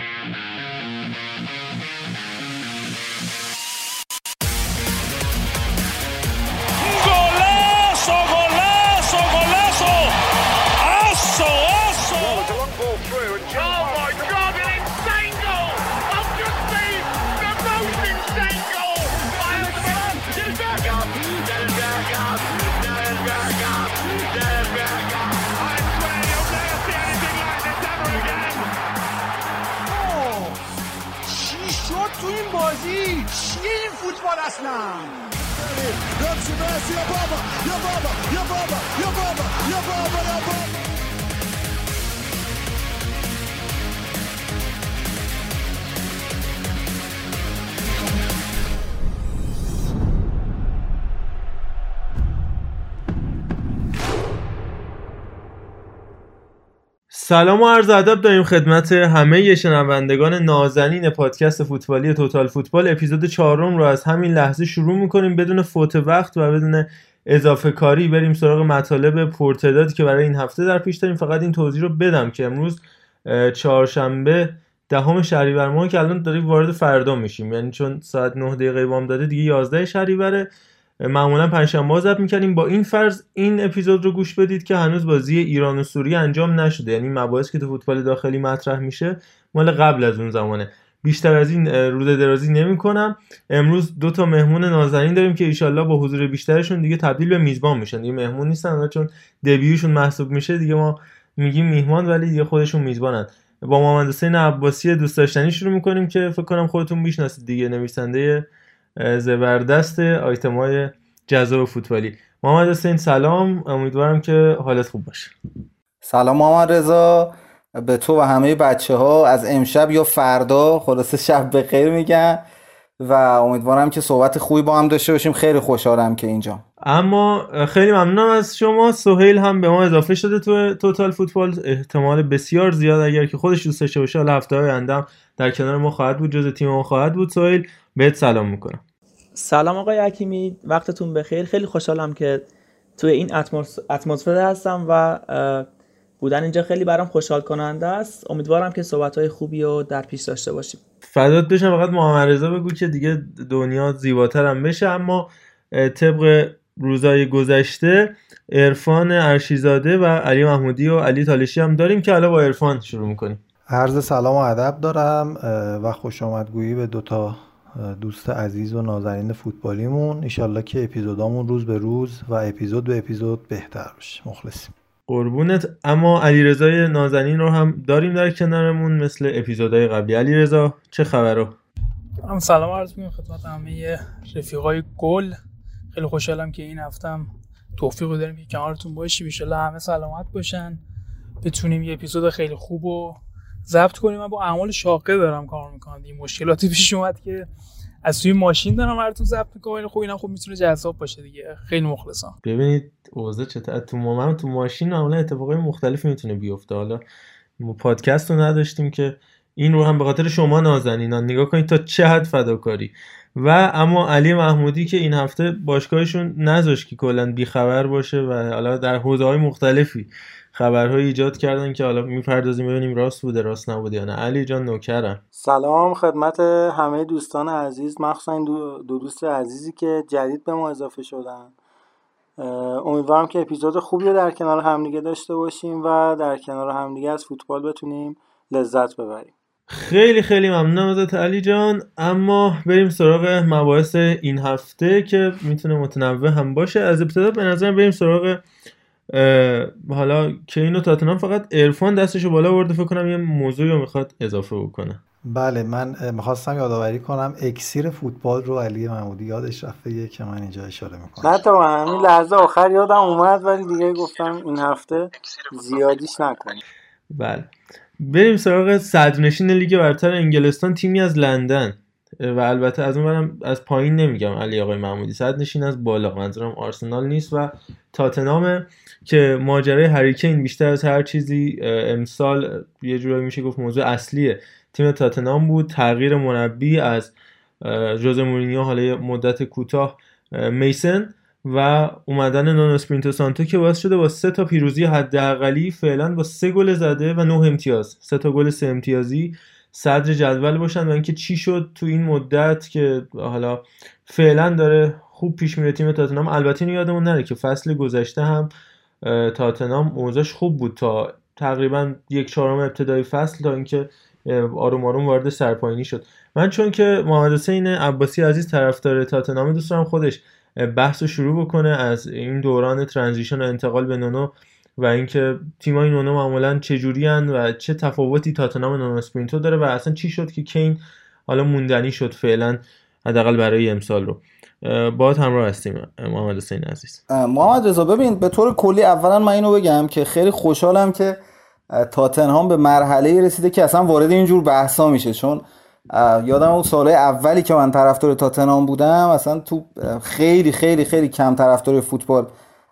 we Obama! Antes Messi, Obama, Obama, Obama, Obama, Obama, Obama! سلام و عرض ادب داریم خدمت همه شنوندگان نازنین پادکست فوتبالی توتال فوتبال. اپیزود چهارم رو از همین لحظه شروع می‌کنیم. بدون فوت وقت و بدون اضافه کاری بریم سراغ مطالب پرتدادی که برای این هفته در پیش داریم. فقط این توضیح رو بدم که امروز چهارشنبه دهم شهریور ماه که الان داریم وارد فردا میشیم. یعنی چون ساعت 9 دقیقه وام داده دیگه 11 شهریوره. معمولا پنجشنبه ضبط می‌کردیم. با این فرض این اپیزود رو گوش بدید که هنوز بازی ایران و سوریه انجام نشده. یعنی مباحث که تو فوتبال داخلی مطرح میشه مال قبل از اون زمانه. بیشتر از این روده درازی نمی کنم امروز دو تا مهمون نازنین داریم که ایشالله با حضور بیشترشون دیگه تبدیل به میزبان میشن. دیگه مهمون نیستن چون دبیوشون محسوب میشه دیگه ما میگیم میهمان ولی دیگه خودشون میزبانن. با محمد حسین عباسی دوست داشتنی شروع می‌کنیم که فکر کنم خودتون می‌شناسید دیگه نویسنده زبردست آیتم های جذاب فوتبالی. محمد حسین سلام. امیدوارم که حالت خوب باشه. سلام محمد رضا. به تو و همه بچه ها از امشب یا فردا خلاصه شب به خیر میگن. و امیدوارم که صحبت خوبی با هم داشته باشیم. خیلی خوشحالم که اینجا. اما خیلی ممنونم از شما. سهیل هم به ما اضافه شده تو توتال فوتبال احتمال بسیار زیاد اگر که خودش دوست داشته باشه حالا هفته های اندم در کنار ما خواهد بود جز تیم ما خواهد بود سهیل. بهت سلام می‌کنم. سلام آقای حکیمی وقتتون بخیر. خیلی خوشحالم که توی این اتمسفر هستم و بودن اینجا خیلی برام خوشحال کننده است. امیدوارم که صحبت های خوبی رو در پیش داشته باشیم. فدات بشم فقط محمد رضا بگو که دیگه دنیا زیباتر هم بشه. اما طبق روزای گذشته عرفان ارشیزاده و علی محمودی و علی تالشی هم داریم که حالا با عرفان شروع می‌کنیم. عرض سلام و ادب دارم و خوش آمدگویی به دوتا دوست عزیز و نازنین فوتبالیمون. ایشالله که اپیزودامون روز به روز و اپیزود به اپیزود بهتر بشه. مخلصیم. قربونت. اما علیرضای نازنین رو هم داریم در کنارمون مثل اپیزودهای قبلی. علیرضا چه خبرو سلام عرض می‌کنم خدمت همه رفیقای گل. خیلی خوشحالم که این هفتم توفیق داریم که کنارتون باشیم. ان همه سلامت باشن. بتونیم یه اپیزود خیلی خوب و ضبط کنیم من با اعمال شاقه دارم کار می‌کنم. این مشکلاتی پیش اومد که از توی ماشین دارم براتون ضبط می‌کنم. خب اینم خب می‌تونه جذاب باشه دیگه. خیلی مخلصم. ببینید اوضاع چطور تو ما تو ماشین معمولا اتفاقای مختلفی می‌تونه بیفته. حالا ما پادکست رو نداشتیم که این رو هم به خاطر شما نازنینان. نگاه کنید تا چه حد فداکاری. و اما علی محمودی که این هفته باشگاهشون نذاشت که کلا بیخبر باشه و حالا در حوزه های مختلفی خبرهایی ایجاد کردن که حالا می‌پردازیم ببینیم راست بوده راست نبوده یا نه. علی جان نوکرم. سلام خدمت همه دوستان عزیز. مخصوصا این دو, دو دوست عزیزی که جدید به ما اضافه شدن. امیدوارم که اپیزود خوبی رو در کنار همدیگه داشته باشیم و در کنار همدیگه از فوتبال بتونیم لذت ببریم. خیلی خیلی ممنونم ازت علی جان. اما بریم سراغ مباحث این هفته که می‌تونه متنوع هم باشه. از ابتدا به نظر بریم سراغ حالا که اینو تاتنام فقط ارفان دستشو بالا برده فکر کنم یه موضوعی رو می‌خواد اضافه بکنه. بله من می‌خواستم یادآوری کنم اکسیر فوتبال رو علی محمودی یادش رفته که من اینجا اشاره می‌کنم. نه تا همین لحظه آخر یادم اومد ولی دیگه گفتم این هفته زیادیش نکنیم. بله. بریم سراغ صدرنشین لیگ برتر انگلستان تیمی از لندن. و البته از اونورم از پایین نمیگم علی آقای محمودی. صد نشین از بالا. منظورم آرسنال نیست و تاتنام که ماجرای هریکین بیشتر از هر چیزی امسال یه جورایی میشه گفت موضوع اصلیه. تیم تاتنام بود تغییر مربی از جوز مورینیو حالا مدت کوتاه میسن و اومدن نونو اسپرینتو سانتو که باعث شده با سه تا پیروزی حداقلی فعلا با سه گل زده و نه امتیاز. سه تا گل سه امتیازی صدر جدول باشن و اینکه چی شد تو این مدت که حالا فعلا داره خوب پیش میره تیم تاتنهام البته یادمون نره که فصل گذشته هم تاتنهام اوضاعش خوب بود تا تقریبا یک چهارم ابتدای فصل تا اینکه آروم آروم وارد سرپایینی شد. من چون که محمد حسین عباسی عزیز طرفدار تاتنهام دوست دارم خودش بحث رو شروع بکنه از این دوران ترانزیشن و انتقال به نونو و اینکه تیمای نونو معمولا چه و چه تفاوتی تاتنهام نونو اسپرینتو داره و اصلا چی شد که کین حالا موندنی شد فعلا حداقل برای امسال رو. باید همراه هستیم محمد حسین عزیز. محمد رضا ببین به طور کلی اولا من اینو بگم که خیلی خوشحالم که تاتنهام به مرحله رسیده که اصلا وارد اینجور بحثا میشه. چون یادم اون سالهای اولی که من طرفدار تاتنهام بودم اصلا تو خیلی خیلی خیلی کم طرفدار فوتبال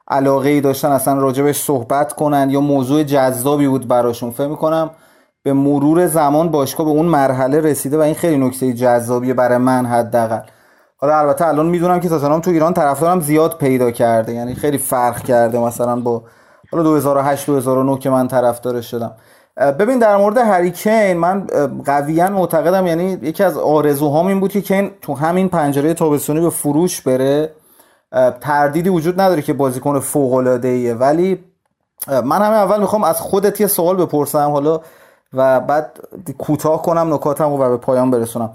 علاقه ای داشتن. اصلا راجبش صحبت کنن یا موضوع جذابی بود براشون. فکر می‌کنم به مرور زمان باشگاه به اون مرحله رسیده و این خیلی نکته جذابیه برای من حداقل. حالا البته الان می‌دونم که تاتنهام تو ایران طرفدارم زیاد پیدا کرده یعنی خیلی فرق کرده مثلا با حالا 2008 2009 که من طرفدارش شدم. ببین در مورد هریکین من قویا معتقدم یعنی یکی از آرزوهام این بود که کین تو همین پنجره تابستونی به فروش بره. تردیدی وجود نداره که بازیکن فوق العاده ایه ولی من همه اول می‌خوام از خودت یه سوال بپرسم حالا و بعد کوتاه کنم نکاتم و به پایان برسونم.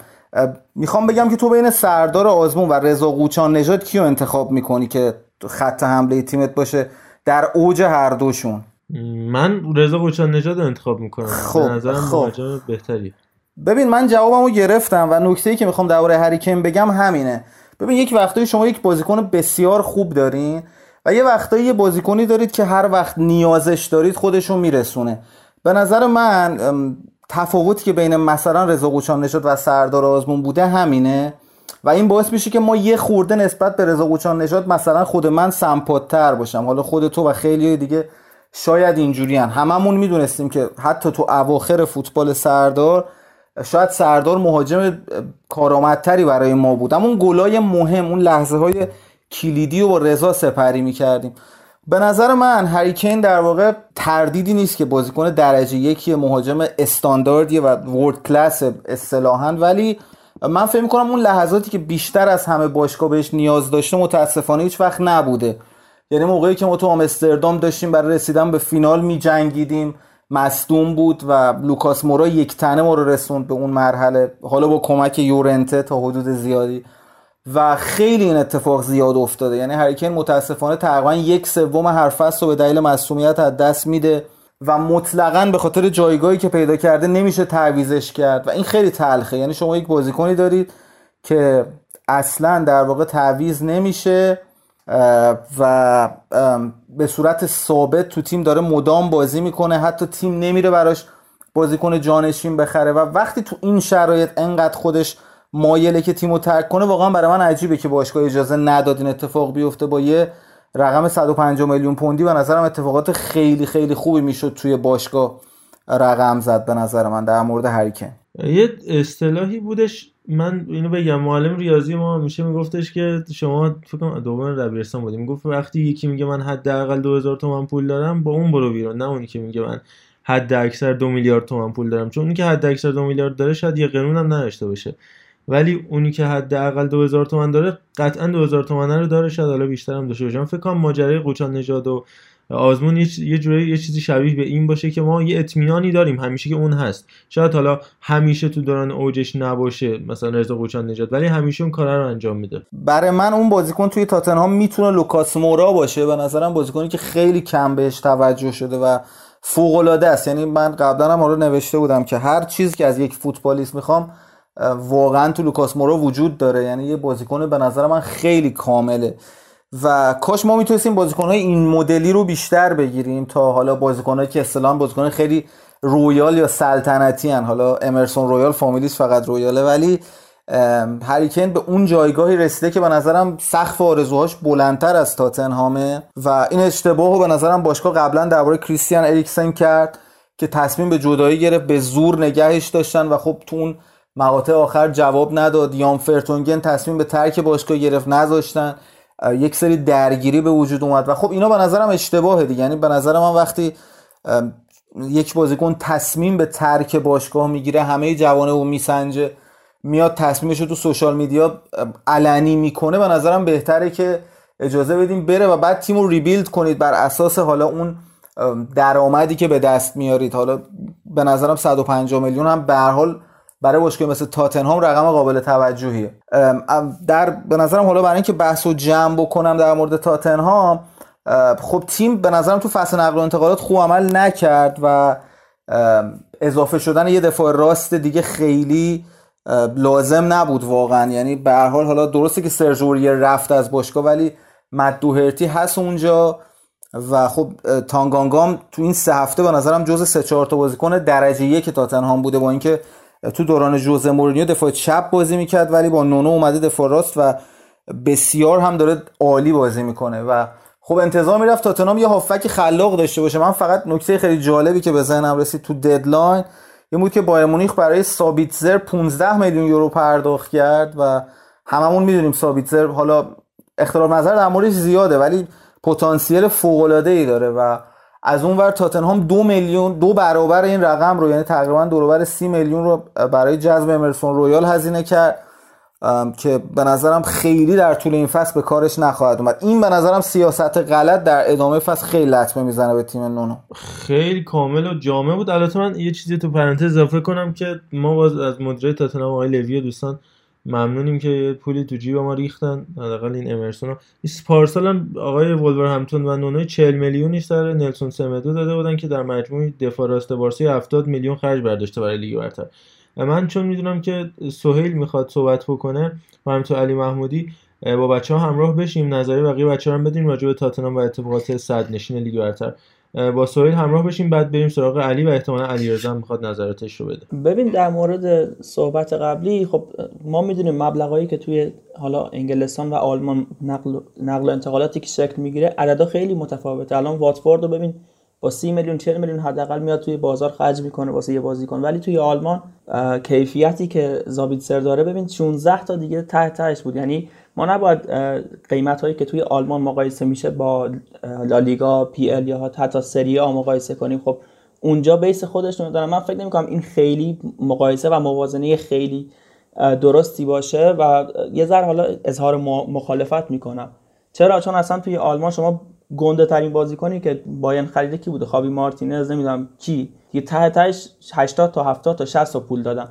می‌خوام بگم که تو بین سردار آزمون و رضا قوچان نژاد کیو انتخاب می‌کنی که خط حمله تیمت باشه در اوج هر دوشون؟ من رضا قوچان نژاد انتخاب می‌کنم. خب نظرم خب. بهتری. ببین من جوابمو گرفتم و نکته ای که می‌خوام درباره هریکین بگم همینه. ببین یک وقتایی شما یک بازیکن بسیار خوب دارین و یه وقتایی یه بازیکنی دارید که هر وقت نیازش دارید خودشون میرسونه. به نظر من تفاوتی که بین مثلا رضا قوچان نژاد و سردار آزمون بوده همینه. و این باعث میشه که ما یه خورده نسبت به رضا قوچان نژاد مثلا خود من سمپاتتر باشم. حالا خود تو و خیلی دیگه شاید اینجوری هن. هممون می‌دونستیم که حتی تو اواخر فوتبال سردار شاید سردار مهاجم کارآمدتری برای ما بود. اما اون گلای مهم اون لحظه های کلیدی رو با رضا سپری می‌کردیم. به نظر من هریکین در واقع تردیدی نیست که بازیکن درجه یکی مهاجم استانداردیه و ورد کلاس اصطلاحا. ولی من فکر می‌کنم اون لحظاتی که بیشتر از همه باشگاه بهش نیاز داشته متاسفانه هیچ وقت نبوده. یعنی موقعی که ما تو آمستردام داشتیم برای رسیدن به فینال می جنگیدیم مصدوم بود و لوکاس مورا یک تنه ما رو رسوند به اون مرحله. حالا با کمک یورنته تا حدود زیادی. و خیلی این اتفاق زیاد افتاده. یعنی هریکین متاسفانه تقریبا یک سوم هر فصل رو به دلیل مصومیت از دست میده و مطلقا به خاطر جایگاهی که پیدا کرده نمیشه تعویزش کرد و این خیلی تلخه. یعنی شما یک بازیکنی دارید که اصلا در واقع تعویز نمیشه و به صورت ثابت تو تیم داره مدام بازی می‌کنه. حتی تیم نمیره براش بازیکن جانشین بخره. و وقتی تو این شرایط انقدر خودش مایله که تیمو ترک کنه واقعا برای من عجیبه که باشگاه اجازه نداد این اتفاق بیفته با یه رقم 150 میلیون پوندی. به نظرم اتفاقات خیلی خیلی خوبی می‌شد توی باشگاه رقم زد به نظر من در مورد هریکن. یه اصطلاحی بودش من اینو بگم معلم ریاضی ما میشه میگفتش که شما فکر کنم دوم دبیرستان بودیم می‌گفت وقتی یکی میگه من حداقل 2000 تومان پول دارم با اون برو بیرون. نه اونی که میگه من حد اکثر دو میلیارد تومان پول دارم. چون اونی که حد اکثر دو میلیارد داره شاید یه قانون نداشته باشه. ولی اونی که حداقل 2000 تومان داره قطعا 2000 تومان رو داره شاید حالا بیشتر هم داشته باشه فکر کنم ماجرای قوچان نژاد و آزمون یه جوری یه چیزی شبیه به این باشه که ما یه اطمینانی داریم همیشه که اون هست. شاید حالا همیشه تو دوران اوجش نباشه مثلا رضا قوچان نجات ولی همیشه اون کار رو انجام میده. برای من اون بازیکن توی تاتنهام می‌تونه لوکاس مورا باشه. به نظرم بازیکنی که خیلی کم بهش توجه شده و فوق العاده است. یعنی من قبلا هم رو نوشته بودم که هر چیزی که از یک فوتبالیست می‌خوام واقعا تو لوکاس مورا وجود داره. یعنی یه بازیکن به نظر من خیلی کامله. و کاش ما می‌تونستیم بازیکنهای این مدلی رو بیشتر بگیریم تا حالا بازیکنهایی که اصطلاحا بازیکن خیلی رویال یا سلطنتی‌ان. حالا امرسون رویال فامیلیش فقط رویاله ولی هریکن به اون جایگاهی رسیده که به نظرم سقف آرزوهاش بلندتر از تاتنهامه. و این اشتباه رو به نظرم باشگاه قبلا درباره کریستیان اریکسن کرد که تصمیم به جدایی گرفت به زور نگهش داشتن و خب تو اون مقاطع آخر جواب نداد. یان فرتونگن تصمیم به ترک باشگاه گرفت نذاشتن. یک سری درگیری به وجود اومد و خب اینا به نظرم اشتباهه دیگه. یعنی به نظر من وقتی یک بازیکن تصمیم به ترک باشگاه می‌گیره همه جوانه و میسنجه میاد تصمیمش رو تو سوشال میدیا علنی می‌کنه به نظرم بهتره که اجازه بدیم بره و بعد تیم رو ریبیلد کنید بر اساس حالا اون درآمدی که به دست میارید. حالا به نظرم 150 میلیون هم به هر حال برای باشگاه مثل تاتنهام رقم قابل توجهیه. در به نظرم حالا برای اینکه بحث و جمع بکنم در مورد تاتنهام خب تیم به نظرم تو فصل نقل و انتقالات خوب عمل نکرد و اضافه شدن یه دفاع راست دیگه خیلی لازم نبود واقعا. یعنی به هر حال حالا درسته که سرژوری رفت از باشگاه ولی مدوهرتی هست اونجا و خب تانگانگام تو این سه هفته به نظرم جز سه چهار تا بازیکن درجه یک تاتنهام بوده با اینکه تو دوران جوزه مورینیو دفاع چپ بازی می‌کرد ولی با نونو اومده دفاع راست و بسیار هم داره عالی بازی می‌کنه و خب انتظار می‌رفت تاتنهام یه هافک خلاق داشته باشه. من فقط نکته خیلی جالبی که به ذهنم رسید تو ددلاین این بود که بایر مونیخ برای سابیتزر 15 میلیون یورو پرداخت کرد و هممون می‌دونیم سابیتزر حالا اختلاف نظر در موردش زیاده ولی پتانسیل فوق العاده‌ای داره و از اون ور تاتنهام دو میلیون دو برابر این رقم رو یعنی تقریبا دو برابر سی میلیون رو برای جذب امرسون رویال هزینه کرد که به نظرم خیلی در طول این فصل به کارش نخواهد اومد. این به نظرم سیاست غلط در ادامه فصل خیلی لطمه می‌زنه به تیم نونو. خیلی کامل و جامع بود. البته من یه چیزی تو پرانتز اضافه کنم که ما باز از مدیر تاتنهام آقای لوی دوستان ممنونیم که پولی تو جیب ما ریختن. حداقل این امرسون رو. پارسال هم آقای همتون و نونو 40 میلیونیش در نلسون سمدو داده بودن که در مجموع دفاع راست بارسی 70 میلیون خرج برداشته برای لیگ برتر. من چون می‌دونم که سهیل می‌خواد صحبت بکنه و همینطور علی محمودی با بچه ها همراه بشیم نظری بقیه بچه ها هم بدیم راجع به تاتنهام و اتفاقات صد نشین لیگ برتر. با سویل همراه بشیم بعد بریم سراغ علی و احتمالا علیرضا می‌خواد نظراتش رو بده. ببین در مورد صحبت قبلی خب ما می‌دونیم مبلغایی که توی حالا انگلستان و آلمان نقل نقل و انتقالاتی که شکل می‌گیره عددا خیلی متفاوته. الان واتفورد رو ببین با 30 میلیون 40 میلیون حداقل میاد توی بازار خرج می‌کنه واسه یه بازیکن. ولی توی آلمان کیفیتی که زابیتسر داره ببین 16 تا دیگه ته تهش بود. یعنی ما نباید قیمت هایی که توی آلمان مقایسه میشه با لالیگا PL یا حتی سری آ مقایسه کنیم. خب اونجا بیس خودش داره. من فکر نمی‌کنم این خیلی مقایسه و موازنه خیلی درستی باشه و یه ذره حالا اظهار مخالفت می‌کنم. چرا؟ چون اصلا توی آلمان شما گنده ترین بازیکنی که بایرن خریده کی بوده؟ خاوی مارتینز نمی‌دونم کی. یه ته تهش 80 تا 70 تا 60 تا پول دادن.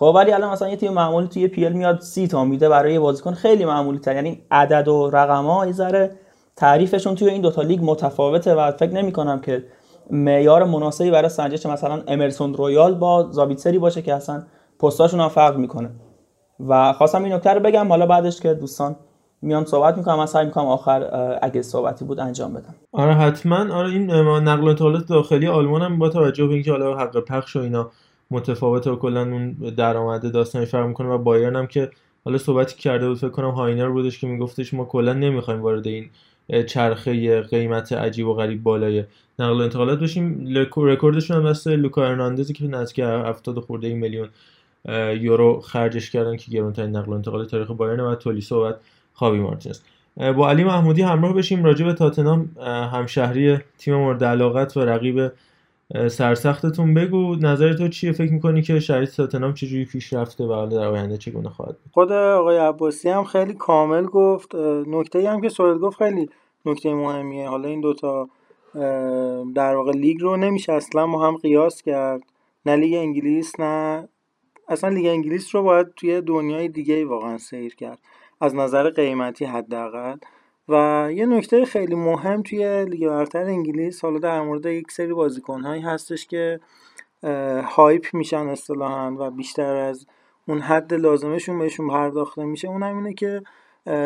خب ولی الان مثلا یه تیم معمولی توی PL میاد 30 تا میده برای بازیکن خیلی معمولی تر یعنی عدد و رقم ها یه ذره تعریفشون توی این دوتا لیگ متفاوته و فکر نمی کنم که معیار مناسبی برای سنجش مثلا امرسون رویال با زابیتسری باشه که اصلا پستاشون هم فرق می‌کنه. و خواستم این نکته رو بگم حالا بعدش که دوستان میان صحبت می‌کنم من می‌کنم آخر اگه صحبتی بود انجام بدم. آره حتما. آره این نقل و داخلی آلمان هم با توجه به اینکه حالا حق پخش و اینا متفاوته و کلا اون درآمد داستانی فرق می‌کنه و بایرن هم که حالا صحبتی کرده بود فکر کنم هاینر بودش که میگفتش ما کلا نمی‌خوایم وارد این چرخه قیمت عجیب و غریب بالای نقل و انتقالات بشیم. رکوردشون هم دست لوکاس ارناندزی که نزدیک 70 خورده این میلیون یورو خرجش کردن که گرونترین نقل و انتقال تاریخ بایرن و تولیسو هست خاوی مارتینز. با علی محمودی همراه بشیم. راجع به تاتنهام همشهری تیم مورد علاقت و رقیب سرسختتون بگو. نظر تو چیه؟ فکر می‌کنی که شرایط تاتنهام چجوری پیش رفته و حالا در آینده چگونه خواهد بود؟ خود آقای عباسی هم خیلی کامل گفت. نکته هم که سهیل گفت خیلی نکته مهمیه. حالا این دوتا در واقع لیگ رو نمیشه اصلا ما هم قیاس کرد. نه لیگ انگلیس نه اصلا لیگ انگلیس رو باید توی دنیای دیگه واقعا سیر کرد. از نظر قیمتی حداقل. و یه نکته خیلی مهم توی لیگ برتر انگلیس حالا در مورد یک سری بازیکنهایی هستش که هایپ میشن اصطلاحا و بیشتر از اون حد لازمشون بهشون پرداخته میشه. اون هم اینه که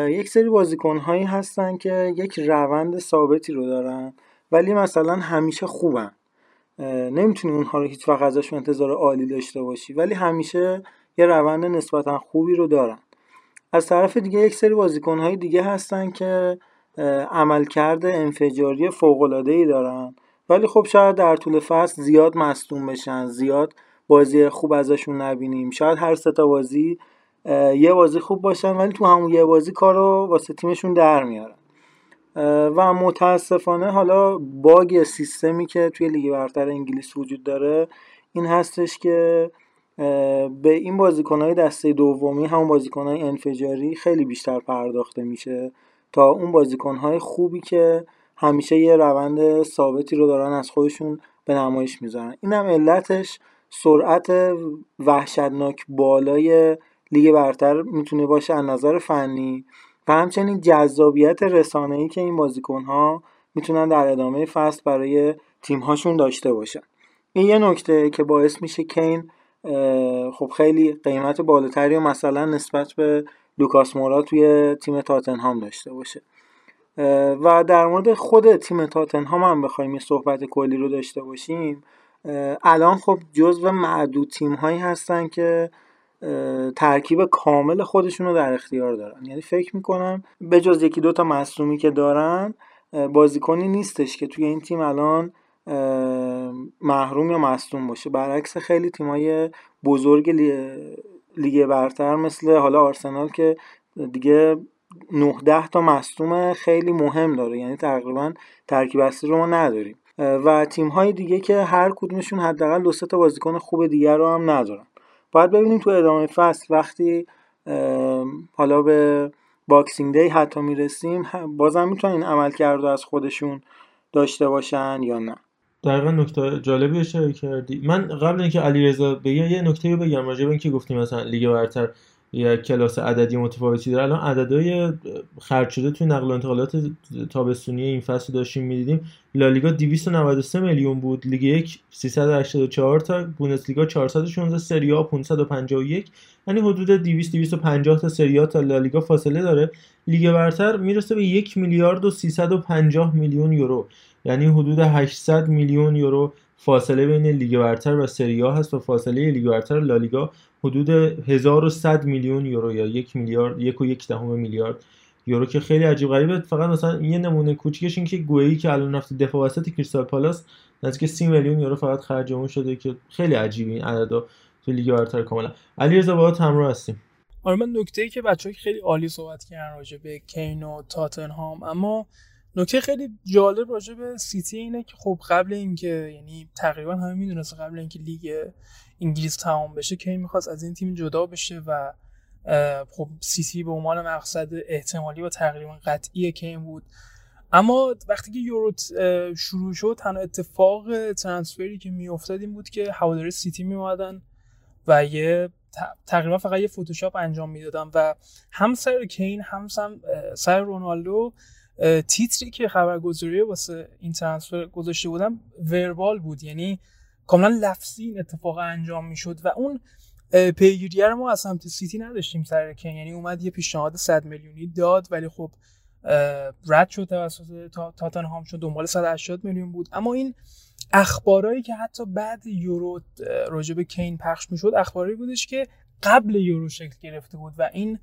یک سری بازیکنهایی هستن که یک روند ثابتی رو دارن ولی مثلا همیشه خوبن. نمی‌تونی اونها رو هیچ وقت ازشون انتظار عالی داشته باشی ولی همیشه یه روند نسبتا خوبی رو دارن. از طرف دیگه یک سری بازیکنهای دیگه هستن که عملکرد انفجاری ای دارن. ولی خب شاید در طول فصل زیاد مصدوم بشن زیاد بازی خوب ازشون نبینیم. شاید هر سه تا بازی یه بازی خوب باشن ولی تو همون یه بازی کارو واسه تیمشون در میارن. و متاسفانه حالا باگ سیستمی که توی لیگ برتر انگلیس وجود داره این هستش که به این بازیکنهای دسته دومی همون بازیکنهای انفجاری خیلی بیشتر پرداخته میشه تا اون بازیکنهای خوبی که همیشه یه روند ثابتی رو دارن از خودشون به نمایش می‌ذارن. این هم علتش سرعت وحشتناک بالای لیگ برتر می‌تونه باشه از نظر فنی و همچنین جذابیت رسانه‌ای که این بازیکنها می‌تونن در ادامه فصل برای تیمهاشون داشته باشن. این یه نکته که باعث میشه کین خب خیلی قیمت بالاتری و مثلا نسبت به لوکاس مورا توی تیم تاتنهام داشته باشه. و در مورد خود تیم تاتنهام هم بخوایم یه صحبت کلی رو داشته باشیم. الان خب جزو معدود تیم هایی هستن که ترکیب کامل خودشون رو در اختیار دارن. یعنی فکر می‌کنم به جز یکی دوتا مصومی که دارن بازیکنی نیستش که توی این تیم الان محروم یا مصدوم باشه. برعکس خیلی تیمای بزرگ لیگ برتر مثل حالا آرسنال که دیگه 9 تا مصدوم خیلی مهم داره. یعنی تقریبا ترکیب اصلی رو ما نداریم. و تیم های دیگه که هر کدومشون حداقل دو تا بازیکن خوب دیگر رو هم ندارن. باید ببینیم تو ادامه فصل وقتی حالا به Boxing Day حتی می‌رسیم بازم می‌تونن این عملکرد رو از خودشون داشته باشن یا نه. دقیقا نکته جالبی اشاره کردی. من قبل اینکه علیرضا بگه یه نکته رو بگم راجع به اینکه گفتیم مثلا لیگ برتر یه کلاس عددی متفاوتی داره. الان عددهای خرج شده توی نقل و انتقالات تابستونی این فصل داشتیم می‌دیدیم. لالیگا 293 میلیون بود. لیگ یک 384 تا بوندسلیگا 416 سری آ 551 یعنی حدود 200 250 تا سری تا لالیگا فاصله داره. لیگ برتر می‌رسه به 1 میلیارد و 350 میلیون یورو. یعنی حدود 800 میلیون یورو فاصله بین لیگ برتر و سری هست و فاصله لیگ برتر لالیگا حدود 1100 میلیون یورو یا یک میلیارد یک و یک دهم میلیارد یورو که خیلی عجیب غریبه. فقط مثلا یه نمونه کوچیکش این که گویی که الان رفته دفاع وسط کریستال پالاس نزدیک 30 میلیون یورو فقط خرج اون شده که خیلی عجیبه این عددا تو لیگ برتر کاملا. علیرضا با همراه هستیم. آره من نکته ای که بچه‌ها خیلی عالی صحبت کردن راجع به کین و تاتنهام اما نکته خیلی جالب راجع به سیتی اینه که خب قبل اینکه یعنی تقریبا همه می‌دونست قبل اینکه لیگ انگلیس تمام بشه کین می‌خواست از این تیم جدا بشه و خب سیتی به عنوان مقصد احتمالی و تقریبا قطعی کین بود. اما وقتی که یورو شروع شد تنها اتفاق transfer ی که میافتاد این بود که هوادارای سیتی میومدن و یه تقریبا فقط یه فتوشاپ انجام می‌دادن و هم سر کین هم سر رونالدو تیتری که خبرگزاری واسه این ترانسفر گذاشته بودم وربال بود یعنی کاملا لفظی این اتفاق انجام می‌شد و اون پیگیریه رو ما از سمت سیتی نداشتیم سر کن یعنی اومد یه پیشنهاد 100 میلیونی داد ولی خب رد شد توسط تاتنهام چون دنبال 180 میلیون بود. اما این اخبارایی که حتی بعد یورو راجب کین پخش می‌شد اخباری بودش که قبل یورو شکل گرفته بود و این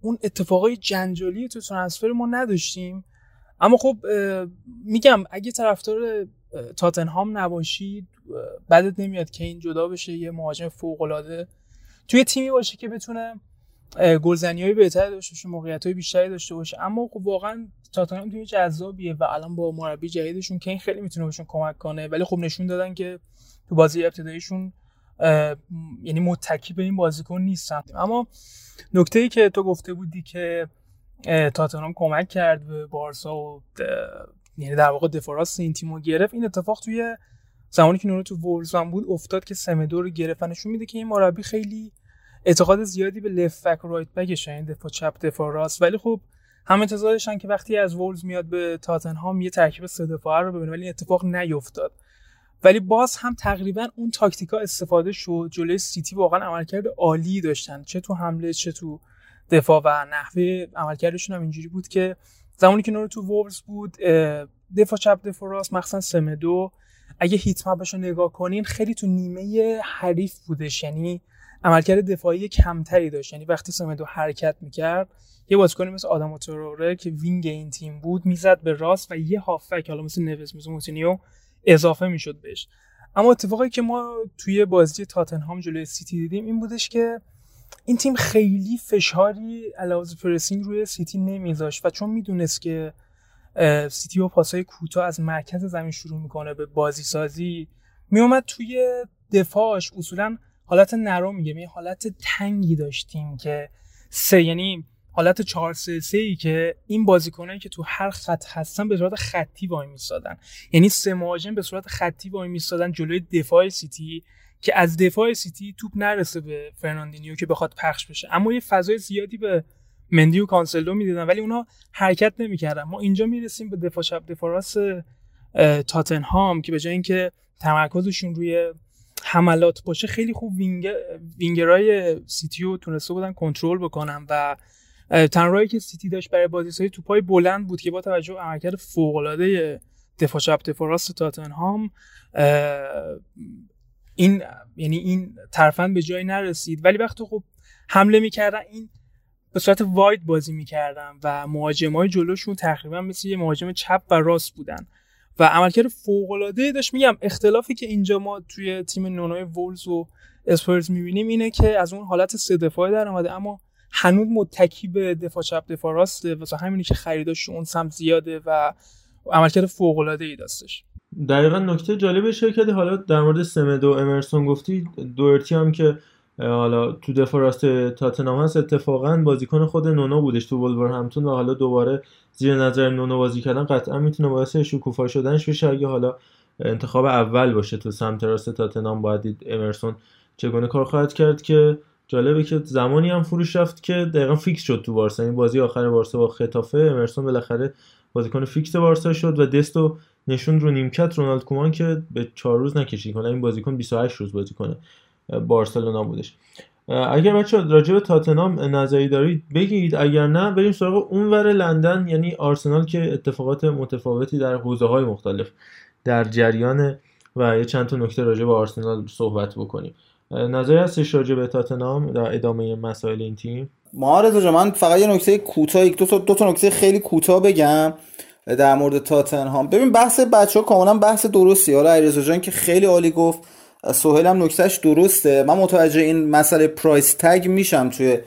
اون اتفاقای جنجالی تو ترانسفر ما نداشتیم. اما خب میگم اگه طرفدار تاتنهام نباشید بدت نمیاد که این جدا بشه یه مهاجم فوق العاده توی تیمی باشه که بتونه گلزنی های بهتری داشته باشه موقعیت های بیشتری داشته باشه. اما خب واقعا تاتنهام توی جذابیه و الان با مربی جدیدشون که این خیلی می‌تونه بهشون کمک کنه. ولی خب نشون دادن که تو بازی ابتداییشون یعنی متکی به این بازیکن نیستن. اما نکته ای که تو گفته بودی که تاتنهام کمک کرد به بارسا و یعنی در واقع دفاراست این تیمو گرفت این اتفاق توی زمانی که نورو تو وولزمن بود افتاد که سمدو رو گرفت نشون میده که این مربی خیلی اعتقاد زیادی به لفت بک رایت بکش این دفاع چپ دفاع راست. ولی خب هم انتظارشن که وقتی از وولز میاد به تاتنهام یه ترکیب سه دفاعه رو ببینه ولی اتفاق نیفتاد. ولی باز هم تقریبا اون تاکتیکا استفاده شد. جلوی سیتی واقعا عملکرد عالی داشتن. چه تو حمله چه تو دفاع و نحوه عملکردشون هم اینجوری بود که زمانی که نونو تو وولز بود دفاع چپ دفاع راست مخصوصا سمدو. اگه heat map ش رو نگاه کنین خیلی تو نیمه حریف بودش. یعنی عملکرد دفاعی کمتری داشت. یعنی وقتی سمدو حرکت می‌کرد یه بازیکنی مثل آداما که wing این تیم بود می‌زد به راست و یه هافک حالا مثل نوس مثل موتینیو اضافه می‌شد بهش. اما اتفاقی که ما توی بازی تاتنهام جلوی سیتی دیدیم این بودش که این تیم خیلی فشاری علاوه pressing روی سیتی نمیذاشت و چون می‌دونست که سیتی با پاسای کوتاه از مرکز زمین شروع می‌کنه به بازی سازی میومد توی دفاعش. اصولا حالت نرو میگه حالت تنگی داشتیم که سه یعنی حالت 4 3 3 ای که این بازیکنایی که تو هر خط هستن به صورت خطی وای میستادن یعنی سه مهاجم به صورت خطی وای میستادن جلوی دفاع سیتی که از دفاع سیتی توپ نرسه به فرناندینیو که بخواد پخش بشه. اما یه فضای زیادی به مندی و کانسلو می‌دادن ولی اونا حرکت نمی‌کردن. ما اینجا می‌رسیم به دفاع چپ دفاع راست تاتنهام که به جای اینکه تمرکزشون روی حملات باشه خیلی خوب wing winger ای سیتیو تونسته بودن کنترل بکنن و تنهایی که سیتی داشت برای بازیسازی توپای بلند بود که با توجه به عملکرد فوق العاده دفاع چپ دفاع راست تاتنهام این یعنی این ترفند به جایی نرسید. ولی وقتی خب حمله می‌کردن این به صورت واید بازی می‌کردن و های جلوشون تقریبا مثل یه مهاجم چپ و راست بودن. و عملکرد فوق العاده داشت. میگم اختلافی که اینجا ما توی تیم نونای وولز و اسپرز می‌بینیم اینه که از اون حالت سه دفاعی در اومده. اما هنوز متکی به دفاع چپ دفاع راسته. واسه همینی که خریداش اون سمت زیاده و عملکرد فوق العاده ای داشتش دقیقا نکته جالب شرکت. حالا در مورد سمدو امرسون گفتی دورتی هم که حالا تو دفاع راست تاتنهام هست اتفاقا بازیکن خود نونو بودش تو همتون و حالا دوباره زیر نظر نونو بازی کردن قطعا می‌تونه باعث شکوفا شدنش بشه. اگه حالا انتخاب اول باشه تو سمت راست تاتنهام باید امرسون چگونه کار خواهد کرد که جالبه که زمانی هم فروش رفت که دقیقا فیکس شد تو بارسا. این بازی آخر بارسا با خطافه امرسون بالاخره بازیکن فیکس بارسا شد و دستو نشون رو نیمکت رونالد کومان که به چهار روز نکشید. کنه این بازیکن 28 روز بازی کنه بارسلونا بودش. اگر بچه راجع به تاتنام نظری دارید بگید. اگر نه بریم سراغ اونور لندن یعنی آرسنال که اتفاقات متفاوتی در حوزه های مختلف در جریان و یه چند تا نکته راجع به آرسنال صحبت بکنیم. نظری هستش راجع به تاتنام در ادامه مسائل این تیم؟ معارض من فقط یه نکته کوتاه دو تا دو تا نکته خیلی کوتاه بگم در مورد تاتنهام. ببین بحث بچه ها کاملا بحث درستی. حالا علیرضا جان که خیلی عالی گفت سهیل هم نکتهش درسته. من متوجه این مسئله price tag میشم توی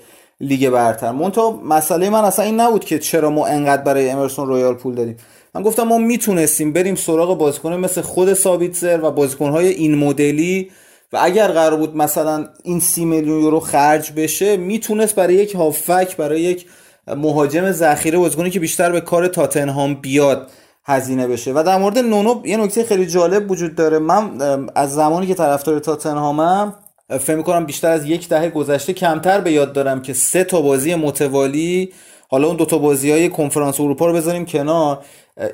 لیگ برتر. منتها مسئله من اصلا این نبود که چرا ما انقدر برای امرسون رویال پول دادیم. من گفتم ما می‌تونستیم بریم سراغ بازیکن مثل خود سابیتزر و بازیکنهای این مدلی و اگر قرار بود مثلا این سی میلیون یورو خرج بشه می‌تونست برای یک هافک برای یک مهاجم ذخیره بازیکنی که بیشتر به کار تاتنهام بیاد هزینه بشه. و در مورد نونو یه نکته خیلی جالب وجود داره. من از زمانی که طرفدار تاتنهامم فکر می‌کنم بیشتر از یک دهه گذشته کمتر به یاد دارم که سه تا بازی متوالی حالا اون دو تا بازی های کنفرانس اروپا رو بذاریم کنار.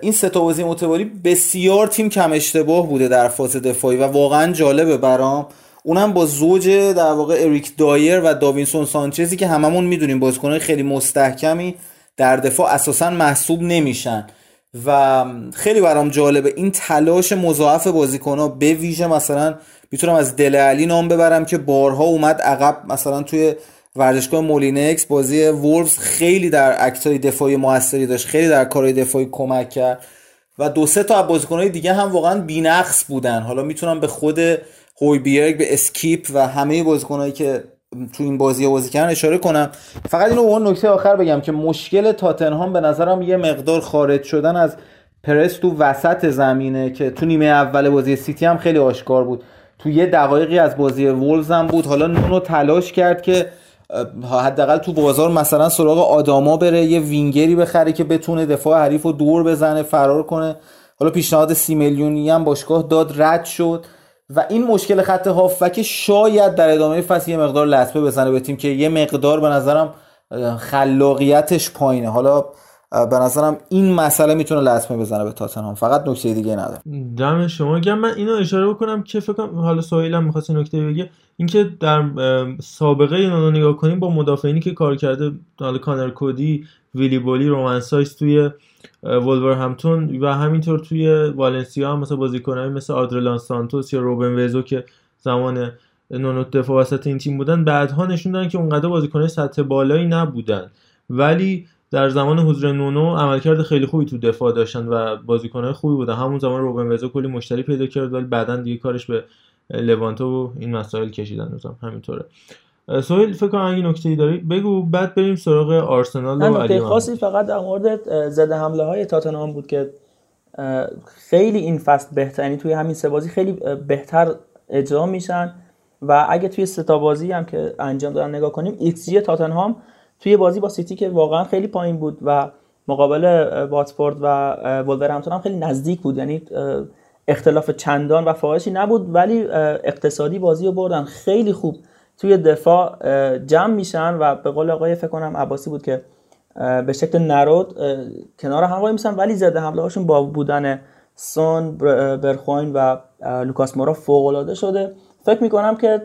این سه تا بازی متوالی بسیار تیم کم اشتباه بوده در فاز دفاعی و واقعا جالبه برام. اونم با زوج در واقع اریک دایر و داوینسون سانچزی که هممون می‌دونیم بازیکنهای خیلی مستحکمی در دفاع اساسا محسوب نمیشن. و خیلی برام جالبه این تلاش مضاعف ها به ویژه مثلا می‌تونم از دله الی نام ببرم که بارها اومد عقب مثلا توی ورزشگاه مولینکس بازی وولفز خیلی در act های دفاعی موثری داشت خیلی در کارهای دفاعی کمک کرد و دو سه تا بازیکنهای دیگه هم واقعا بی‌نقص بودن. حالا می‌تونم به خود هویبیرگ به اسکیپ و همه بازیکنهایی که تو این بازی بازی کردن اشاره کنم. فقط اینو اون نکته آخر بگم که مشکل تاتنهام به نظرم یه مقدار خارج شدن از پرس تو وسط زمینه که تو نیمه اول بازی سیتی هم خیلی آشکار بود. تو یه دقایقی از بازی وولوز هم بود. حالا نونو تلاش کرد که حداقل تو بازار مثلا سراغ آداما بره یه وینگری بخره که بتونه دفاع حریف رو دور بزنه فرار کنه. حالا پیشنهاد سی میلیونی هم باشگاه داد رد شد. و این مشکل خط هافک شاید در ادامه فصل یه مقدار لطمه بزنه به تیم که یه مقدار به نظرم خلاقیتش پایینه. حالا به نظرم این مسئله می‌تونه لطمه بزنه به تاتنهام. فقط نکته دیگه نداره دم شما گم من اینو اشاره بکنم که فکر کنم حالا سهیل هم می‌خواست نکته بگه اینکه در سابقه اینو نگاه کنیم با مدافعینی که کار کرده حالا کانر کودی ویلی بولی رومانسایس توی ولور همتون و همینطور توی والنسیا هم مثلا بازیکنایی مثل آدرلان سانتوس یا روبن وزو که زمان نونوت دفاع وسط این تیم بودن بعدها نشون دادن که اونقدر بازیکنای سطح بالایی نبودن. ولی در زمان حضور نونو عملکرد خیلی خوبی تو دفاع داشتن و بازیکنهای خوبی بودن. همون زمان روبن وزو کلی مشتری پیدا کرد ولی بعدا دیگه کارش به لوانتو و این مسائل کشیدن روزم همینطوره. سوهیل فکر کنم اگه نکته ای داری بگو. بعد بریم سراغ آرسنال و علی خاصی فقط در مورد ضد حمله های تاتنهام بود که خیلی این فصل بهتر یعنی توی همین سه بازی خیلی بهتر اجرا میشن. و اگه توی سه تا بازی هم که انجام دادن نگاه کنیم ایکس جی تاتنهام توی بازی با سیتی که واقعا خیلی پایین بود و مقابل واتفورد و ولورهمپتون هم خیلی نزدیک بود. یعنی اختلاف چندان و فاحشی نبود ولی اقتصادی بازی رو بردن. خیلی خوب توی دفاع جمع میشن و به قول آقای فکر کنم عباسی بود که به شکل نرده کنار هم وایمیسن ولی ضد حمله هاشون با بودن سون برگواین و لوکاس مورا فوق العاده شده. فکر می‌کنم که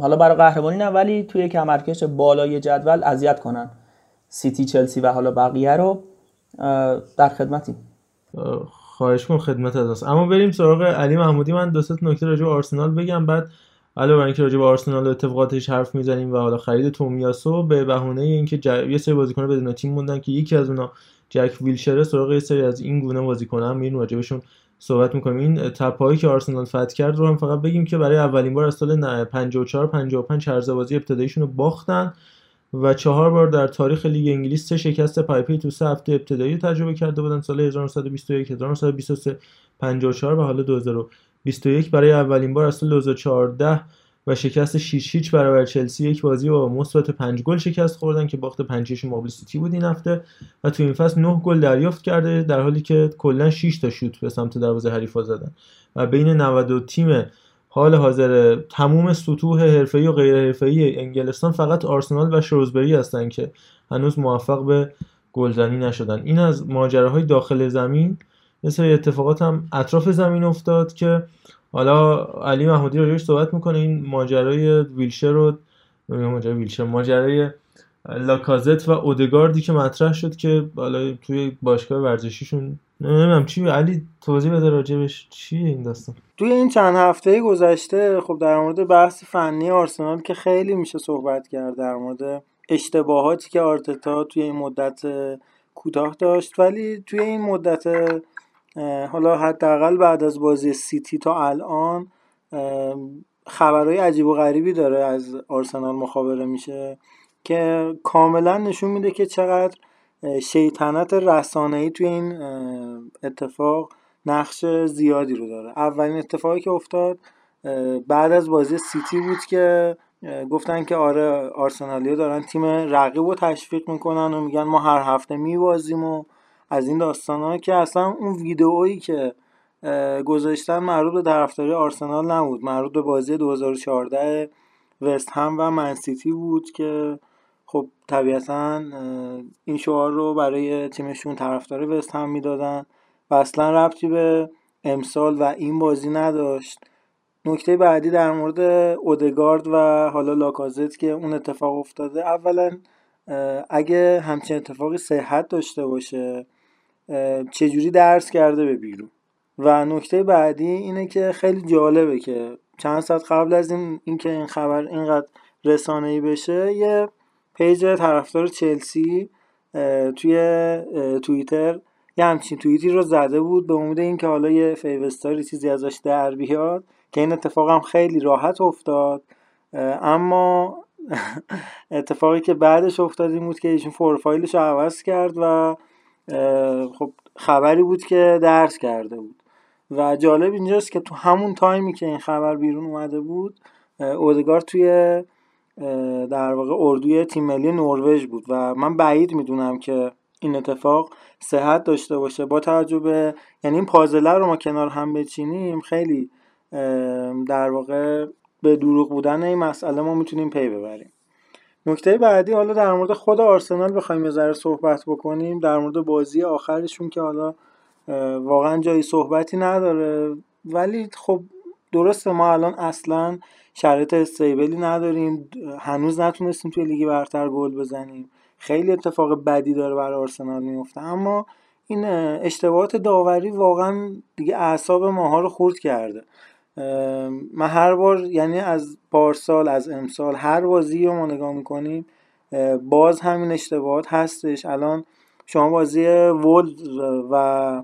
حالا برای قهرمانی نه ولی توی کمرکش بالای جدول اذیت کنن سیتی چلسی و حالا بقیه رو در خدمتیم. خواهش کن خدمت از اما بریم سراغ علی محمودی. من دو نکته راجع به آرسنال بگم. بعد علاوه بر اینکه راجع به آرسنال و اتفاقاتش حرف می‌زنیم و حالا خرید تومیاسو به بهونه اینکه ج... یه سری بازیکن بدون تیم موندن که یکی از اونا جک ویلشر سراغ یه سری از این گونه بازیکن هم میریم راجبشون صحبت می‌کنیم. این تپه‌هایی که آرسنال فتح کرد رو هم فقط بگیم که برای اولین بار از سال 54 55 چرز بازی ابتداییشون رو باختن و چهار بار در تاریخ لیگ انگلیس سه شکست پیاپی تو سه هفته ابتدایی تجربه کرده بودن. سال 1921 1923 54 و حالا 2021 برای اولین بار از سال 2014 و شکست 6 هیچ برابر چلسی یک بازی با مثبت 5 گل شکست خوردن که باخت 5 مقابل سیتی بود این هفته و تو این فصل 9 گل دریافت کرده در حالی که کلا 6 تا شوت به سمت دروازه حریفا زدن. و بین 92 تیم حال حاضر تموم سطوح حرفه‌ای و غیر حرفه‌ای انگلستان فقط آرسنال و شروزبری هستن که هنوز موفق به گلزنی نشدن. این از ماجراهای داخل زمین. مثل اتفاقات هم اطراف زمین افتاد که حالا علی محمودی راجعش صحبت می‌کنه. این ماجرای ویلشر رو ماجرای ویلشر ماجرای لاکازت و اودگاردی که مطرح شد که حالا توی باشگاه ورزشیشون نمی‌دونم چی علی توضیح بده راجبش چیه این داستان؟ توی این چند هفته گذشته خب در مورد بحث فنی آرسنال که خیلی میشه صحبت کرد در مورد اشتباهاتی که آرتتا توی این مدت کوتاه داشت ولی توی این مدت حالا حداقل بعد از بازی سیتی تا الان خبرهای عجیب و غریبی داره از آرسنال مخابره میشه که کاملا نشون میده که چقدر شیطنت رسانه‌ای توی این اتفاق نقش زیادی رو داره. اولین اتفاقی که افتاد بعد از بازی سیتی بود که گفتن که آره آرسنالیا دارن تیم رقیب رو تشویق می‌کنن و میگن ما هر هفته میبازیم و از این داستان که اصلا اون ویدئویی که گذاشتن مربوط به طرفداری آرسنال نبود. مربوط به بازی 2014 وست هم و منسیتی بود که خب طبیعتا این شعار رو برای تیمشون طرفدار وست هم می‌دادن و اصلا ربطی به امسال و این بازی نداشت. نکته بعدی در مورد اودگارد و حالا لاکازت که اون اتفاق افتاده اولا اگه همچین اتفاقی صحت داشته باشه چجوری درس کرده به بیرون. و نکته بعدی اینه که خیلی جالبه که چند ساعت قبل از این اینکه این خبر اینقدر ای بشه یه پیج طرفدار چلسی توی توییتر یه همچین توییتی رو زده بود به امید اینکه حالا یه فیوستاری چیزی ازش در بیاد که این اتفاق هم خیلی راحت افتاد. اما اتفاقی که بعدش افتاد این بود که ایشون فورفایلش رو عوض کرد و خب خبری بود که درس کرده بود. و جالب اینجاست که تو همون تایمی که این خبر بیرون اومده بود اودگار توی در واقع اردوی تیم ملی نروژ بود. و من بعید می‌دونم که این اتفاق صحت داشته باشه. با توجه یعنی این پازله رو ما کنار هم بچینیم خیلی در واقع به دروغ بودن این مسئله ما می‌تونیم پی ببریم. نکته بعدی حالا در مورد خود آرسنال بخوایم یه ذره صحبت بکنیم. در مورد بازی آخرشون که حالا واقعا جایی صحبتی نداره. ولی خب درسته ما الان اصلا شرایط استیبلی نداریم. هنوز نتونستیم توی لیگ برتر گل بزنیم. خیلی اتفاق بدی داره برای آرسنال میفته. اما این اشتباهات داوری واقعا دیگه اعصاب ماها رو خورد کرده. من هر بار یعنی از پارسال از امسال هر بازی رو ما نگاه می‌کنیم باز همین اشتباهات هستش. الان شما بازی ولد و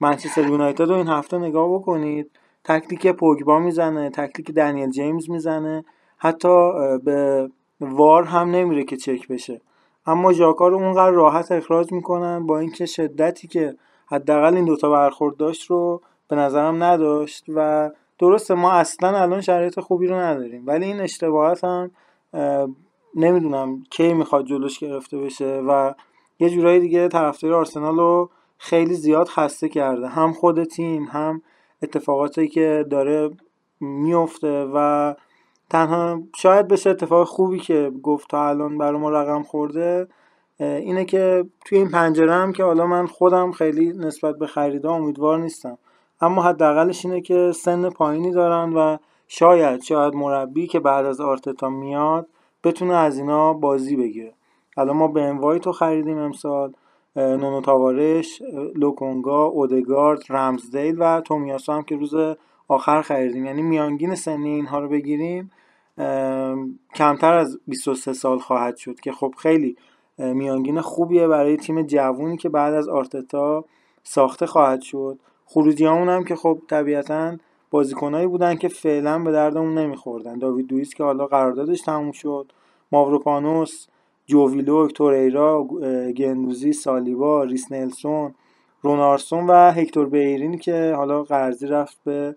منچستر یونایتد رو این هفته نگاه بکنید. تکلیک پوگبا می‌زنه تکلیک دنیل جیمز می‌زنه. حتی به وار هم نمیره که چک بشه. اما ژاکا رو اونقدر راحت اخراج می‌کنن با اینکه شدتی که حداقل این دوتا برخورد داشت رو به نظرم نداشت و درسته ما اصلا الان شرایط خوبی رو نداریم ولی این اشتباهات هم نمی‌دونم کی می‌خواد جلوش گرفته بشه و یه جورایی دیگه طرفدار آرسنال رو خیلی زیاد خسته کرده. هم خود تیم هم اتفاقاتی که داره میفته و تنها شاید بشه اتفاق خوبی که گفت تا الان برای ما رقم خورده اینه که توی این پنجره هم که حالا من خودم خیلی نسبت به خریدا امیدوار نیستم. اما حداقلش اینه که سن پایینی دارن و شاید شاید مربی که بعد از آرتتا میاد بتونه از اینا بازی بگیره. الان ما به تو خریدیم امسال نونو تاوارش لوکونگا اودگارد رمزدیل و تومیاسو هم که روز آخر خریدیم. یعنی میانگین سنی اینها رو بگیریم کمتر از 23 سال خواهد شد که خب خیلی میانگین خوبیه برای تیم جوونی که بعد از آرتتا ساخته خواهد شد. خروجی هم که خب طبیعتا بازیکنایی بودن که فعلا به دردمون نمیخوردن. داوید دویس که حالا قراردادش تموم شد. ماوروپانوس جوویلوک توریرا گندوزی سالیبا ریس نلسون رونارسون و هکتور بیرین که حالا قرضی رفت به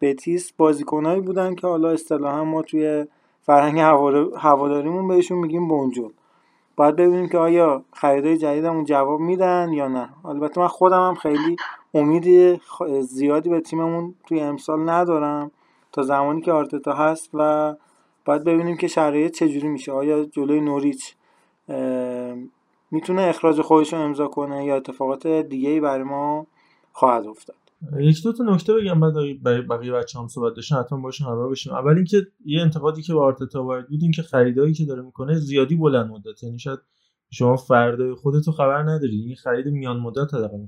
بتیس. بازیکنایی بودن که حالا اصطلاحا ما توی فرهنگ هواداریمون بهشون میگیم بونجول باید ببینیم که آیا خریدای جدیدمون جواب میدن یا نه. البته من خودم هم خیلی امید زیادی به تیممون توی امسال ندارم تا زمانی که آرتتا هست و باید ببینیم که شرایط چجوری میشه. آیا جلوی نوریچ می‌تونه اخراج خودش رو امضا کنه یا اتفاقات دیگه ای برای ما خواهد افتاد؟ یک دو تا نکته بگم بعد برای بقیه بچه هم صحبت داشتن حتما باشون همراه بشیم. اول اینکه یه انتقادی که به آرتتا وارد بود این که خریدایی که داره می‌کنه زیادی بلند مدت یعنی شاید شما فردا خودتو خبر نداری. این خرید میان مدت حداقل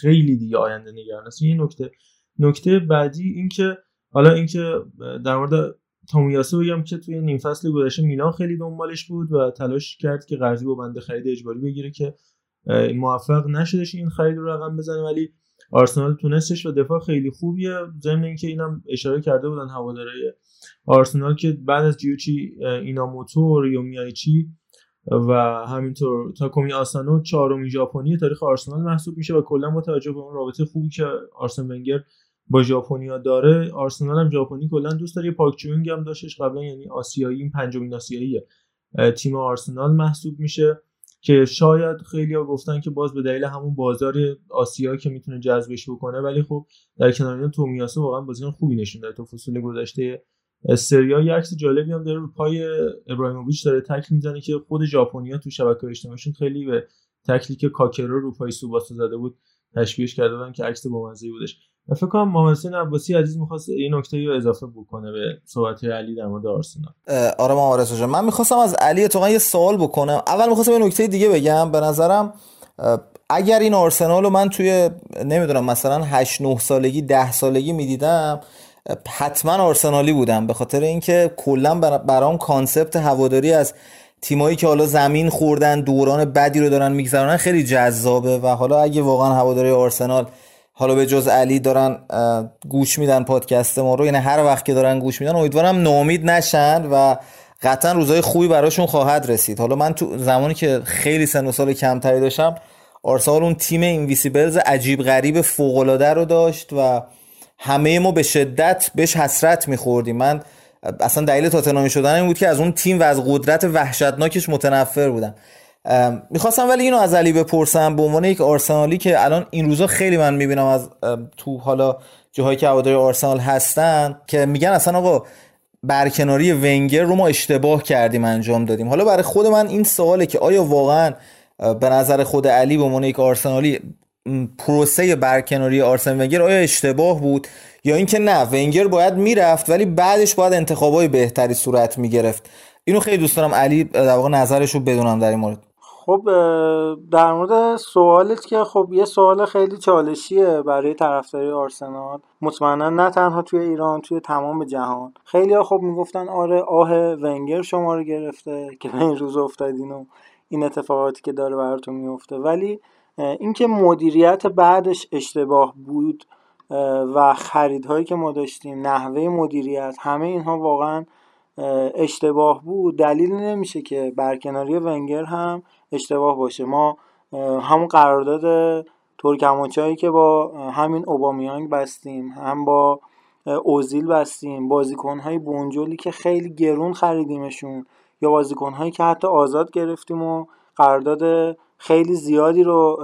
خیلی دیگه آینده نگران است این نکته. نکته بعدی اینکه حالا اینکه در مورد تومیاسو بگم که توی نیم فصل گذشته میلان خیلی دنبالش بود و تلاش کرد که قرضی با بنده خرید اجباری بگیره که موفق نشدش این خرید رو رقم بزنه. ولی آرسنال تونستش و دفاع خیلی خوبیه. ضمن اینکه اینم اشاره کرده بودن هوادارهای آرسنال که بعد از جیوچی ایناموتو یا میایچی و همینطور تاکومی آسانو چهارمین ژاپنی تاریخ آرسنال محسوب میشه و کلا با توجه به اون رابطه خوبی که آرسن ونگر با ژاپنیا داره آرسنال هم ژاپنی کلا دوست داره. پاک چونگ هم داشتش قبلا یعنی آسیایی این پنجمین آسیایی تیم آرسنال محسوب میشه که شاید خیلی ها گفتن که باز به دلیل همون بازار آسیا که می‌تونه جذبش بکنه ولی خب در کنار تومیاسو واقعا بازیکن خوبی نشون داد. تو فصول گذشته سریا یه عکس جالبی هم داره رو پای ابراهیموویچ داره تکل می‌زنه که خود ژاپنیا تو شبکه اجتماعیشون خیلی به تکلی که کاکرو رو پای سوباسو زده بود تشبیهش کرده بودن که عکس بامزه بودش. فکر کنم محمد حسین عباسی عزیز می‌خواست این نکته رو اضافه بکنه به صحبت علی در مورد آرسنال. آره محمد جان. من می‌خواستم از علی تو یه سوال بکنم. اول می‌خواستم یه نکته دیگه بگم. به نظرم اگر این آرسنال رو من توی نمی‌دونم مثلا 8 9 سالگی 10 سالگی می‌دیدم حتما آرسنالی بودم. به خاطر اینکه کلا برام concept هواداری از تیمایی که حالا زمین خوردن دوران بدی رو دارن میگذرونن خیلی جذابه و حالا اگه واقعا هواداری آرسنال حالا به جز علی دارن گوش میدن پادکست ما رو یعنی هر وقت که دارن گوش میدن امیدوارم ناامید نشن و قطعا روزای خوبی براشون خواهد رسید. حالا من تو زمانی که خیلی سن و سال کمتری داشتم آرسنال اون تیم Invincibles عجیب غریب فوق العاده رو داشت و همه ما به شدت بهش حسرت میخوردیم. من اصلا دلیل تاتنامی شدن این بود که از اون تیم و از قدرت وحشتناکش متنفر بودم. می‌خواستم ولی اینو از علی بپرسم به عنوان یک آرسنالی که الان این روزا خیلی من می‌بینم از تو حالا جاهایی که هواداری آرسنال هستن که میگن اصلا آقا برکناری ونگر رو ما اشتباه کردیم انجام دادیم. حالا برای خود من این سواله که آیا واقعا به نظر خود علی به عنوان یک آرسنالی پروسه برکناری آرسن ونگر آیا اشتباه بود؟ یا اینکه نه ونگر باید می‌رفت ولی بعدش باید انتخابای بهتری صورت می‌گرفت. اینو خیلی دوست دارم. علی در واقع نظرش رو بدونم در این مورد. خب در مورد سوالت که خب یه سوال خیلی چالشیه برای طرفداری آرسنال. مطمئنا نه تنها توی ایران توی تمام جهان. خیلی ها خب می‌گفتن آره آه ونگر شما رو گرفته که این روز افتادین و این اتفاقاتی که داره براتون میفته ولی اینکه مدیریت بعدش اشتباه بود و خریدهایی که ما داشتیم نحوه مدیریت همه اینها واقعا اشتباه بود. دلیل نمیشه که برکناری ونگر هم اشتباه باشه. ما همون قرارداد ترکمانچایی که با همین اوبامیانگ بستیم هم با اوزیل بستیم بازیکنهای بونجولی که خیلی گرون خریدیمشون یا بازیکنهایی که حتی آزاد گرفتیم و قرارداد خیلی زیادی رو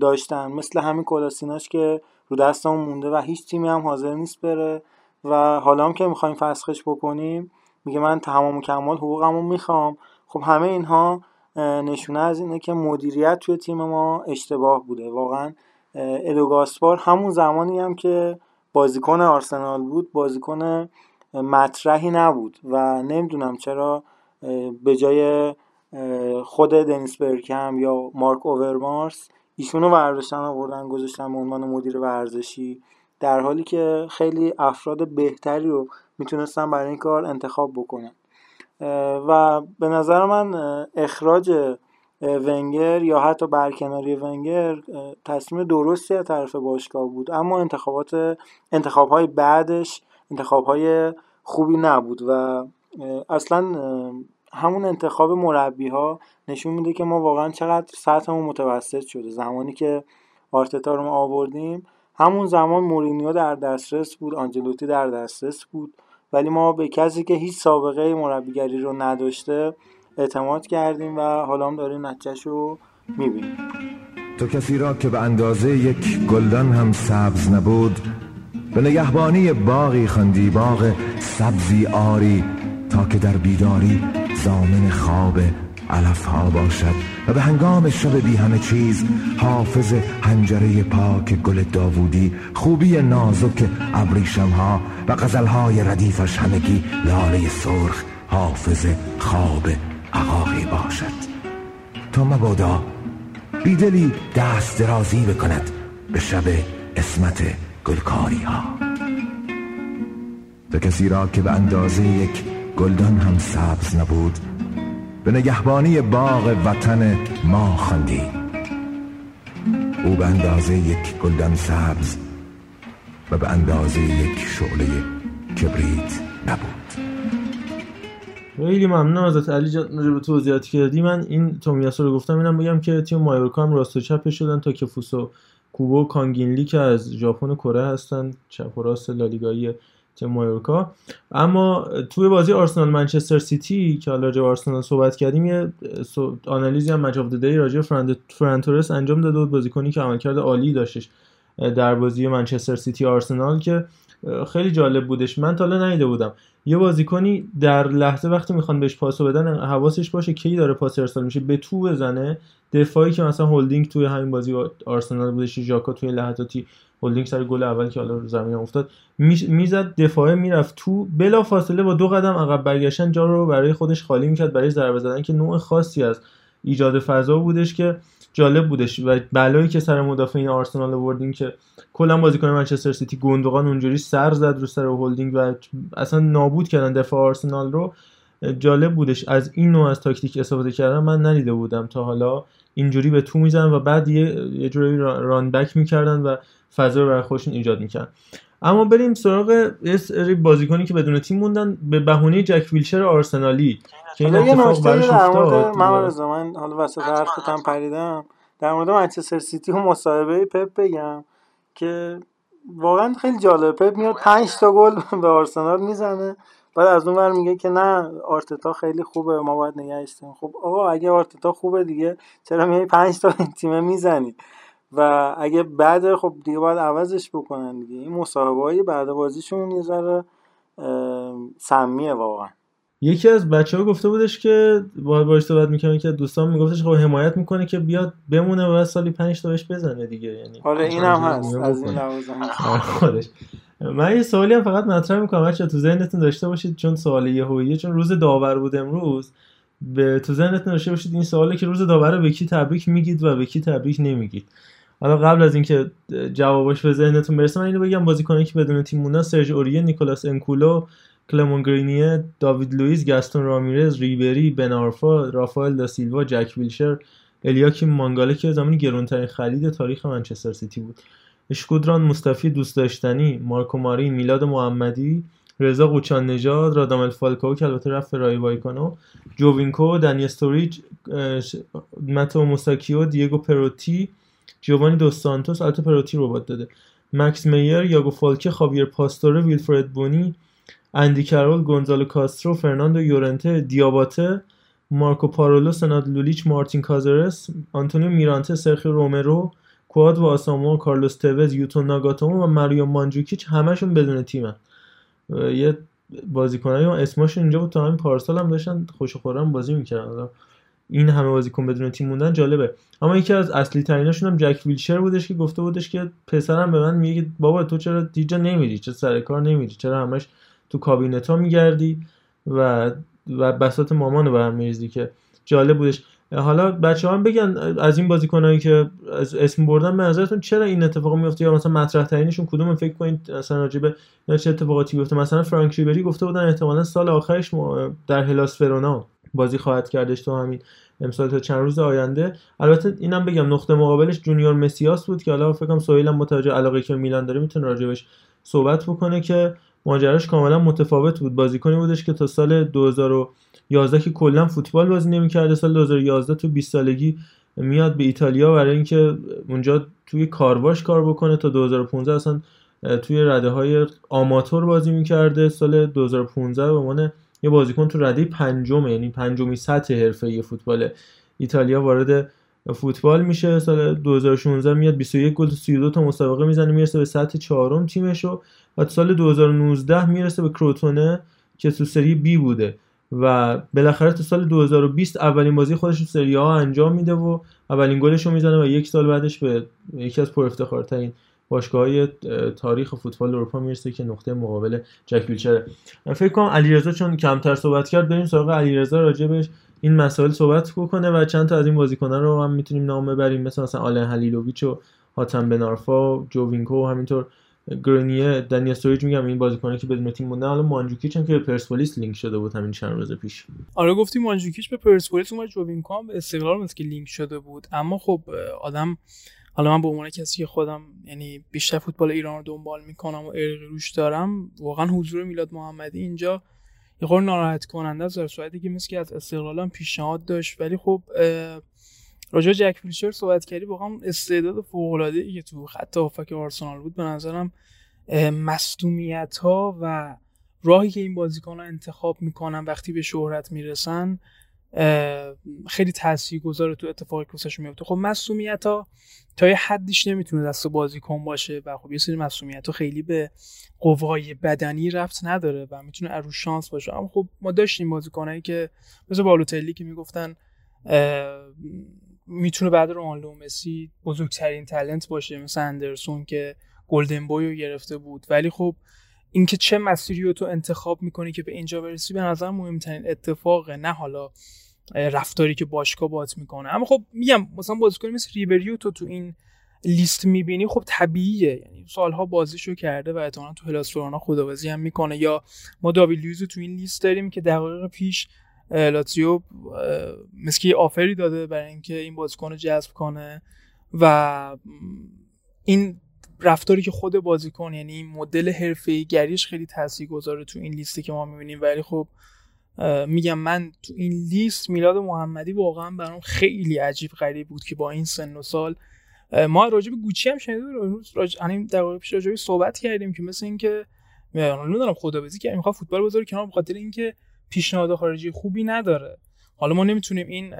داشتن. مثل همین کلاسیناش که رو دستمون مونده و هیچ تیمی هم حاضر نیست بره. و حالا هم که می‌خوایم فسخش بکنیم میگه من تمام و کمال حقوقمو می‌خوام. خب همه اینها نشونه از اینه که مدیریت توی تیم ما اشتباه بوده. واقعا ادوگاسپار همون زمانی هم که بازیکن آرسنال بود بازیکن مطرحی نبود. و نمی‌دونم چرا به جای خود دنیس برکم یا مارک اوورمارس ایشونو ورزشن آوردن گذاشتن به عنوان مدیر ورزشی. در حالی که خیلی افراد بهتری رو می‌تونستن برای این کار انتخاب بکنن. و به نظر من اخراج ونگر یا حتی برکناری ونگر تصمیم درستی از طرف باشگاه بود. اما انتخابات انتخاب های بعدش انتخاب های خوبی نبود و اصلا همون انتخاب مربی ها نشون میده که ما واقعا چقدر سطحمون متوسط شده. زمانی که آرتتا رو ما آوردیم همون زمان مورینیو در دسترس بود آنجلوتی در دسترس بود. ولی ما به کسی که هیچ سابقه مربیگری رو نداشته اعتماد کردیم و حالا هم داریم نتیجهش رو می‌بینیم. تو کسی را که به اندازه یک گلدان هم سبز نبود به نگهبانی باقی خندی باغ سبزی آری تا که در بیداری زامن خواب علف ها باشد و به هنگام شب بی همه چیز حافظ هنجره پاک گل داوودی خوبی نازک ابریشم ها و غزل های ردیفش همگی لاله سرخ حافظ خواب عقاقی باشد. تا مبادا بیدلی دست درازی بکند به شب اسمت گلکاری ها تو کسی را که به اندازه یک گلدان هم سبز نبود. به نگهبانی باغ وطن ما خواندی. او به اندازه یک گلدان سبز و به اندازه یک شعله کبریت نبود. خیلی ممنون ازت علی جان به توضیحاتی که دادی من این تومیاسو رو گفتم اینم بگم که تیم مایورکا هم راست و چپش شدن. تاکه‌فوسا کوبو کانگ این لی که از ژاپن و کره هستن. چپ و راست لالیگایی تیم مایورکا. اما توی بازی آرسنال منچستر سیتی که حالا راجع آرسنال صحبت کردیم یه آنالیزی هم اف دی راجع فران تورس انجام داده بود. بازیکنی که عملکرد عالی داشتش در بازی منچستر سیتی آرسنال که خیلی جالب بودش. من تا حالا ندیده بودم. یه بازیکنی در لحظه وقتی می‌خوان بهش پاسو بدن حواسش باشه کی داره پاس ارسال میشه به تو بزنه. دفاعی که مثلا هولدینگ توی همین بازی آرسنال بودش ژاکا توی لحظاتی هولدینگ سر گل اول که حالا زمین افتاد می‌زد دفاعه می‌رفت تو. بلا فاصله با دو قدم عقب برگشتن جا رو برای خودش خالی می‌کرد برای ضربه زدن که نوع خاصی از ایجاد فضا بودش که جالب بودش. و بلایی که سر مدافعین آرسنال آوردین که کلا بازیکن منچستر سیتی گوندوغان اونجوری سر زد رو سر هولدینگ و اصلا نابود کردن دفاع آرسنال رو. جالب بودش. از این نوع از تاکتیک استفاده کردن من ندیده بودم تا حالا اینجوری به تو می‌زنن و بعد یه, یه جوری run back می‌کردن و فضا رو برای خودشون ایجاد می‌کردن. اما بریم سراغ یه سری بازیکنی که بدون تیم موندن به بهونه جک ویلشر آرسنالی که این اتفاق براش افتاد من حالا وسط حرفتم پریدم. در مورد منچستر سیتی و مصاحبه پپ بگم که واقعا خیلی جالب پپ میاد 5 تا گل به آرسنال می‌زنه. بعد از اون ور میگه که نه آرتتا خیلی خوبه ما باید نگهش خب آقا اگه آرتتا خوبه دیگه چرا میای 5 تا تیم می‌زنی؟ و اگه بعد خب دیگه باید عوضش بکنن دیگه. این مصاحبه های بعد بازیشون یه ذره سمیه واقعا. یکی از بچه ها گفته بودش که با باش صحبت می‌کنه که دوستان میگفتش خب حمایت می‌کنه که بیاد بمونه و سالی 5 تا بهش بزنه دیگه. یعنی آره این هم هست از این خودش. من یه سوالی هم فقط مطرح می‌کنم بچه تو ذهنتون داشته باشید چون سوال یهوییه چون روز داور بود امروز به تو ذهنتون داشته باشید این سوالی که روز داور به کی تبریک میگید و به کی تبریک نمیگید. حالا قبل از اینکه جوابش به ذهنتون برسه من اینو بگم بازیکنایی که بدون تیم موندن سرژ اوریه نیکولاس انکولو کلمون گرنیه داوید لوئیس گاستون رامیرز ریبری بنارفا رافائل دا سیلوا جک ویلشر الیاکیم مانگاله که زمانی گرونترین خرید تاریخ منچستر سیتی بود. اشکودران مصطفی دوست داشتنی مارکو ماری میلاد محمدی رضا قوچان نژاد رادامل فالکاو که البته رفت رایو وایکانو جووینکو دنی استوریج ماتو موساکیو دیگو پروتی جوانی دو سانتوس البته پروتی رو باد داده. مکس میر یاگو فالکه خاویر پاستوره ویلفرد بونی اندی کرول گونزالو کاسترو فرناندو یورنته دیاباته مارکو پارولو سناد لولیچ مارتین کازرس آنتونیو میرانته سرخی رومرو کوادو آسامو کارلوس توز یوتو ناگاتومو و ماریو مانجوکیچ همشون بدون تیمن یه بازیکنایی اسمشون اینجا بود تا همین پارسال هم داشتن خوش و خرم بازی می‌کردن. این همه بازیکن بدون تیم موندن جالبه. اما یکی از اصلی تریناشون هم جک ویلشر بودش که گفته بودش که پسرم به من میگه بابا تو چرا دیجا نمیری؟ چرا سر کار نمیری؟ چرا همش تو کابینت ها میگردی؟ و و بساط مامان رو هم میریزی که جالب بودش. حالا بچه هم بگن از این بازیکنایی که از اسم بردن به نظرتون چرا این اتفاق میفته؟ یا مثلا مطرح ترینشون کدوم فکر کنید مثلا راجبه چه اتفاقاتی بیفته مثلا فرانک ریبری گفته بودن احتمالا سال آخرش در هلاس فرونا بازی خواهد کردش تو همین امسال تا چند روز آینده. البته اینم بگم نقطه مقابلش جونیور مسیاس بود که حالا فکر کنم هم متوجه علاقه که میلان داره می‌تونه راجبش صحبت بکنه که ماجراش کاملا متفاوت بود. بازیکنی بودش که تا سال 2011 که کلا فوتبال بازی نمی‌کرده سال 2011 تو 20 سالگی میاد به ایتالیا برای اینکه اونجا توی کارواش کار بکنه. تا 2015 اصلا توی رده های آماتور بازی می‌کرده. سال 2015 به عنوان یه بازیکن تو رده پنجم یعنی پنجمی سطح حرفه فوتبال ایتالیا وارد فوتبال میشه. سال 2016 میاد 21 گل تو 32 تا مسابقه می‌زنه می‌رسه به سطح چهارم تیمشو و سال 2019 می‌رسه به کروتونه که تو سری بی بوده. و بالاخره تو سال 2020 اولین بازی خودش تو سری ها انجام میده و اولین گلش رو می‌زنه و یک سال بعدش به یکی از پر افتخارترین باشگاه تاریخ فوتبال اروپا می‌رسه که نقطه مقابل جک ویلشره. فکر کنم علیرضا چون کمتر صحبت کرد بریم سراغ علیرضا راجبش این مسائل صحبت بکنه و چند تا از این بازیکنان رو هم می‌تونیم نام ببریم. مثل مثلا آلن هلیلوویچ و هاتم بنارفا جووینکو و همینطور گرنیه دنی استوریج میگم این بازیکنه که بدون تیم موندن. حالا مانجوکیچ هم که به پرسپولیس لینک شده بود همین چند روز پیش. آره گفتی مانجوکیچ به پرسپولیس اومد جووینکو هم به استقلال که لینک شده بود. اما خب آدم حالا من به عنوان کسی که خودم یعنی بیشتر فوتبال ایران رو دنبال می‌کنم و ارقی روش دارم واقعا حضور میلاد محمدی اینجا یه خورده ناراحت کننده است در که مثل که از استقلال هم پیشنهاد داشت. ولی خب راجع جک فیلچر صحبت کردی واقعا استعداد فوق العاده ای که تو خط هافک آرسنال بود به نظرم مصدومیت ها و راهی که این بازیکن ها انتخاب می‌کنن وقتی به شهرت می‌رسن خیلی گذاره تو اتفاقی که واسش میفته. خب مصومیت ها تا یه حدیش نمی‌تونه دست بازیکن باشه و خب یه سری مصومیت ها خیلی به قوای بدنی رفت نداره و می‌تونه ارو شانس باشه. اما خب ما داشتیم بازیکنایی که مثل بالوتلی که می‌گفتن می‌تونه بعد رونالدو مسی بزرگترین تلنت باشه مثل اندرسون که گلدن بوی رو گرفته بود. ولی خب اینکه چه مسیری رو تو انتخاب می‌کنی که به اینجا برسی به نظر مهمترین اتفاقه. نه حالا رفتاری که باشگاه باهات می‌کنه. اما خب میگم مثلا بازیکن مثل ریبری رو تو تو این لیست می‌بینی خب طبیعیه. یعنی سالها بازیشو کرده و احتمالاً تو هلاس خداحافظی هم می‌کنه. یا ما داوید لویز تو این لیست داریم که دقایق پیش لاتزیو مثکه offer ی داده برای اینکه این بازیکن رو جذب کنه. و این رفتاری که خود بازیکن یعنی این مدل حرفه‌ای گریش خیلی تاثیرگذاره تو این لیستی که ما می‌بینیم. ولی خب میگم من تو این لیست میلاد محمدی واقعا برام خیلی عجیب غریب بود که با این سن و سال ما راجع به گوچی هم شنیدیم راجع همین دقایق پیش راجع صحبت کردیم که مثل اینکه نمی‌دونم خدابزی که می‌خواد فوتبال بذاره کنار بخاطر اینکه پیشنهاد خارجی خوبی نداره. حالا ما نمی‌تونیم این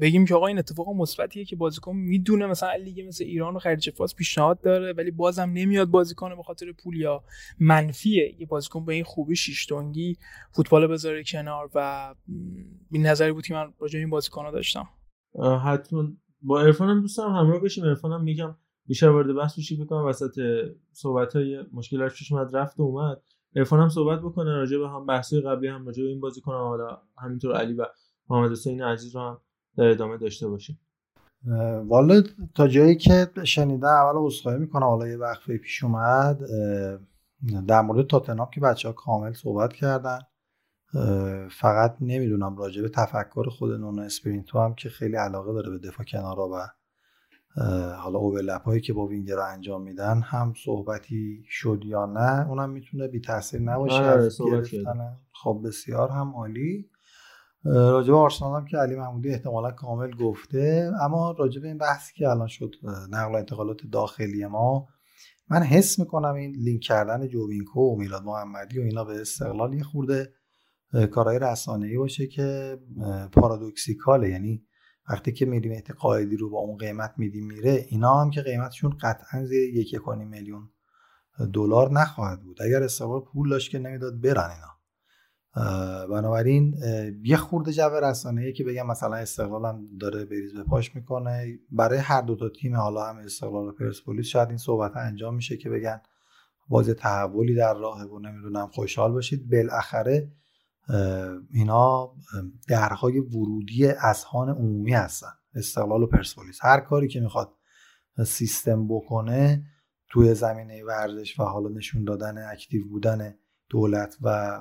بگیم که آقا این اتفاق مثبتیه که بازیکن می‌دونه مثلا لیگ مثل ایران و خلیج فارس پیشنهاد داره ولی بازم نمیاد بازیکن به خاطر پول یا منفیه. یه بازیکن به این خوبی شیشتونگی فوتبال بذاره کنار و این نظری بود که من راجع این بازیکن داشتم. حتما. با عرفانم دوستم همراه بشیم عرفانم میگم بیشتر وارد بحث بشی بکنم وسط صحبت های مشکلات پیش رفت و اومد. عرفان صحبت بکنه راجع به هم بحثی قبلی هم راجع به این بازیکن حالا همینطور علی و محمد حسین عزیز رو هم در ادامه داشته باشیم. والا تا جایی که شنیدم اول عذرخواهی می‌کنم حالا یه وقفه پیش اومد در مورد تاتنام که بچه ها کامل صحبت کردن فقط نمی‌دونم راجع به تفکر خود نونو اسپرینتو هم که خیلی علاقه داره به دفاع کنارا و حالا اوورلپ هایی که با وینگر رو انجام میدن هم صحبتی شد یا نه اونم می‌تونه بی تاثیر نباشه آره، از صحبت گرفتن. خب بسیار هم عالی. راجب آرسنال هم که علی محمودی احتمالا کامل گفته اما راجب این بحثی که الان شد نقل و انتقالات داخلی ما من حس می‌کنم این لینک کردن جوینکو و میلاد محمدی و اینا به استقلال یه خورده کارهای رسانه‌ای باشه که paradoxical ه. یعنی وقتی که میری مهدی قائدی رو با اون قیمت میدی میره اینا هم که قیمتشون قطعا زیر یک میلیون دلار نخواهد بود. اگر استقلال پول داشت که نمی‌داد برن اینا. بنابراین یه خورده جو رسانه‌ای که بگم مثلا استقلال هم داره بریز به پاش می‌کنه. برای هر دو تا تیم حالا هم استقلال و پرسپولیس شاید این صحبت انجام میشه که بگن باز تحولی در راهه و نمی‌دونم خوشحال باشید. بالاخره اینا درهای ورودی اذهان عمومی هستن. استقلال و پرسپولیس. هر کاری که می‌خواد سیستم بکنه توی زمینه ورزش و حالا نشون دادن اکتیو بودن دولت و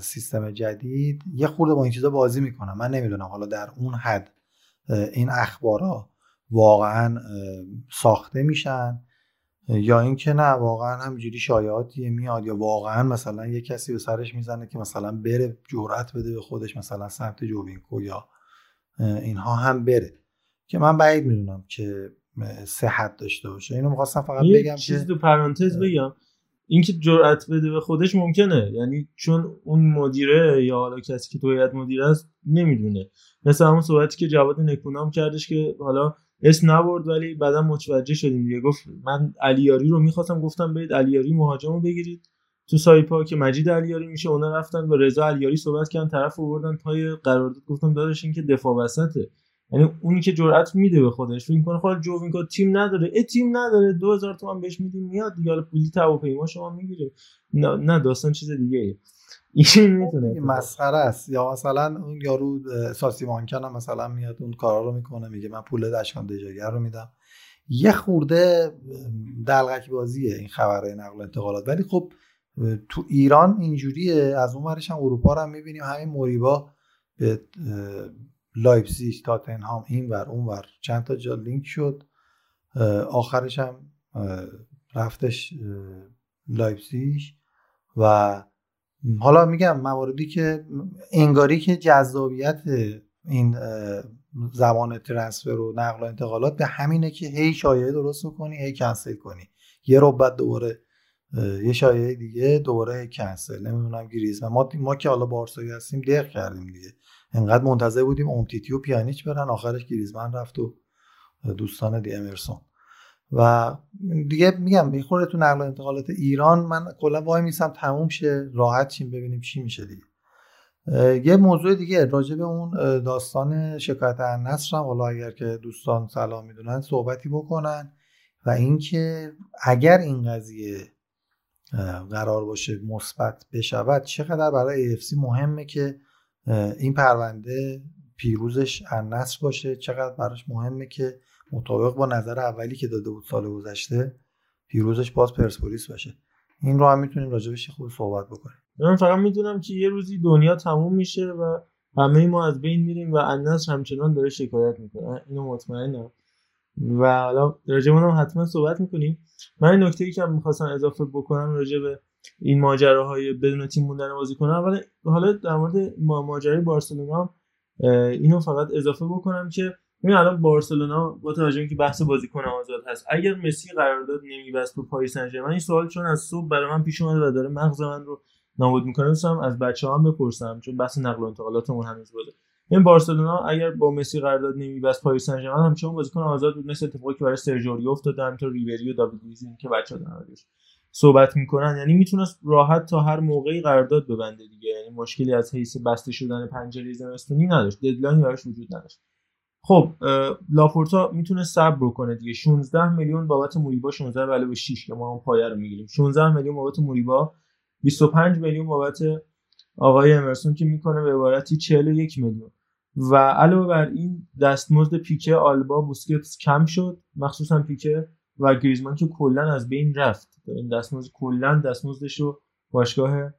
سیستم جدید یه خورده با این چیزا بازی می‌کنم. من نمی‌دونم حالا در اون حد این اخبارا واقعا ساخته میشن یا اینکه نه واقعا همجوری شایعاتی میاد یا واقعا مثلا یه کسی به سرش می‌زنه که مثلا بره جرأت بده به خودش مثلا سمت جوینکو یا اینها هم بره. که من بعید می‌دونم که صحت داشته باشه. اینو می‌خواستم فقط بگم چیز تو پرانتز بگم. اینکه جرأت بده به خودش ممکنه. یعنی چون اون مدیره یا حالا کسی که تو هیئت مدیره است نمی‌دونه. مثل همون صحبتی که جواد نکونام کردش که حالا اسم نبرد ولی بعدا متوجه شدیم دیگه. گفت من علیاری رو می‌خواستم گفتم برید علیاری مهاجم رو بگیرید. تو سایپا که مجید علیاری میشه اونا رفتن با رضا علیاری صحبت کردن طرف آوردن پای قرارداد. گفتم داداش این که دفاع وسطه. یعنی اونی که جرأت میده به خودش. فکر کنه خود جوینکو تیم نداره. ای تیم نداره. 2000 تومان بهش میدیم میاد دیگه. حالا پولی هواپیما شما می‌گیره نه, نه داستان چیز دیگه ای این می‌تونه مسخره است. یا مثلا اون یارو ساسی مانکن هم مثلا میاد اون کارا رو می‌کنه میگه من پول اشکان دژاگه رو میدم. یه خورده دلقک بازیه این خبرهای نقل و انتقالات. ولی خب تو ایران اینجوریه. از اون ورش هم اروپا رو هم می‌بینیم. همین موریبا به لایپزیگ تاتنهام این ور اون ور چند تا جا لینک شد. آخرش هم رفتش لایپزیگ و حالا میگم مواردی که انگاری که جذابیت این زمان transfer و نقل و انتقالات به همینه که هی شایعه درست کنی هی کنسل کنی. یه رو بعد دوباره یه شایعه دیگه دوباره کنسل. نمی‌دونم گریزمن ما که حالا بارسایی هستیم دق کردیم دیگه. انقدر منتظر بودیم اومتیتی و پیانیچ برن آخرش گریزمن رفت و دوستان دی امرسون. و دیگه میگم می‌خوره تو نقل و انتقالات ایران. من کلا وای میسم تموم شه راحت شیم ببینیم چی میشه دیگه. یه موضوع دیگه راجع به اون داستان شکایت النصر هم. حالا اگر که دوستان سلام می‌دونن صحبتی بکنن. و اینکه اگر این قضیه قرار باشه مثبت بشود چقدر برای AFC مهمه که این پرونده پیروزش النصر باشه. چقدر براش مهمه که مطابق با نظر اولی که داده بود سال گذشته پیروزش باز پرسپولیس باشه. این رو هم می‌تونیم راجبش خود صحبت بکنیم. من فقط می‌دونم که یه روزی دنیا تموم میشه و همه ما از بین میریم و النصر همچنان داره شکایت می‌کنه. اینو مطمئنم. و حالا راجع هم حتما صحبت می‌کنیم. من نکته ای که می‌خواستم اضافه بکنم راجع به این ماجراهای بدون تیم موندن بازی کنم. ولی حالا در مورد ماجرای بارسلونا اینو فقط اضافه بکنم که ببین الان بارسلونا با توجه اینکه بحث بازیکن آزاد هست اگر مسی قرارداد نمیبست با پاریس سن این سوال چون از صبح برای من پیش اومده و داره مغز من رو نابود می‌کنه دوستم از بچه هم بپرسم چون بحث نقل و انتقالاتمون هنوز بوده. این بارسلونا اگر با مسی قرارداد نمیبست پاریس سن ژرمن همچنان بازیکن آزاد بود مثل اتفاقی که برای سرژیو افتاد همینطور ریبری و داوید لوئیز که بچه‌ها دارن صحبت می‌کنن. یعنی می‌تونست راحت تا هر موقعی قرارداد ببنده دیگه. یعنی مشکلی از حیث بسته شدن پنجره زمستونی نداشت. ددلاینی براش وجود نداشت. خب لاپورتا می‌تونه صبر بکنه دیگه. 16 میلیون بابت موریبا 16 به علاوه 6 که ما اون پایه رو می‌گیریم. 16 میلیون بابت موریبا 25 میلیون بابت آقای امرسون که می‌کنه به عبارتی 41 میلیون. و علاوه بر این دستمزد پیکه آلبا بوسکتس کم شد. مخصوصا پیکه و گریزمان که کلا از بین رفت. این دستمزد کلا دستمزدش رو باشگاه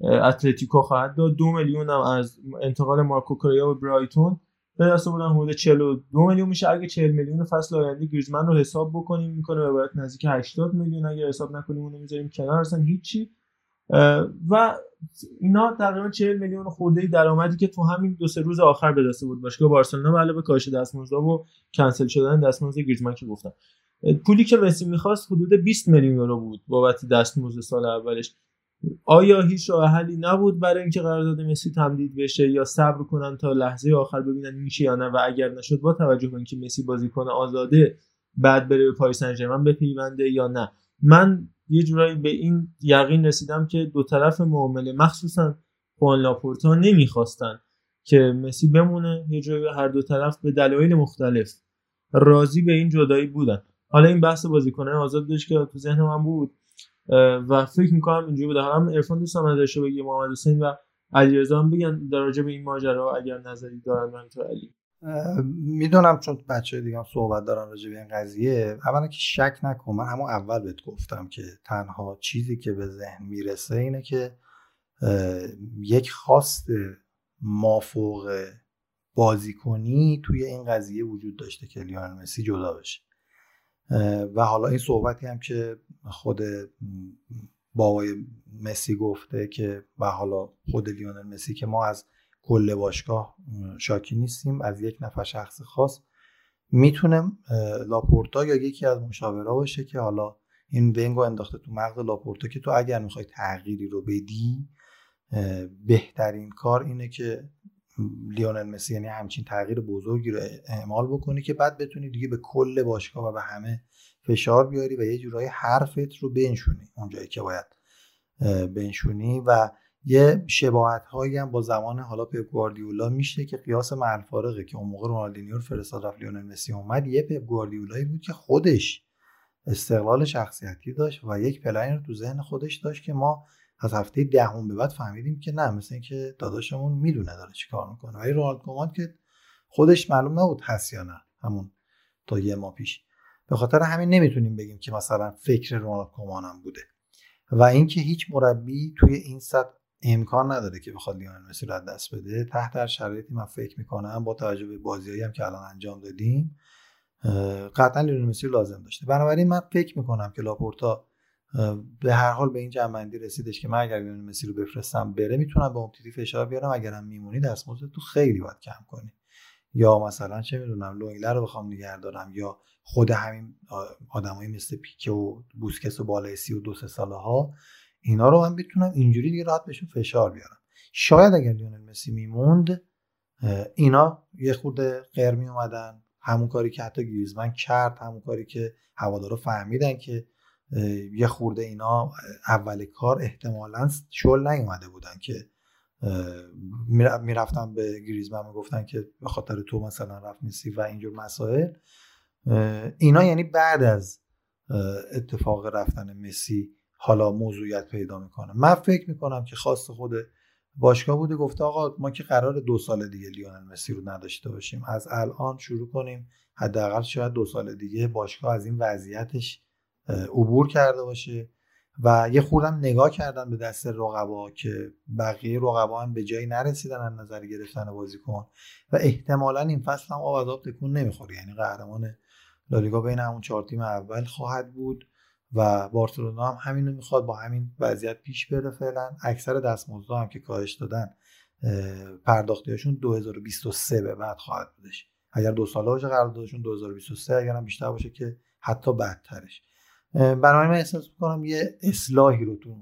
اتلتیکو خواهد داد. دو میلیون هم از انتقال مارکو کوریا و برایتون. به دست بودن حدود 42 میلیون میشه. اگه 40 میلیون فصل آینده گریزمن رو حساب بکنیم می‌کنه به باید نزدیک 80 میلیون. اگه حساب نکنیم اونو می‌ذاریم کنار اصلا هیچی. و اینا تقریبا 40 میلیون خورده درآمدی که تو همین دو سه روز آخر به دست بود باشگاه بارسلونا به علاوه کاهش دستمزد و کنسل شدن دستمزد گریزمان که گفتم. پولی که مسی می‌خواست حدود 20 میلیون یورو بود بابت دستمزد سال اولش. آیا هیچ راه حلی نبود برای اینکه قرارداد مسی تمدید بشه یا صبر کنن تا لحظه آخر ببینن میشه یا نه؟ و اگر نشد با توجه به اینکه مسی بازیکن آزاده بعد بره به پاریس سن بپیونده یا نه. من یه جورایی به این یقین رسیدم که دو طرف معامله مخصوصا خوان لاپورتا نمی‌خواستن که مسی بمونه. یه جورایی هر دو طرف به دلایل مختلف راضی به این جدایی بودن. حالا این بحث بازیکنه آزاد داشت که تو ذهن من بود و فکر می‌کنم اینجوری بوده. هم عرفان دوستم ازش بگی محمد حسین و علیرضا هم بگن در به این ماجرا اگر نظری دارن من تو علی. می‌دونم چون بچه دیگه هم صحبت دارن راجع به این قضیه. اولا که شک نکن من همون اول بهت گفتم که تنها چیزی که به ذهن می‌رسه اینه که یک خواست مافوق بازیکنی توی این قضیه وجود داشته که لیونل مسی جدا بشه. و حالا این صحبتی هم که خود بابای مسی گفته که و حالا خود لیونل مسی که ما از کل باشگاه شاکی نیستیم از یک نفر شخص خاص می‌تونه لاپورتا یا یکی از مشاورا باشه که حالا این ونگو انداخته تو مغز لاپورتا که تو اگر می‌خوای تغییری رو بدی بهترین کار اینه که لیونل مسی یعنی همچین تغییر بزرگی رو اعمال بکنی که بعد بتونی دیگه به کل باشگاه و به همه فشار بیاری و یه جورایی حرفت رو بنشونی اونجایی که باید بنشونی و یه شباهت هایی هم با زمان حالا پپ گواردیولا میشه که قیاس مع که اون موقع رونالدینیو رو فرستاد رفت لیونل مسی اومد. یه پپ گواردیولایی بود که خودش استقلال شخصیتی داشت و یک پلنی رو تو ذهن خودش داشت که ما از هفته دهم به بعد فهمیدیم که نه مثل اینکه داداشمون می‌دونه داره چی کار می‌کنه. ولی رونالد کومان که خودش معلوم نبود هست یا نه همون تا یه ماه پیش. به خاطر همین نمی‌تونیم بگیم که مثلا فکر رونالد کومان هم بوده. و اینکه هیچ مربی توی این سطح امکان نداره که بخواد لیونل مسی رو دست بده تحت هر شرایطی من فکر می‌کنم با توجه به بازیایی هم که الان انجام دادیم قطعا لیونل مسی لازم داشته. بنابراین من فکر می‌کنم که لاپورتا به هر حال به این جمع‌بندی رسیدش که من اگر لیونل مسی رو بفرستم بره می‌تونم به اومتیتی فشار بیارم. اگرم میمونی دستمزد تو خیلی باید کم کنی. یا مثلا چه می‌دونم لنگله رو بخوام نگه دارم یا خود همین آدمایی مثل پیکه و بوسکس و بالای سی و دو سه ساله ها اینا رو من بتونم اینجوری دیگه راحت بهشون فشار بیارم. شاید اگر لیونل مسی میموند اینا یه خورده غیر می اومدن همون کاری که حتی گریزمن کرد همون کاری که هوادارا فهمیدن که یه خورده اینا اول کار احتمالا شل نیومده بودن که می‌رفتن به گریزمن می‌گفتن که به خاطر تو مثلا رفت مسی و اینجور مسائل. اینا یعنی بعد از اتفاق رفتن مسی حالا موضوعیت پیدا می‌کنه. من فکر می‌کنم که خواست خود باشگاه بوده گفته آقا ما که قرار دو سال دیگه لیونل مسی رو نداشته باشیم. از الان شروع کنیم. حداقل شاید دو سال دیگه باشگاه از این وضعیتش عبور کرده باشه. و یه خوردم نگاه کردن به دست رقبا که بقیه رقبا هم به جایی نرسیدن از نظر گرفتن بازیکن. و احتمالا این فصل هم آب از آب تکون نمی‌خوره. یعنی قهرمان لالیگا بین همون چهار تیم اول خواهد بود و بارسلونا هم همین رو می‌خواد با همین وضعیت پیش بره فعلا. اکثر دستمزدها هم که کاهش دادن پرداختیشون 2023 به بعد خواهد بودش. اگر دو ساله باشه قراردادشون 2023 اگر هم بیشتر باشه که حتی بدترش. بنابراین من احساس می‌کنم یه اصلاحی رو تو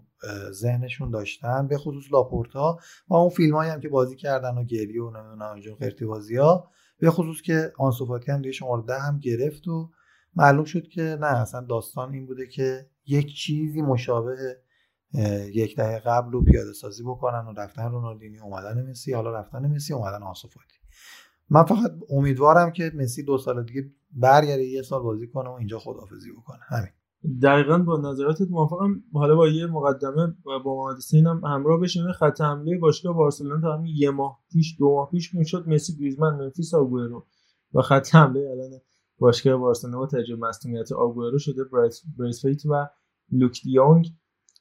ذهنشون داشتن به خصوص لاپورتا و اون فیلم هایی هم که بازی کردن و گریه و نمی‌دونم قرتی بازی ها به خصوص که آنسوفاتی هم دیگه شماره ده هم گرفت و معلوم شد که نه اصلا داستان این بوده که یک چیزی مشابه یک دهه قبل رو پیاده سازی بکنن و رفتن رونالدینی اومدن مسی حالا رفتن مسی اومدن آنسوفاتی من فقط امیدوارم که مسی دو سال دیگه برگرده یه سال بازی کنه و اینجا خدافزی بکنه. همین. دقیقا با نظراتت موافقم. حالا با یه مقدمه با محمد هم همراه بشیم. خط حمله باشگاه بارسلونا تا همین یه ماه پیش دو ماه پیش می‌شد. مسی گریزمن منفیس آگوئرو و خط حمله الان باشگاه بارسلونا با تجربه مصونیت آگوئرو شده فیت و لوک دیونگ.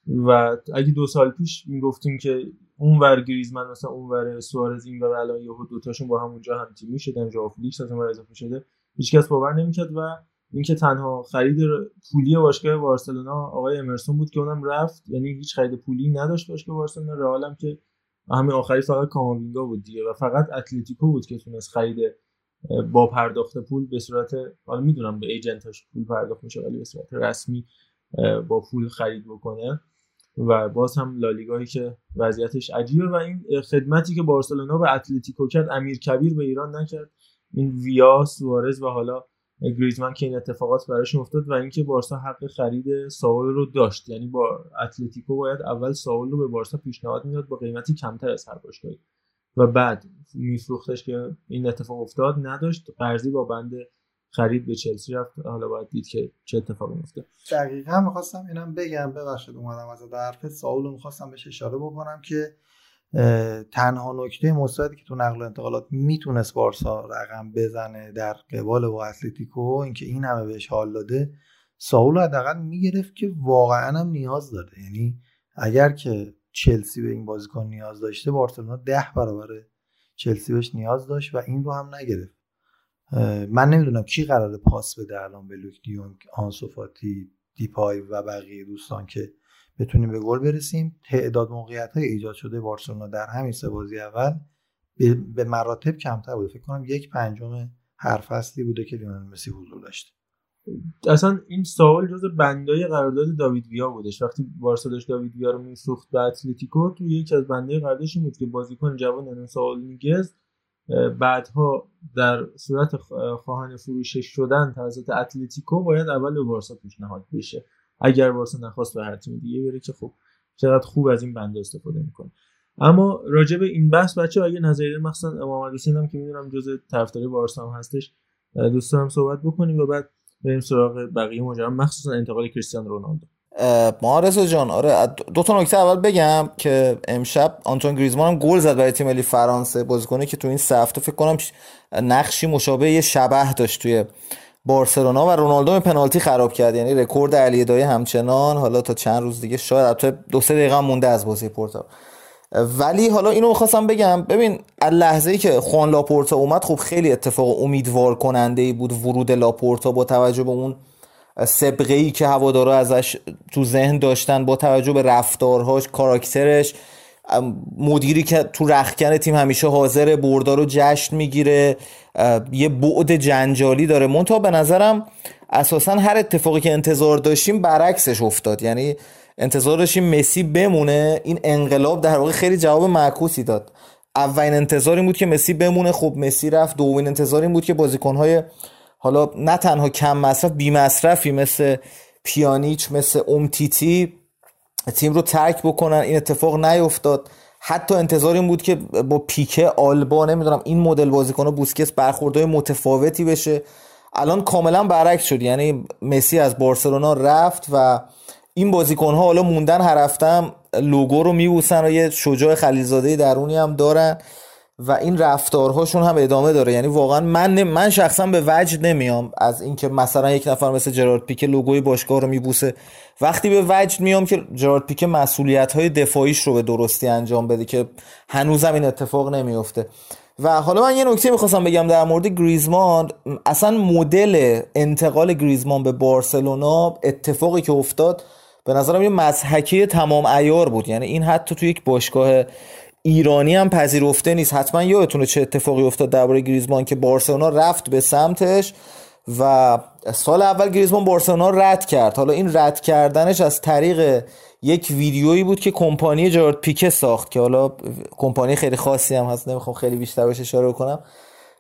و اگه دو سال پیش می‌گفتیم که اون ور گریزمن مثلا اون ور سوارز این ور الان یهو دوتاشون با هم اونجا هم تیمی شدن ژائو فلیکس از اضافه شده هیچکس باور نمی‌کرد و اینکه تنها خرید پولی باشگاه بارسلونا آقای امرسون بود که اونم رفت یعنی هیچ خرید پولی نداشت باشگاه بارسلونا. رئال هم که همین آخری فقط کاماوینگا بود دیگه و فقط اتلتیکو بود که تونست خرید با پرداخت پول به صورت حالا می‌دونم به ایجنتاش پول پرداخت میشه ولی به صورت رسمی با پول خرید بکنه. و باز هم لالیگایی که وضعیتش عجیبه و این خدمتی که بارسلونا به اتلتیکو کرد امیر کبیر به ایران نکرد. این ویا سوارز و حالا گریزمن که این اتفاقات براشون افتاد و اینکه بارسا حق خرید ساول رو داشت. یعنی با اتلتیکو باید اول ساول رو به بارسا پیشنهاد می‌داد با قیمتی کمتر از هر باشگاهی. و بعد میفروختش که این اتفاق افتاد نداشت. قرضی با بند خرید به چلسی رفت. حالا باید دید که چه اتفاقی میفته دقیقا می‌خواستم اینم بگم. ببخشید اومدم از حرف. ساول رو می‌خواستم بهش اشاره بکنم که تنها نکته مثبتی که تو نقل و انتقالات می‌تونست بارسا رقم بزنه در قبال با اتلتیکو اینکه این همه بهش حال داده ساول حداقل می‌گرفت که واقعا هم نیاز داره. یعنی اگر که چلسی به این بازیکن نیاز داشته بارسلونا ده برابر چلسی بهش نیاز داشت و این رو هم نگرفت. من نمی‌دونم کی قراره پاس بده الان به لوک دیونگ آنسوفاتی دیپای و بقیه دوستان که بتونیم به گل برسیم. تعداد موقعیت های ایجاد شده بارسلونا در همین سه بازی اول به مراتب کمتر بوده. فکر کنم یک پنجم هر فصلی بوده که لیونل مسی حضور داشته. اصلا این سوال جز بندای قرارداد داوید ویا بودش. وقتی بارسا داشت داوید ویا رو میفروخت به اتلتیکو تو یکی از بندای قراردادش بود که بازیکن جوان این سوال میگز بعدها در صورت خواهان فروشش شدن توسط اتلتیکو باید اول به بارسا پیشنهاد بشه. اگر بارسا نخواست به هر تیم دیگه بره که خب چقدر خوب از این بنده استفاده می‌کنه. اما راجع به این بحث بچه اگه نظری مخصوصا امام حسین هم که می‌دونم جزء طرفداری بارسا هم هستش دوست دارم صحبت بکنیم و بعد بریم سراغ بقیه ماجرا مخصوصا انتقال کریستیانو رونالدو. مارسو جان آره دو تا نکته اول بگم که امشب آنتون گریزمان هم گل زد برای تیم ملی فرانسه بازیکنی که تو این سه هفته فکر کنم نقشی مشابه یه شبه داشت توی بارسلونا و رونالدو پنالتی خراب کرد. یعنی رکورد علی دایی همچنان. حالا تا چند روز دیگه شاید تا دو سه دقیقه مونده از بازی پورتا. ولی حالا اینو می‌خواستم بگم. ببین لحظه ای که خوان لاپورتا اومد خب خیلی اتفاق امیدوار کننده ای بود ورود لاپورتا با توجه به اون سبقه ای که هوادارا ازش تو ذهن داشتن با توجه به رفتارهاش کاراکترش. مدیری که تو رخکن تیم همیشه حاضر بردار رو جشن می‌گیره یه بعد جنجالی داره. مونتا به نظرم اساسا هر اتفاقی که انتظار داشتیم برعکسش افتاد. یعنی انتظار داشتیم مسی بمونه. این انقلاب در واقع خیلی جواب معکوسی داد. اولین انتظار این بود که مسی بمونه. خب مسی رفت. دومین انتظار این بود که بازیکنهای حالا نه تنها کم مصرف بی مصرفی مثل پیانیچ مثل امتیتی تیم رو ترک بکنن. این اتفاق نیفتاد. حتی انتظار این بود که با پیکه آلبا نمی‌دونم این مدل بازیکن بوسکس برخوردهای متفاوتی بشه. الان کاملا برعکس شد. یعنی مسی از بارسلونا رفت و این بازیکن ها حالا موندن هر هفتم لوگو رو میبوسن و یه شجاع خلیزاده درونی هم دارن. و این رفتارهاشون هم ادامه داره. یعنی واقعا من من شخصا به وجد نمیام از اینکه مثلا یک نفر مثل جرارد پیکه لوگوی باشگاه رو میبوسه. وقتی به وجد میام که جرارد پیکه مسئولیت های دفاعیش رو به درستی انجام بده که هنوزم این اتفاق نمیفته و حالا من یه نکته می‌خواستم بگم در مورد گریزمان. اصلا مدل انتقال گریزمان به بارسلونا اتفاقی که افتاد به نظرم یه مزحکی تمام ایار بود. یعنی این حتی تو یک باشگاه ایرانی هم پذیرفته نیست. حتما یادتونه چه اتفاقی افتاد درباره گریزمان که بارسلونا رفت به سمتش و سال اول گریزمان بارسلونا رد کرد. حالا این رد کردنش از طریق یک ویدیویی بود که کمپانی جارد پیکه ساخت که حالا کمپانی خیلی خاصی هم هست. نمی‌خوام خیلی بیشتر بهش اشاره کنم.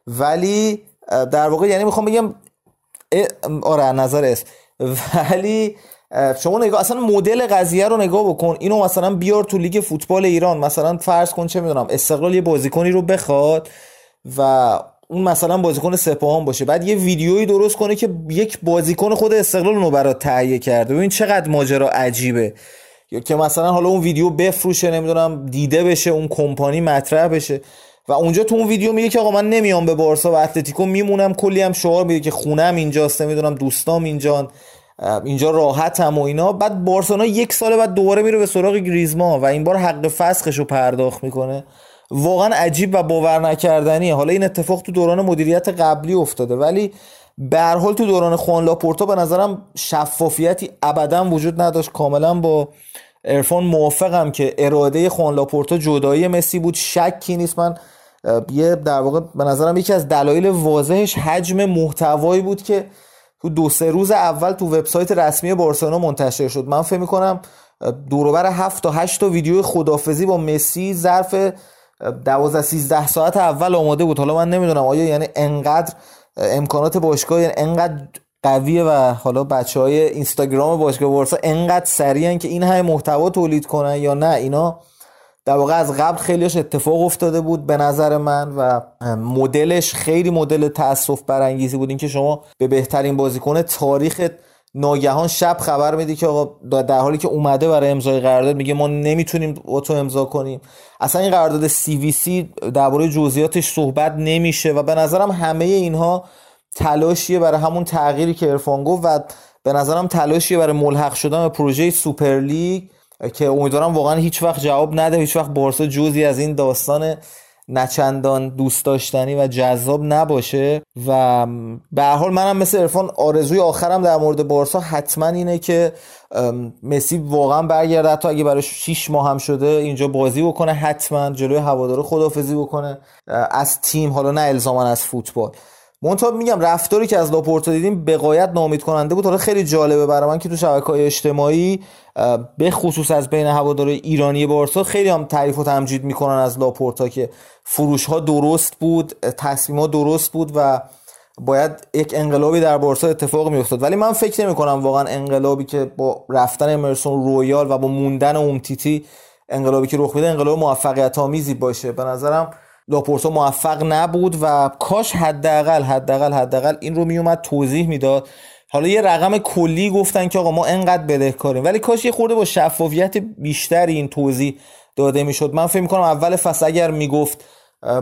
ولی در واقع یعنی می‌خوام بگم آره نظر است ولی شما نگاه اصلا مدل قضیه رو نگاه بکن. اینو مثلا بیار تو لیگ فوتبال ایران. مثلا فرض کن چه می‌دونم استقلال یه بازیکنی رو بخواد و اون مثلا بازیکن سپاهان باشه. بعد یه ویدیویی درست کنه که یک بازیکن خود استقلال رو برات تهیه کرده. ببین چقدر ماجرا عجیبه. یا که مثلا حالا اون ویدیو بفروشه نمی‌دونم دیده بشه اون کمپانی مطرح بشه. و اونجا تو اون ویدیو میگه که آقا من نمیام به بارسا و اتلتیکو میمونم کلی هم شعار میده که خونم اینجاست نمی‌دونم دوستام اینجان. اینجا راحت هم و اینا. بعد بارسلونا یک سال بعد دوباره میره به سراغ گریزما و این بار حق فسخش رو پرداخت می‌کنه. واقعا عجیب و باور نکردنیه. حالا این اتفاق تو دوران مدیریت قبلی افتاده ولی به حال تو دوران خوان لاپورتا به نظرم شفافیتی ابدا وجود نداشت. کاملا با ارفان موافقم که اراده خوان لاپورتا جدایی مسی بود. شکی نیست. من یه در واقع به نظرم یکی از دلایل واضحش حجم محتوایی بود که تو دو سه روز اول تو وبسایت رسمی بارسلونا منتشر شد. من فکر می‌کنم دوروبر هفت تا هشت تا ویدیو خدافزی با مسی ظرف 12 13 ساعت اول آماده بود. حالا من نمی‌دونم آیا یعنی انقدر امکانات باشگاه یعنی انقدر قویه و حالا بچه های اینستاگرام باشگاه بارسا انقدر سریعن که این همه محتوا تولید کنن یا نه؟ اینا در واقع از قبل خیلیش اتفاق افتاده بود به نظر من و مدلش خیلی مدل تاسف برانگیزی بود. اینکه شما به بهترین بازیکن تاریخ ناگهان شب خبر میدی که آقا در حالی که اومده برای امضای قرارداد میگه ما نمی‌تونیم با تو امضا کنیم. اصلا این قرارداد سی وی سی درباره جزئیاتش صحبت نمیشه و به نظرم همه اینها تلاشیه برای همون تغییری که ارفان گفت و به نظرم تلاشیه برای ملحق شدن به پروژه سوپر لیگ. که امیدوارم واقعا هیچ وقت جواب نده هیچ وقت بارسا جزی از این داستان نچندان دوست داشتنی و جذاب نباشه. و به هر حال منم مثل ارفان آرزوی آخرم در مورد بارسا حتما اینه که مسی واقعا برگرده. حتی اگه برای 6 ماه هم شده اینجا بازی بکنه حتما جلوی هوادارو خدافزی بکنه از تیم حالا نه الزاما از فوتبال. منتها میگم رفتاری که از لاپورتا دیدیم بقایت نامید کننده بود. حالا خیلی جالبه برای من که تو شبکه های اجتماعی به خصوص از بین هوادار ایرانی بارسا خیلی هم تعریف و تمجید می‌کنن از لاپورتا که فروش ها درست بود تصمیم ها درست بود و باید یک انقلابی در بارسا اتفاق میافتاد. ولی من فکر نمی کنم واقعا انقلابی که با رفتن امرسون رویال و با موندن اومتیتی انقلابی که رخ بده انقلاب موفقیت آمیزی باشه. به نظرم لاپورتا موفق نبود و کاش حداقل حداقل حداقل این رو میومد توضیح می‌داد. حالا یه رقم کلی گفتن که آقا ما انقدر بدهکاریم ولی کاش یه خورده با شفافیت بیشتری این توضیح داده می‌شد. من فکر می‌کنم اول فصل اگر می‌گفت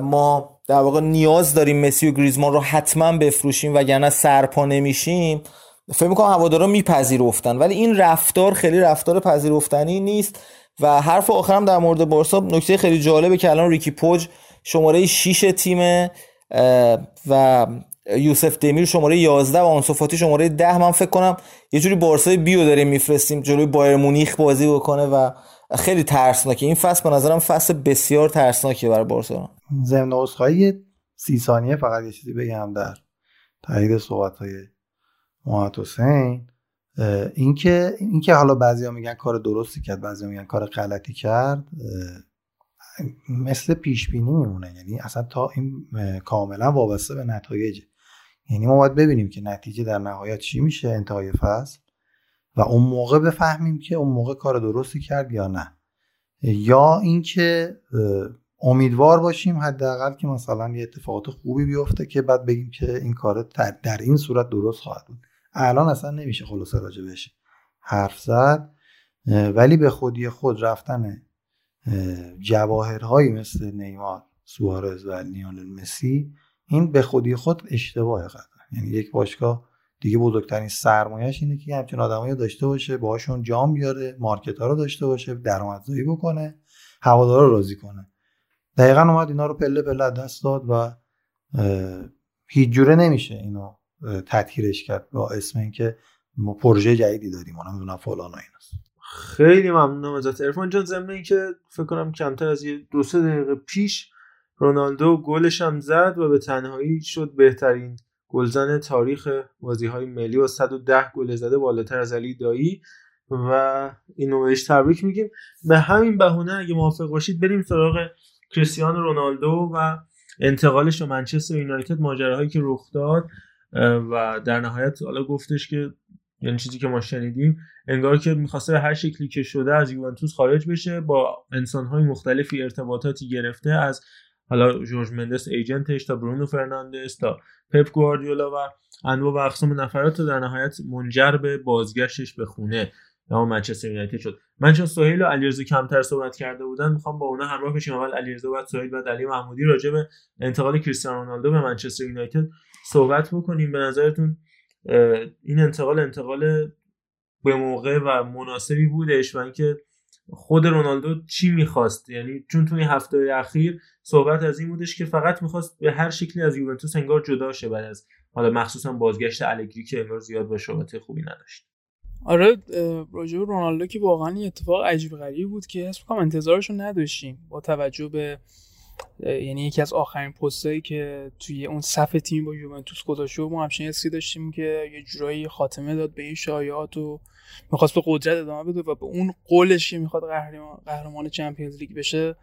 ما در واقع نیاز داریم مسی و گریزمان رو حتما بفروشیم وگرنه سرپا نمیشیم فکر می‌کنم هوادارا میپذیرفتن. ولی این رفتار خیلی رفتار پذیرفتنی نیست و حرف آخرم در مورد بارسا نکته خیلی جالبه که الان ریکی پوج شماره 6 تیم و یوسف دمیر شماره 11 و آنسوفاتی شماره 10 من فکر کنم یه جوری بارسای بیو داریم میفرستیم جلوی بایر مونیخ بازی بکنه و خیلی ترسناکه. این فصل به نظرم فصل بسیار ترسناکه برای بارسلونا. ضمن عذرخواهی سی ثانیه فقط یه چیزی بگم در تایید صحبت های محمد حسین. اینکه اینکه حالا بعضیا میگن کار درستی کرد بعضیا میگن کار غلطی کرد مثل پیش بینی میمونه. یعنی اصلا تا این کاملا وابسته به نتایج یعنی ما باید ببینیم که نتیجه در نهایت چی میشه انتهای فصل و اون موقع بفهمیم که اون موقع کار درستی کرد یا نه. یا اینکه امیدوار باشیم حداقل که مثلا یه اتفاقات خوبی بیفته که بعد بگیم که این کار در این صورت درست خواهد بود. الان اصلا نمیشه خلاصه راجع بشه حرف زد. ولی به خودی خود رفتن جواهرهایی مثل نیمار سوارز و لیونل مسی این به خودی خود اشتباه قطعا. یعنی یک باشگاه دیگه بزرگترین سرمایهش اینه که همچین آدمایی داشته باشه باهاشون جام بیاره مارکت ها رو داشته باشه درآمدزایی بکنه هوادارا رو راضی کنه. دقیقا اومد اینا رو پله پله دست داد و هیچ جوره نمیشه اینو تطهیرش کرد با اسم اینکه ما پروژه جدیدی داریم اونم نمی‌دونم فلان و ایناست خیلی ممنونم ازت. ارفان جان ضمن اینکه فکر کنم کمتر از یه دو سه دقیقه پیش رونالدو گلش هم زد و به تنهایی شد بهترین گلزن تاریخ بازی های ملی و 110 گل زده بالاتر از علی دایی و اینو بهش تبریک میگیم. به همین بهونه اگه موافق باشید بریم سراغ کریستیانو رونالدو و انتقالش به منچستر یونایتد ماجراهایی که رخ داد و در نهایت حالا گفتش که یعنی چیزی که ما شنیدیم انگار که می‌خواسته به هر شکلی که شده از یوونتوس خارج بشه با انسانهای مختلفی ارتباطاتی گرفته از حالا جورج مندس ایجنتش تا برونو فرناندس تا پپ گواردیولا و انواع و اقسام نفرات در نهایت منجر به بازگشتش به خونه یا منچستر یونایتد شد. من چون سهیل و علیرضا کمتر صحبت کرده بودن می‌خوام با اونا همراه بشیم. اول علیرضا بعد سهیل بعد علی محمودی راجع به انتقال کریستیانو رونالدو به منچستر یونایتد صحبت بکنیم. به نظرتون این انتقال انتقال به موقع و مناسبی بودش و اینکه خود رونالدو چی می‌خواست؟ یعنی چون توی هفته اخیر صحبت از این بودش که فقط می‌خواست به هر شکلی از یوونتوس انگار جدا شه بعد از حالا مخصوصا بازگشت الگری که انگار زیاد با شبات خوبی نداشت. آره راجع رونالدو که واقعا اتفاق عجیب غریبی بود که حس می‌کنم انتظارشو نداشتیم با توجه به یعنی یکی از آخرین پستایی که توی اون صف تیم با یوونتوس گذاشته ما همچنین حسی داشتیم که یه جورایی خاتمه داد به این شایعات و می‌خواست به قدرت ادامه بده و به اون قولش که می‌خواد قهرمان قهرمان چمپیونز لیگ بشه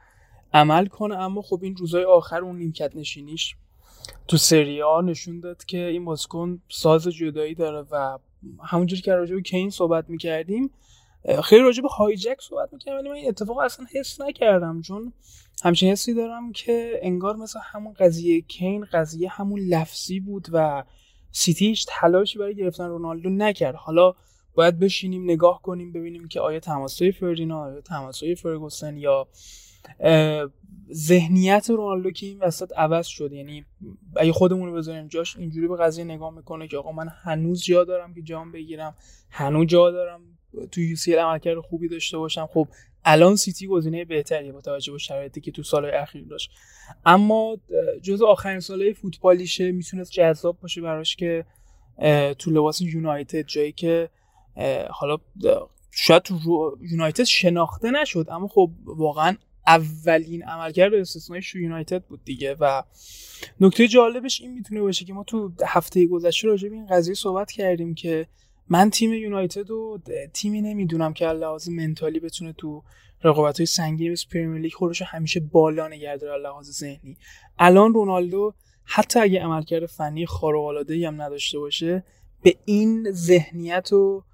عمل کنه. اما خب این روزهای آخر اون نیمکت نشینیش تو سری نشون داد که این بازیکن ساز جدایی داره و همونجوری که راجع به کین صحبت می‌کردیم خیلی راجع به هایجک صحبت می‌کردم ولی من این اتفاق اصلا حس نکردم چون همچنین حسی دارم که انگار مثل همون قضیه کین قضیه همون لفظی بود و سیتیش تلاشی برای گرفتن رونالدو نکرد. حالا باید بشینیم نگاه کنیم ببینیم که آیا تماسای فردینا آیا تماسای فرگوسن یا ذهنیت رونالدو که این وسط عوض شد. یعنی اگه خودمون رو بذاریم جاش اینجوری به قضیه نگاه می‌کنه که آقا من هنوز جا دارم که جام بگیرم هنوز جا دارم تو یو سی عملکرد خوبی داشته باشم. خب الان سیتی گزینه بهتریه با توجه به شرایطی که تو سال اخیر داشت. اما جز آخرین سالهای فوتبالیشه می‌تونست جذاب باشه براش که تو لباس یونایتد جایی که حالا شاید تو یونایتد شناخته نشد اما خب واقعا اولین عملکرد استثنایی یونایتد بود دیگه. و نکته جالبش این می‌تونه باشه که ما تو هفته گذشته راجع به این قضیه صحبت کردیم که من تیم یونایتد و تیمی نمی‌دونم که لحاظ منتالی بتونه تو رقابت های سنگین مثل پرمیر لیگ خودش همیشه بالا نگه داره لحاظ ذهنی. الان رونالدو حتی اگه عملکرد فنی خارق العاده هم نداشته باشه به این ذهنیت و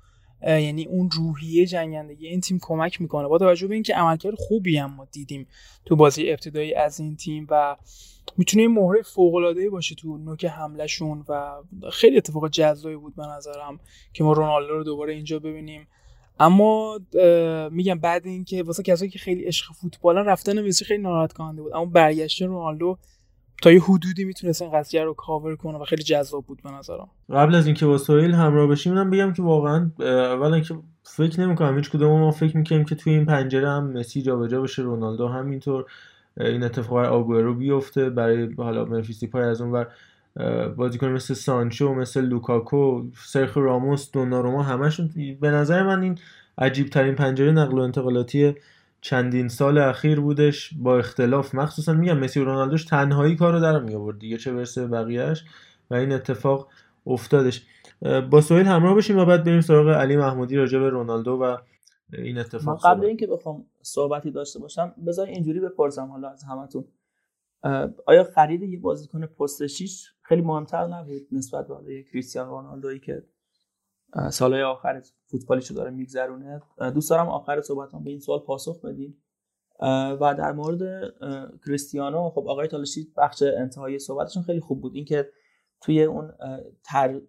یعنی اون روحیه جنگندگی این تیم کمک می‌کنه. با توجه به اینکه عملکرد خوبی هم ما دیدیم تو بازی ابتدایی از این تیم و می‌تونه یه مهره فوق العاده باشه تو نوک حملهشون و خیلی اتفاق جذابی بود به نظرم که ما رونالدو رو دوباره اینجا ببینیم. اما میگم بعد اینکه واسه کسایی که خیلی عشق فوتبالن رفتن مسی خیلی ناراحت کننده بود. اما برگشت رونالدو تا یه حدودی می‌تونست این قضیه رو کاور کنه و خیلی جذاب بود به نظرم. قبل از اینکه با سویل همراه بشیم من بگم که واقعا اولا که فکر نمی‌کنم هیچ کدوم ما فکر می‌کنیم که توی این پنجره هم مسی جابجا بشه رونالدو همینطور این اتفاق آگورو بیفته برای حالا منفیسی پای از اون بر بازیکن مثل سانچو مثل لوکاکو سرخ راموس دوناروما همشون. به نظر من این عجیب ترین پنجره نقل و انتقالاتی چندین سال اخیر بودش با اختلاف. مخصوصا میگم مسی و رونالدوش تنهایی کارو در می آورد دیگه چه برسه بقیهش و این اتفاق افتادش. با سویل همراه بشیم و بعد بریم سراغ علی محمودی راجع به رونالدو و این اتفاق قبل اینکه بخوام صحبتی داشته باشم بذار اینجوری بپرسم حالا از همتون. آیا خرید یه بازیکن پست 6 خیلی مهمتر نبود نسبت به کریستیانو رونالدویی که سالهای آخر فوتبالیشو داره میگذرونه. دوست دارم آخر صحبتام به این سوال پاسخ بدین. و در مورد کریستیانو خب آقای تالشی بخش انتهایی صحبتشون خیلی خوب بود. اینکه توی اون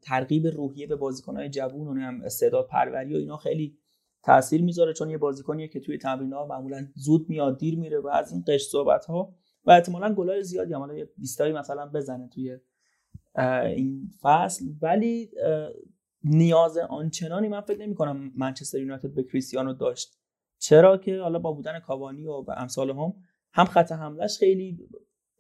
ترغیب روحیه به بازیکنهای جوون و هم استعداد پروری و اینا خیلی تاثیر می‌ذاره چون یه بازیکنیه که توی تمرین ها معمولا زود میاد دیر میره و از این قش صحبت ها و احتمالا گلای زیادی هم یه 20 مثلا بزنه توی این فصل. ولی نیاز آنچنانی من فکر نمی کنم منچستر یونایتد به کریستیانو داشت. چرا که حالا با بودن کاوانی و امثال هم هم خط حملش خیلی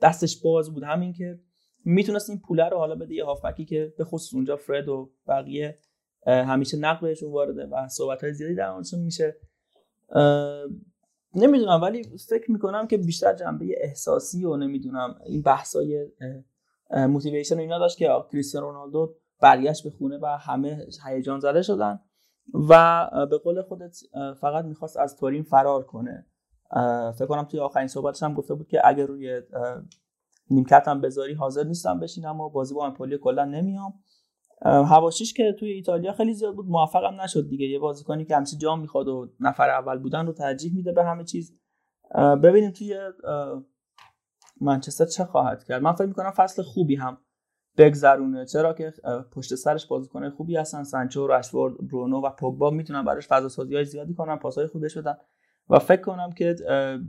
دستش باز بود. همین که می‌تونست این پوله رو حالا بده یه هافبکی که به خصوص اونجا فرد و بقیه همیشه نقل بهشون وارده و صحبت های زیادی در موردشون میشه. نمی‌دونم ولی فکر می‌کنم که بیشتر جنبه احساسی و نمی‌دونم این بحثای موتیویشن و اینا داشت که کریستیانو رونالدو برگشت به خونه و همه هیجان زده شدن و به قول خودت فقط می‌خواست از تورین فرار کنه. فکر کنم توی آخرین صحبتش هم گفته بود که اگر روی نیمکت هم بذاری حاضر نیستم بشینم و بازی با امپولی کلا نمیام. هواشیش که توی ایتالیا خیلی زیاد بود موفقم نشد دیگه. یه بازیکنی که همیشه جام می‌خواد و نفر اول بودن رو ترجیح میده به همه چیز. ببینیم توی منچستر چه خواهد کرد. من فکر می‌کنم فصل خوبی هم بگذرونه. چرا که پشت سرش بازیکن خوبی هستن. سانچو راشفورد برونو و پوگبا می‌تونن براش فضا سازی های زیادی کنن پاسهای خوبی بدن و فکر کنم که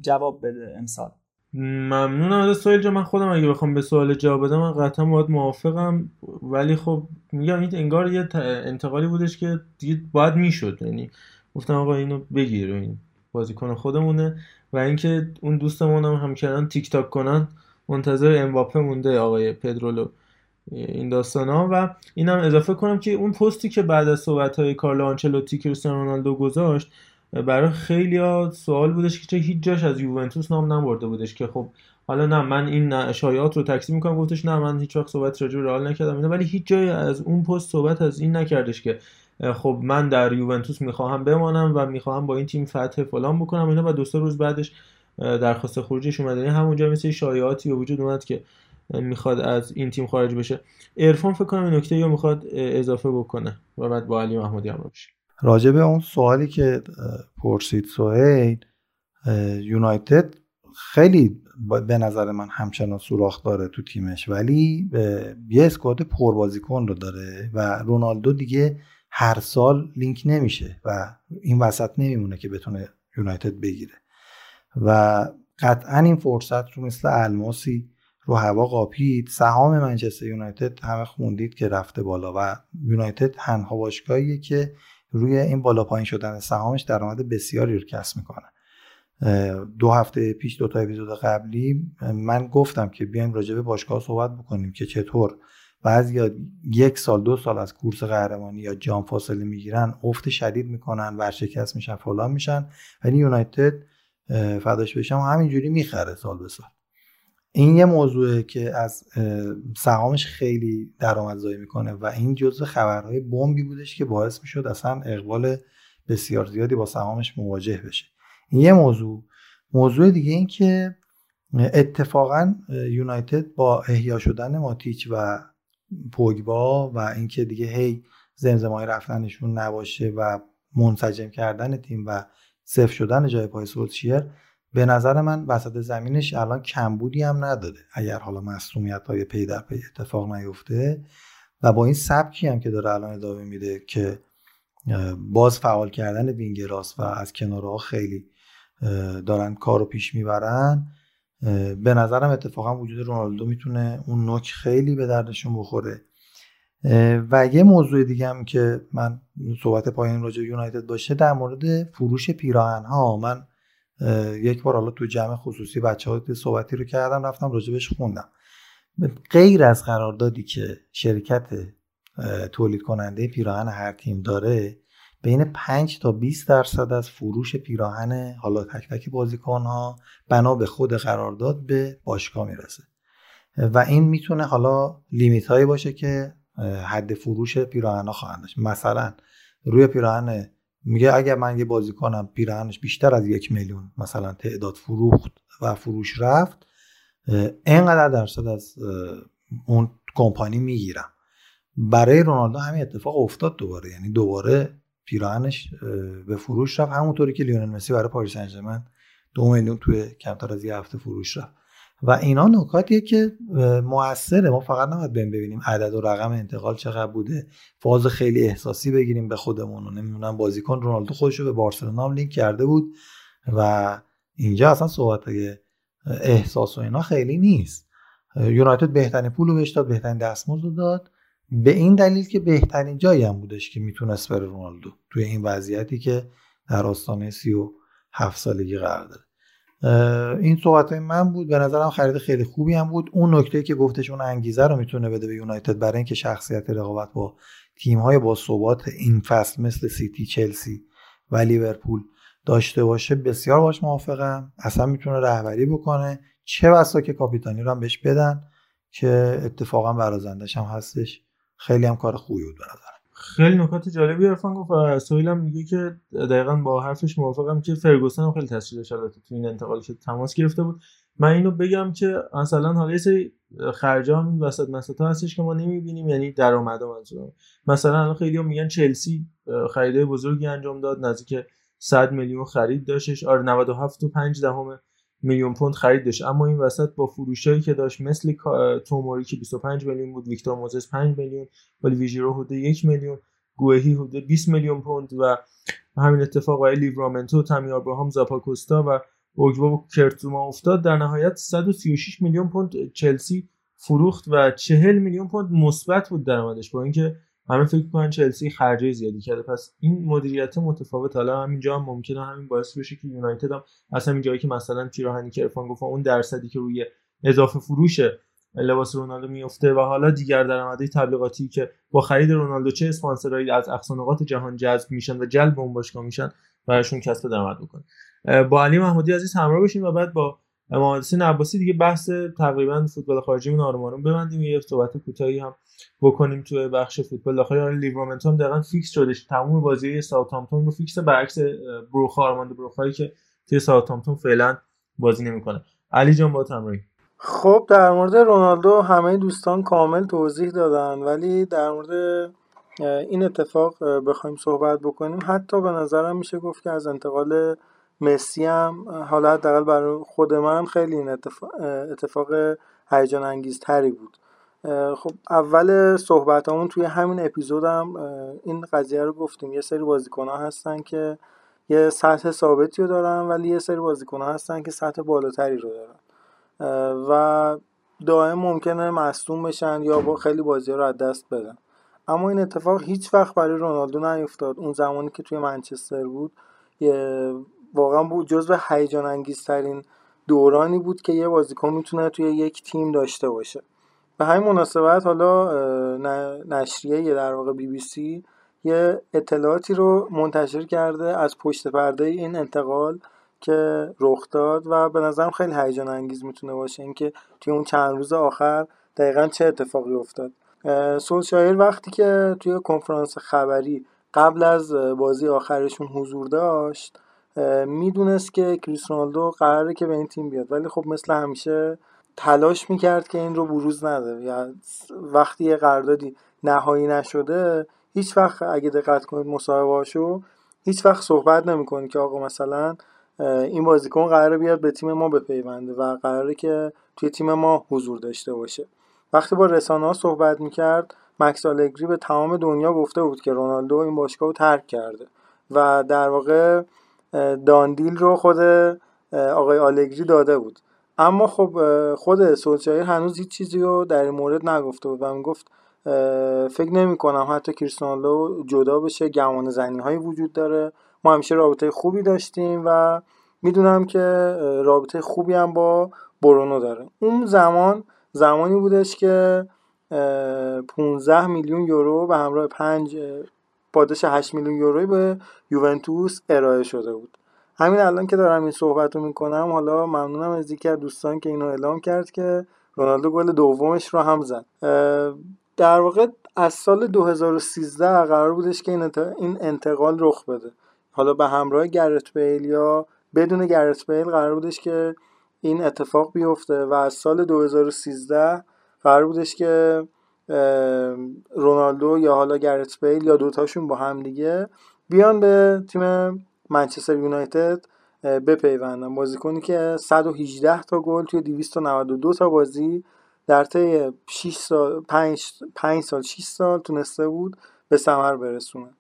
جواب بده امسال. ممنونم. از سوال من خودم اگه بخوام به سوال جواب بدم من قطعا باید موافقم. ولی خب میگم این انگار یه انتقالی بودش که دیگه باید می‌شد. یعنی گفتم آقا اینو بگیر این بازیکن خودمونه و اینکه اون دوستمون هم همچنان تیک تاک کنن منتظر امباپه مونده آقای پدرولو. این داستان ها و اینم اضافه کنم که اون پستی که بعد از صحبت های کارلو آنچلوتی کریستیانو رونالدو گذاشت برای خیلی ها سوال بودش که چه هیچ جاش از یوونتوس نام نبرده بودش که خب حالا نه من این شایعات رو تکذیب می‌کنم گفتش نه من هیچ وقت صحبت راجع رئال نکردم اینا ولی هیچ جای از اون پست صحبت از این نکردش که خب من در یوونتوس می‌خواهم بمانم و می‌خواهم با این تیم فتح فلان بکنم اینا و دو سه روز بعدش درخواست خروجش اومد. یعنی همونجا مثل شایعاتی به وجود اومد که می‌خواد از این تیم خارج بشه. ارفان فکر کنم نکته یا می‌خواد اضافه بکنه و بعد با علی محمودی هم بشه. راجع به اون سوالی که پرسید سوهیل یونایتد خیلی به نظر من همچنان سوراخ داره تو تیمش ولی یه اسکواد پربازیکن رو داره و رونالدو دیگه هر سال لینک نمیشه و این وسط نمیمونه که بتونه یونایتد بگیره. و قطعا این فرصت رو مثل الماسی رو هوا قاپید. سهام منچستر یونایتد همه خوندید که رفته بالا و یونایتد تنها باشگاهیه که روی این بالا پایین شدن سهامش درآمد بسیاری رو کسب می‌کنه. دو هفته پیش دو تا اپیزود قبلی من گفتم که بیایم راجع به باشگاه صحبت بکنیم که چطور بعضی یک سال دو سال از کورس قهرمانی یا جام فاصله می‌گیرن افت شدید می‌کنن ورشکست میشن فلان میشن. ولی یونایتد فداش بشم همینجوری می‌خره سال به سال. این یه موضوعه که از سهامش خیلی درآمدزایی می‌کنه و این جزء خبرهای بمبی بودش که باعث می‌شد اصلا اقبال بسیار زیادی با سهامش مواجه بشه. این یه موضوع. موضوع دیگه این که اتفاقا یونایتد با احیا شدن ماتیچ و پوگبا و اینکه دیگه هی زمزمای رفتنشون نباشه و منسجم کردن تیم و سفت شدن جای پای سولشیر به نظر من وسط زمینش الان کمبودی هم نداره اگر حالا مصدومیت های پی در پی اتفاق نیفته و با این سبکی هم که داره الان ادامه میده که باز فعال کردن وینگراس و از کنارها خیلی دارن کارو پیش می‌برن به نظرم اتفاقا وجود رونالدو می‌تونه اون نوک خیلی به دردشون بخوره. و یه موضوع دیگه هم که من صحبت پایین راجع یونایتد باشه در مورد فروش پیراهن ها من یک بار حالا تو جمع خصوصی بچه ها صحبتی رو کردم رفتم راجبش خوندم. غیر از قراردادی که شرکت تولید کننده پیراهن هر تیم داره بین 5 تا 20 درصد از فروش پیراهن حالا تک تک بازیکن ها بنا به خود قرارداد به باشگاه می‌رسه. و این می‌تونه حالا لیمیت هایی باشه که حد فروش پیراهن ها خواهند داشت. مثلا روی پیراهن میگه اگر من یه بازیکنم پیراهنش بیشتر از یک میلیون مثلا تعداد فروخت و فروش رفت اینقدر درصد از اون کمپانی می‌گیرم. برای رونالدو همین اتفاق افتاد دوباره. یعنی دوباره پیراهنش به فروش رفت. همونطوری که لیونل مسی برای پاریس سن دو میلیون توی کمتر از یه هفته فروش رفت. و اینا نکاتیه که موثره. ما فقط نباید بهم ببینیم عدد و رقم انتقال چقدر بوده. فاز خیلی احساسی بگیریم به خودمون و نمی‌دونم بازیکن رونالدو خودش رو به بارسلونا هم لینک کرده بود و اینجا اصلا صحبت احساس و اینا خیلی نیست. یونایتد بهترین پول رو بهش داد بهترین دستمزد رو داد. به این دلیل که بهترین جایی هم بودش که می‌تونست بره رونالدو توی این وضعیتی که در آستانه سی و هفت سالگی قرار داره. این صحبت من بود. به نظرم خرید خیلی خوبی هم بود. اون نکته که گفتش اون انگیزه رو می‌تونه بده به یونایتد برای اینکه شخصیت رقابت با تیم های با ثبات این فصل مثل سیتی چلسی و لیورپول داشته باشه بسیار باش موافقم. اصلا می‌تونه رهبری بکنه. چه بسا که کاپیتانی رو هم بهش بدن که اتفاقا برازندش هم هستش. خیلی هم کار خوبی بود به خیلی نکات جالبی عرفان گفت و سویل هم میگه که دقیقا با حرفش موافقم که فرگوسن هم خیلی تاثیر داشت تو این انتقال که تماس گرفته بود. من اینو بگم که مثلا حالا یه سری خرجا هم وسط مسطا هستش که ما نمی‌بینیم یعنی درآمد منظورم مثلا الان خیلی هم میگن چلسی خریدای بزرگی انجام داد نزدیک 100 میلیون خرید داشتش. آره 97 و 5 دهم میلیون پوند خرید داشت اما این وسط با فروشایی که داشت مثل توموری که 25 میلیون بود ویکتور موزس 5 میلیون ولی ویژیرو حدود 1 میلیون گوهی حدود 20 میلیون پوند و همین اتفاق برای لیورامنتو تامی ابراهام زاپاکوستا و اوگبا و کرتوما افتاد. در نهایت 136 میلیون پوند چلسی فروخت و چهل میلیون پوند مثبت بود درآمدش با اینکه همه فکر می‌کنن چلسی خرجه زیادی کرده. پس این مدیریت متفاوت حالا همینجا هم ممکنه همین باعث بشه که یونایتد هم از همین جایی که مثلا پیراهنی که عرفان گفت اون درصدی که روی اضافه فروش لباس رونالدو میفته و حالا دیگر درآمدهای تبلیغاتی که با خرید رونالدو چه اسپانسرایی از اقصا جهان جذب میشن و جلب اون باشگاه میشن براشون کسب درآمد بکنه با علی محمودی عزیز همراه بشیم و بعد با محمد حسین دیگه بحث تقریبا فوتبال خارجی من آروم ببندیم. یه صحبت کوتاهی هم بکنیم توی بخش فوتبال. داخلی آره لیورامنتو دقیقا فیکس شدش. تمام بازی ساوثهامپتون رو فیکس برعکس بروخا آرماند بروخایی که توی ساوثهامپتون فعلا بازی نمی‌کنه. علی جان با تمرین. خب در مورد رونالدو همه دوستان کامل توضیح دادن ولی در مورد این اتفاق بخوایم صحبت بکنیم حتی به نظرم میشه گفت که از انتقال مسی هم حالا حداقل برای خود من خیلی این اتفاق, اتفاق هیجان انگیزتری بود خب اول صحبتامون توی همین اپیزودم این قضیه رو گفتیم. یه سری بازیکن ها هستن که یه سطح ثابتی رو دارن ولی یه سری بازیکن ها هستن که سطح بالاتری رو دارن. و دائم ممکنه مصدوم بشن یا با خیلی بازی رو از دست بدن. اما این اتفاق هیچ وقت برای رونالدو نیفتاد. اون زمانی که توی منچستر بود واقعا بود جزو هیجان انگیزترین دورانی بود که یه بازیکن می‌تونه توی یک تیم داشته باشه. به همین مناسبت حالا نشریه در واقع بی بی سی یه اطلاعاتی رو منتشر کرده از پشت پرده این انتقال که رخ داد و به نظرم خیلی هیجان انگیز می‌تونه باشه. اینکه توی اون چند روز آخر دقیقا چه اتفاقی افتاد. سولشایر وقتی که توی کنفرانس خبری قبل از بازی آخرشون حضور داشت می‌دونست که کریس رونالدو قراره که به این تیم بیاد ولی خب مثل همیشه تلاش می‌کرد که این رو بروز نده. یا وقتی یه قراردادی نهایی نشده هیچ وقت اگه دقت کنید مصاحبهاشو هیچ وقت صحبت نمی‌کنه که آقا مثلا این بازیکن قراره بیاد به تیم ما بپیونده و قراره که توی تیم ما حضور داشته باشه. وقتی با رسانه ها صحبت می‌کرد مکس آلگری به تمام دنیا گفته بود که رونالدو این باشگاه رو ترک کرده و در واقع داندیل رو خود آقای آلگری داده بود. اما خب خود سولشایر هنوز هیچ چیزی رو در این مورد نگفته بود و گفت فکر نمی کنم حتی کریستیانو جدا بشه گمان زنی هایی وجود داره. ما همیشه رابطه خوبی داشتیم و می‌دونم که رابطه خوبی هم با برونو داره. اون زمان زمانی بودش که 15 میلیون یورو به همراه 5 پاداش 8 میلیون یوروی به یوونتوس ارائه شده بود. همین الان که دارم این صحبت رو می‌کنم حالا ممنونم از یکی از دوستان که اینو اعلام کرد که رونالدو گل دومش رو هم زد. در واقع از سال 2013 قرار بودش که این انتقال رخ بده. حالا به همراه گرت بیل یا بدون گرت بیل قرار بودش که این اتفاق بیفته و از سال 2013 قرار بودش که رونالدو یا حالا گرت بیل یا دوتاشون با هم دیگه بیان به تیم منچستر یونایتد بپیوندن. بازیکنی که 118 تا گل توی 292 تا بازی در طی 6 سال 5 5 سال 6 سال تونسته بود به ثمر برسونه.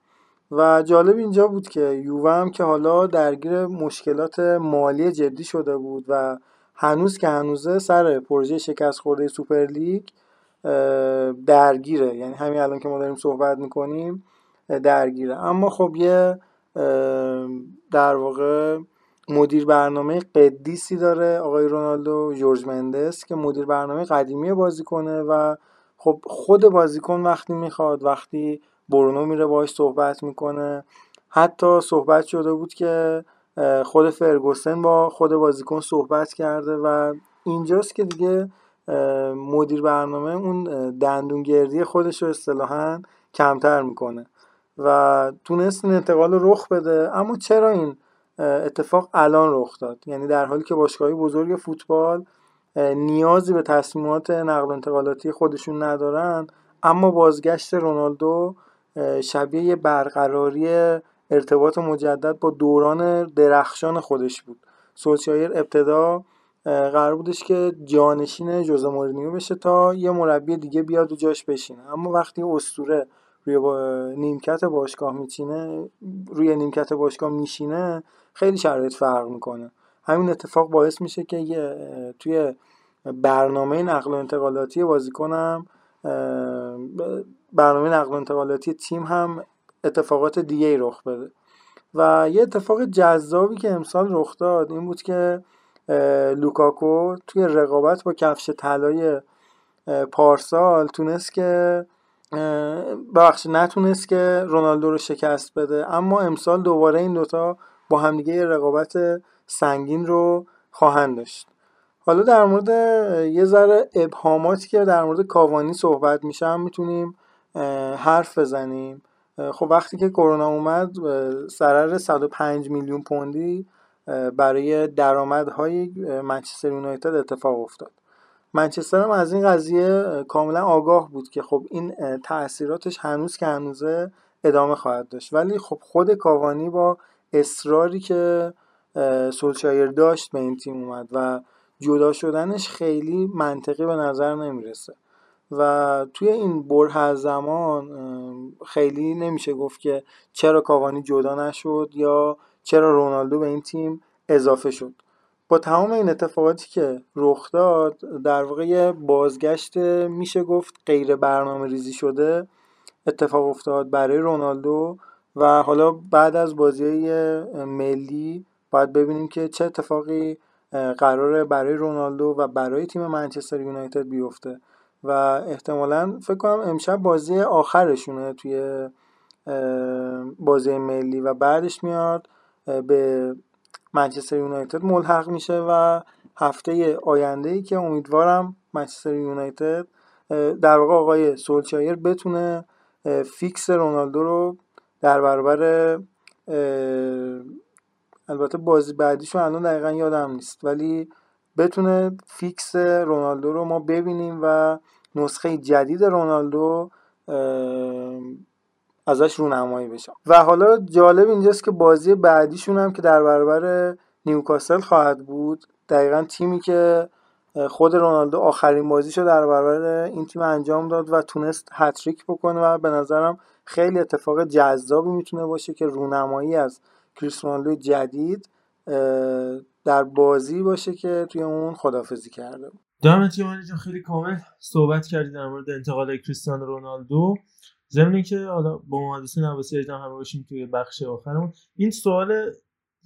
و جالب اینجا بود که یووه هم که حالا درگیر مشکلات مالی جدی شده بود و هنوز که هنوزه سر پروژه شکست خورده سوپر لیگ درگیره. یعنی همین الان که ما داریم صحبت می‌کنیم درگیره. اما خب یه در واقع مدیر برنامه قدیسی داره آقای رونالدو جورج مندس که مدیر برنامه قدیمی بازیکنه و خب خود بازیکن وقتی می‌خواد وقتی برونو میره باهاش صحبت می‌کنه. حتی صحبت شده بود که خود فرگوسن با خود بازیکن صحبت کرده و اینجاست که دیگه مدیر برنامه اون دندونگردی خودش رو اصطلاحا کمتر می‌کنه و تونست این انتقال رو رخ بده. اما چرا این اتفاق الان رخ داد؟ یعنی در حالی که باشگاهی بزرگ فوتبال نیازی به تصمیمات نقل انتقالاتی خودشون ندارن اما بازگشت رونالدو شبیه یه برقراری ارتباط مجدد با دوران درخشان خودش بود. سولشایر ابتدا قرار بودش که جانشین جوزه مورینیو بشه تا یه مربی دیگه بیاد و جاش بشینه. اما وقتی اسطوره روی با نیمکت باشگاه میچینه روی نیمکت باشگاه میشینه خیلی شرایط فرق می‌کنه. همین اتفاق باعث میشه که یه توی برنامه نقل و انتقالاتی بازیکنم برنامه نقل و انتقالاتی تیم هم اتفاقات دیگه رخ بده. و یه اتفاق جذابی که امسال رخ داد این بود که لوکاکو توی رقابت با کفش طلای پارسال تونست که بخش نتونست که رونالدو رو شکست بده. اما امسال دوباره این دوتا با همدیگه رقابت سنگین رو خواهند داشت. حالا در مورد یه ذره ابهاماتی که در مورد کاوانی صحبت میشه هم می‌تونیم حرف بزنیم. خب وقتی که کرونا اومد ضرر 105 میلیون پوندی برای درآمدهای منچستر یونایتد اتفاق افتاد. منچستر هم از این قضیه کاملا آگاه بود که خب این تاثیراتش هنوز که هنوزه ادامه خواهد داشت. ولی خب خود کاوانی با اصراری که سولشایر داشت به این تیم اومد و جدا شدنش خیلی منطقی به نظر نمی‌رسه. و توی این بره زمان خیلی نمیشه گفت که چرا کاوانی جدا نشد یا چرا رونالدو به این تیم اضافه شد. با تمام این اتفاقاتی که رخ داد در واقع بازگشت میشه گفت غیر برنامه ریزی شده اتفاق افتاد برای رونالدو و حالا بعد از بازی ملی باید ببینیم که چه اتفاقی قراره برای رونالدو و برای تیم منچستر یونایتد بیفته و احتمالا فکر کنم امشب بازی آخرشونه توی بازی ملی و بعدش میاد. به منچستر یونایتد ملحق میشه و هفته آینده ای که امیدوارم منچستر یونایتد در واقع آقای سولشیر بتونه فیکس رونالدو رو در برابر البته بازی بعدیشو الان دقیقا یادم نیست ولی بتونه فیکس رونالدو رو ما ببینیم و نسخه جدید رونالدو ازش رونمایی بشه. و حالا جالب اینجاست که بازی بعدیشون هم که در برابر نیوکاسل خواهد بود دقیقا تیمی که خود رونالدو آخرین بازیشو در برابر این تیم انجام داد و تونست هتریک بکنه و به نظرم خیلی اتفاق جذابی می‌تونه باشه که رونمایی از کریس رونالدو جدید در بازی باشه که توی اون خدافزی کرده دامت جان خیلی کامل صحبت کردی در مورد انتقال کریستیانو رونالدو. ضمن که حالا با مهندسی نواسی اجدام همه باشیم توی بخش آخرمون این سوال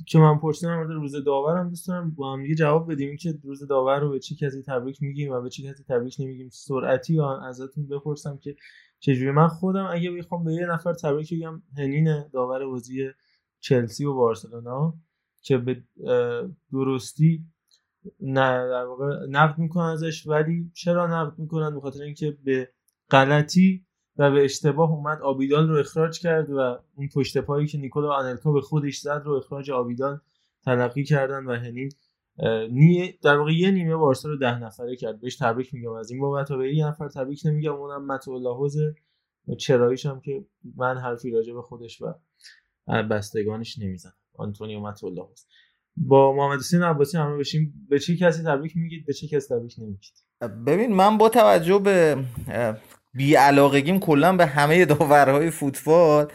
که من پرسیدم مورد روز داور هم دوست دارم با هم دیگه جواب بدیم. که روز داور رو به چه کسی تبریک میگیم و به چه کسی تبریک نمیگیم سرعتی و ازتون بپرسم که چجوری. من خودم اگه بخوام به یه نفر تبریک بگم هنین داور بازی چلسی و بارسلونا که به درستی نه در واقع نقد می‌کنن ازش ولی چرا نقد می‌کنن؟ به خاطر اینکه به غلطی و به اشتباه اومد آبیدال رو اخراج کرد و اون پشت پایی که نیکولا آنلکا به خودش زد رو اخراج آبیدال تلقی کردن و هنین در واقع یه نیمه بارسا رو ده نفره کرد. بهش تبریک میگم. از این بابت و به یه نفر تبریک نمیگم. اونم متولا حوزه چراییش هم که من حرفی راجع به خودش و بستگانش نمی‌زنم. آنتونیو متولا با محمد حسین عباسی همه بشیم. به چه کسی تبریک میگید؟ به چه کسی تبریک نمیگید؟ ببین من با توجه به بی علاقگیم کلا به همه داورهای فوتبال.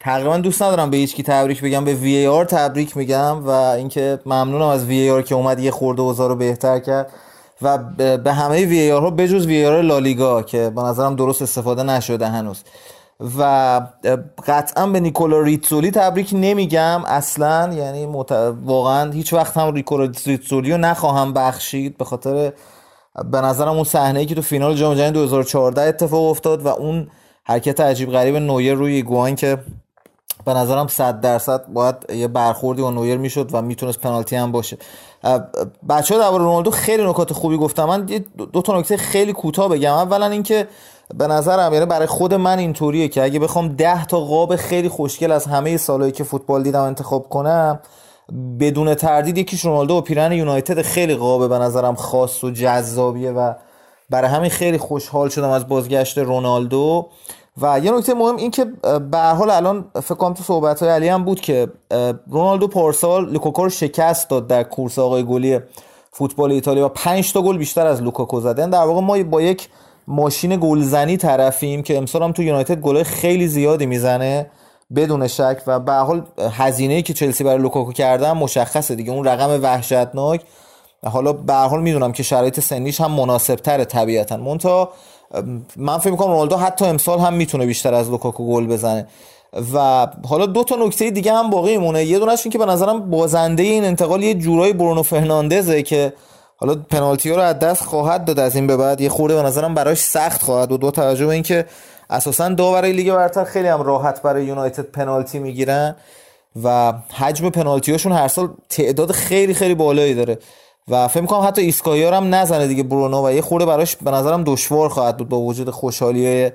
تقریبا دوست ندارم به هیچکی تبریک بگم به وی آر تبریک میگم و اینکه ممنونم از وی آر که اومد یه خورده اوضاع رو بهتر کرد و به همه وی آر ها بجز وی آر لالیگا که به نظرم درست استفاده نشده هنوز. و قطعا به نیکولا ریتزولی تبریک نمیگم. اصلا یعنی مت... واقعا هیچ وقت هم ریتزولی رو نخواهم بخشید به خاطر به نظرم اون صحنه که تو فینال جام جهانی 2014 اتفاق افتاد و اون حرکت عجیب غریب نویر روی گوان که به نظرم 100 درصد باید یه برخوردی با نویر می‌شد و می‌تونست پنالتی هم باشه. بچه ها درباره رونالدو خیلی نکات خوبی گفتم من دو تا نکته خیلی کوتاه بگم. اولا اینکه به نظرم یعنی برای خود من اینطوریه که اگه بخوام 10 تا قاب خیلی خوشگل از همه سالهایی که فوتبال دیدم انتخاب کنم بدون تردید یکیش رونالدو و پیرن یونایتد خیلی قابه به نظرم خاص و جذابیه و برای همین خیلی خوشحال شدم از بازگشت رونالدو. و یه نکته مهم این که به حال الان فکر کنم تو صحبت های علی هم بود که رونالدو پارسال لوکاکو رو شکست داد در کورس آقای گلی فوتبال ایتالیا و 5 تا گل بیشتر از لوکاکو زدن در واقع ما با یک ماشین گلزنی طرفیم که امسال هم تو یونایتد گل خیلی زیادی می‌زنه. بدون شک و به حال هزینه‌ای که چلسی برای لوکاکو کردن مشخصه دیگه. اون رقم وحشتناک. حالا به حال می‌دونم که شرایط سنیش هم مناسب تره طبیعتا. مونتا من فکر می‌کنم رونالدو حتی امسال هم می‌تونه بیشتر از لوکاکو گل بزنه. و حالا دو تا نکته دیگه هم باقی مونه یه دونش این که به نظرم بازنده این انتقال یه جورایی برونو فرناندزه که حالا پنالتی ها رو از دست خواهد داد. از این به بعد یه خورده به نظرم براش سخت خواهد و دو توجه به اینکه اساسا برای لیگ برتر خیلی هم راحت برای یونایتد پنالتی می‌گیرن و حجم پنالتیاشون هر سال تعداد خیلی خیلی بالایی داره و فکر می‌کنم حتی ایسکایا هم نزنه دیگه برونو و یه خورده براش به نظرم دشوار خواهد بود با وجود خوشحالی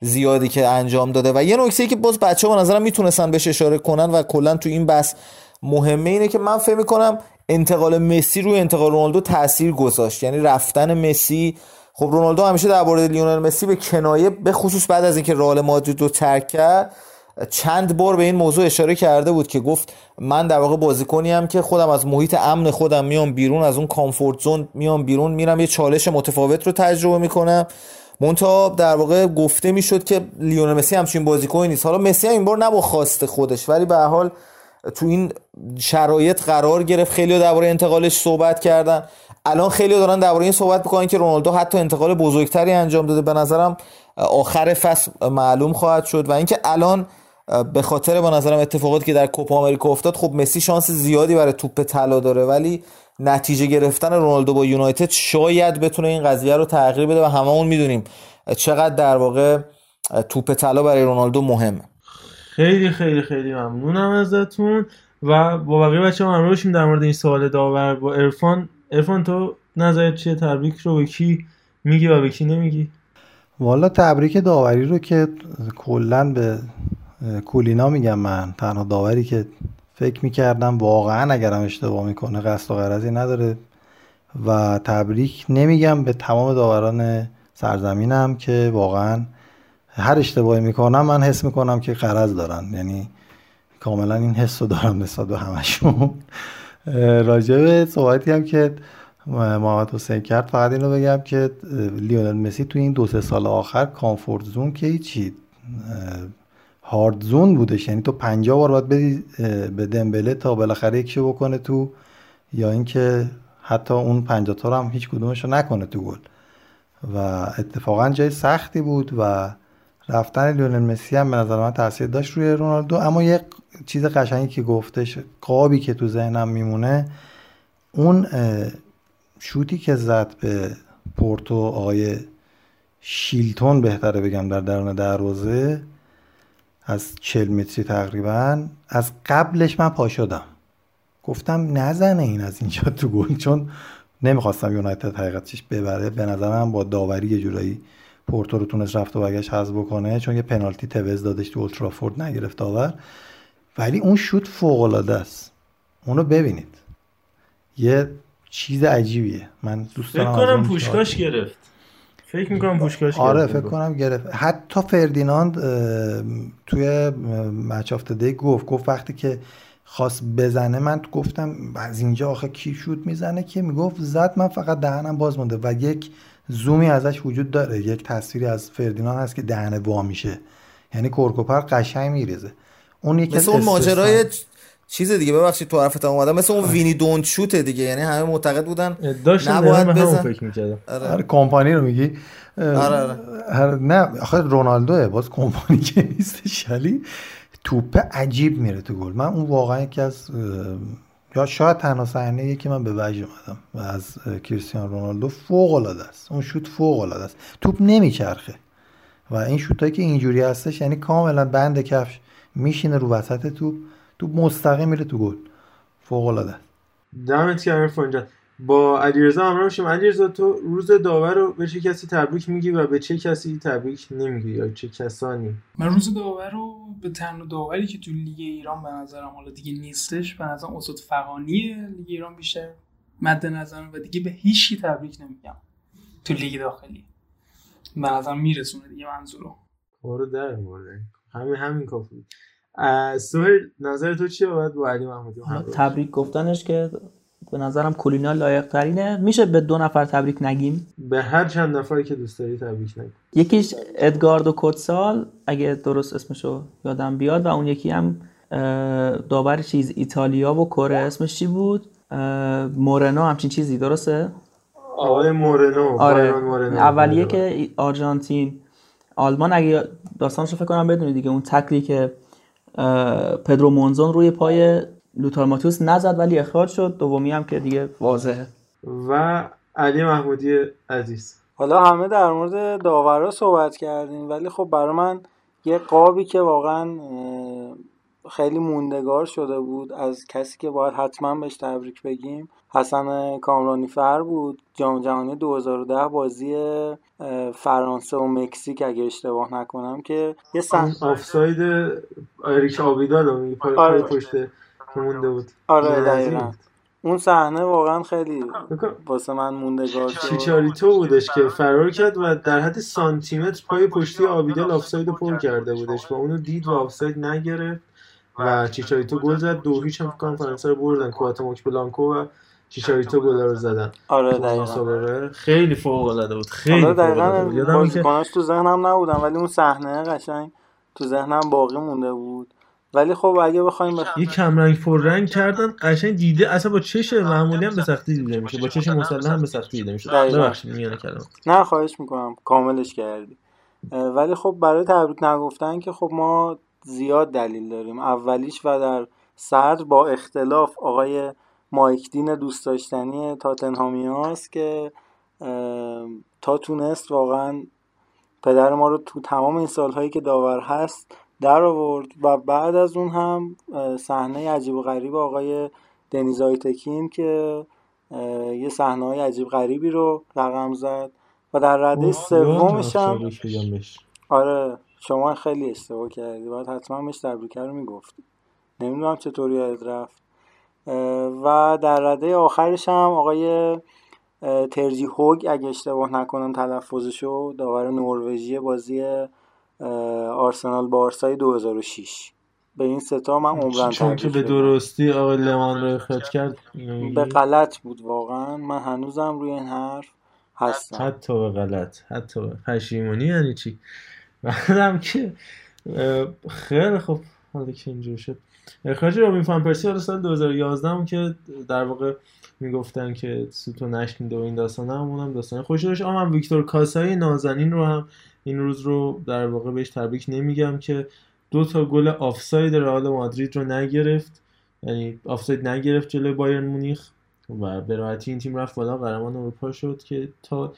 زیادی که انجام داده و یه نکته که باز بچه ها به نظرم می‌تونستن بهش اشاره کنن و کلا تو این بحث مهمه اینه که من فکر می‌کنم انتقال مسی روی انتقال رونالدو تاثیر گذاشت. یعنی رفتن مسی خب رونالدو همیشه درباره لیونل مسی به کنایه به خصوص بعد از اینکه رئال مادرید رو ترک کرد چند بار به این موضوع اشاره کرده بود که گفت من در واقع بازیکنی هم که خودم از محیط امن خودم میام بیرون از اون کامفورت زون میام بیرون میرم یه چالش متفاوت رو تجربه می‌کنم. مونتا در واقع گفته می‌شد که لیونل مسی همچین بازیکنی نیست. حالا مسی این بار نبا خواست خودش ولی به حال تو این شرایط قرار گرفت. خیلی درباره انتقالش صحبت کردن. الان خیلی دارن درباره این صحبت می‌کنن که رونالدو حتی انتقال بزرگتری انجام داده. به نظرم آخر فصل معلوم خواهد شد و اینکه الان به خاطر به نظرم اتفاقاتی که در کوپا آمریکا افتاد خب مسی شانس زیادی برای توپ طلا داره ولی نتیجه گرفتن رونالدو با یونایتد شاید بتونه این قضیه رو تغییر بده و هممون می‌دونیم چقدر در واقع توپ طلا برای رونالدو مهمه. خیلی خیلی خیلی ممنونم ازتون. و با بقیه بچه هم در مورد این سوال داور. با ارفان ارفان تو نظرت چیه؟ تبریک رو به کی میگی و به کی نمیگی؟ والا تبریک داوری رو که کلا به کولینا میگم من. تنها داوری که فکر می‌کردم واقعا اگرم اشتباه می‌کنه قصد و غرضی نداره و تبریک نمیگم به تمام داوران سرزمینم که واقعا هر اشتباهی می‌کنم من حس می‌کنم که قرض دارن. یعنی کاملا این حس رو دارم نسبت به همشون راجع صحبتی هم که محمد حسین کرد فقط اینو بگم که لیونل مسی تو این دو سه سال آخر کامفورت زون که هیچی هارد زون بودش. یعنی تو 50 بار باید بدی به دمبله تا بالاخره یکشو بکنه تو یا اینکه حتی اون 50 تا هم هیچ کدومش رو نکنه تو گل. و اتفاقا جای سختی بود و رفتن لیونل مسی هم به نظر من تاثیر داشت روی رونالدو. اما یه چیز قشنگی که گفتش قابی که تو ذهنم میمونه اون شوتی که زد به پورتو آقای شیلتون بهتره بگم در درون دروازه از چل متری تقریبا از قبلش من پا شدم. گفتم نزنه این از اینجا تو گل چون نمی‌خواستم یونایتد حقیقتش ببره. به نظرم با داوری یه جورایی پورتو رو تونست رفت و برگشت حذف بکنه چون یه پنالتی توز دادش تو اولترافورد نگرفت داور. ولی اون شوت فوق العاده است. اونو ببینید. یه چیز عجیبیه. من دوست دارم فکر کنم پوشکاش گرفت. فکر می‌کنم پوشکاش آره فکر کنم گرفت. حتی فردیناند توی مچ دی گفت گفت وقتی که خواست بزنه من گفتم از اینجا آخه کی شود می‌زنه که؟ می‌گفت زد من فقط دهنم باز مونده. و یک زومی ازش وجود داره. یک تصویری از فردیناند هست که دهنه وا میشه. یعنی کورکوپر قشنگ میریزه. اون یکی مثل اون ماجرای چیز دیگه ببخشید تو حرفتم اومدم. مثل اون وینی دونت شوت دیگه یعنی همه معتقد بودن نباید بزن. فکر می‌کردم. آره. آره کمپانی رو میگی آره آره. نه آخه رونالدوه باز کمپانی که نیستش ولی توپ عجیب میره تو گل. من اون واقعا یکی از یا شاید تنها صحنه که من به وجه اومدم و از کریستیانو رونالدو فوق العاده است. اون شوت فوق العاده است. توپ نمیچرخه. و این شوتایی که اینجوری هستش یعنی کاملا بند کفش. میشینه رو وسط توپ تو مستقیم میره تو گل. فوق العاده دمت گرم فنجان با علیرضا همراه میشیم علیرضا تو روز داور رو به چه کسی تبریک میگی و به چه کسی تبریک نمیگی یا چه کسانی؟ من روز داور رو به تنها داوری که تو لیگ ایران به نظرم حالا دیگه نیستش به نظرم استاد فقانی لیگ ایران بیشتر مد نظرم و دیگه به هیچی تبریک نمیگم. تو لیگ داخلی. به نظرم میرسونه دیگه منظورو. کارو در همین همین کافی سوهل نظر تو چیه باید با علی محمودی؟ تبریک گفتنش که به نظرم کولینا لایق ترینه میشه به دو نفر تبریک نگیم؟ به هر چند نفری که دوست داری تبریک نگیم یکیش ادگاردو کوتسال اگه درست اسمشو یادم بیاد. و اون یکی هم داور چیز ایتالیا و کره. اسمش چی بود؟ مورنو. همچین چیزی درسته؟ آقای مورنو آره. مورنو. اولیه که آرژانتین. آلمان اگه داستانش رو فکر کنم بدونی دیگه اون تکلی که پدرو مونزون روی پای لوتار ماتوس نزد ولی اخراج شد. دومی هم که دیگه واضحه. و علی محمودی عزیز. حالا همه در مورد داورا صحبت کردیم ولی خب برای من یه قابی که واقعا خیلی موندگار شده بود از کسی که باید حتما بهش تبریک بگیم حسن کامرانی فر بود. جام جهانی 2010 بازی فرانسه و مکزیک اگه اشتباه نکنم که یه صحنه آفساید اریک آبیدال پای آره. پشت مونده بود. آره دقیقا. اون صحنه واقعا خیلی واسه من موندگار شد. چیچاریتو بودش که فرار کرد و در حد سانتیمتر پای پشتی آبیدال آفساید پر کرده بودش و اونو دید و آفساید نگرفت و چیچاریتو گل زد. دو هیچ هم فکر فرانسه رو بردن. کواتموک بلانکو و چیچاریتو گل رو زدن آره دقیقاً. خیلی فوق العاده بود خیلی آره دقیقاً بازیکناش تو ذهنم نبودن ولی اون صحنه قشنگ تو ذهنم باقی مونده بود. ولی خب اگه بخوایم بخ... یه کم رنگ پر رنگ کردن قشنگ دیده اصلا با چش معمولی هم به سختی دیده میشه با چش مسلح هم به سختی دیده میشه. ببخشید میانه نه خواهش می‌کنم. کاملش کردی. ولی خب برای تبریک نگفتن که خب ما زیاد دلیل داریم. اولیش و در صدر با اختلاف آقای مایکدین دوست داشتنی تاتنهامیاست که تا تونست واقعا پدر ما رو تو تمام این سالهایی که داور هست در آورد و بعد از اون هم صحنه عجیب و غریب آقای دنیز آیتکین که یه صحنه های عجیب غریبی رو رقم زد و در رده سومش هم آره شما خیلی اشتباه کردی. باید حتما بهش تبریکه رو می‌گفتی. نمی‌دونم چطوری یاد رفت. و در رده آخرش هم آقای ترجی هوگ اگه اشتباه نکنم تلفظشو داور نروژی بازی آرسنال بارسای 2006 به این ستا من عمرن چون که به درستی آقای لمان رو اخراج کرد به غلط بود واقعا. من هنوزم روی این حرف هستم. حتی به غلط حتی به پشیمونی یعنی چی؟ بعدم که خیلی خوب حالا که اینجور شد. اخراج رابین فان پرسی حالا سال 2011 هم که در واقع می‌گفتن که سوتو نشنیده و این داستان هم اونم داستان خوشی داشت. اما ویکتور کاسای نازنین رو هم این روز رو در واقع بهش تبریک نمیگم که دو تا گل آفساید رئال مادرید رو نگرفت. یعنی آفساید نگرفت جلوی بایرن مونیخ و به راحتی این تیم رفت بالا قهرمان اروپا شد که تا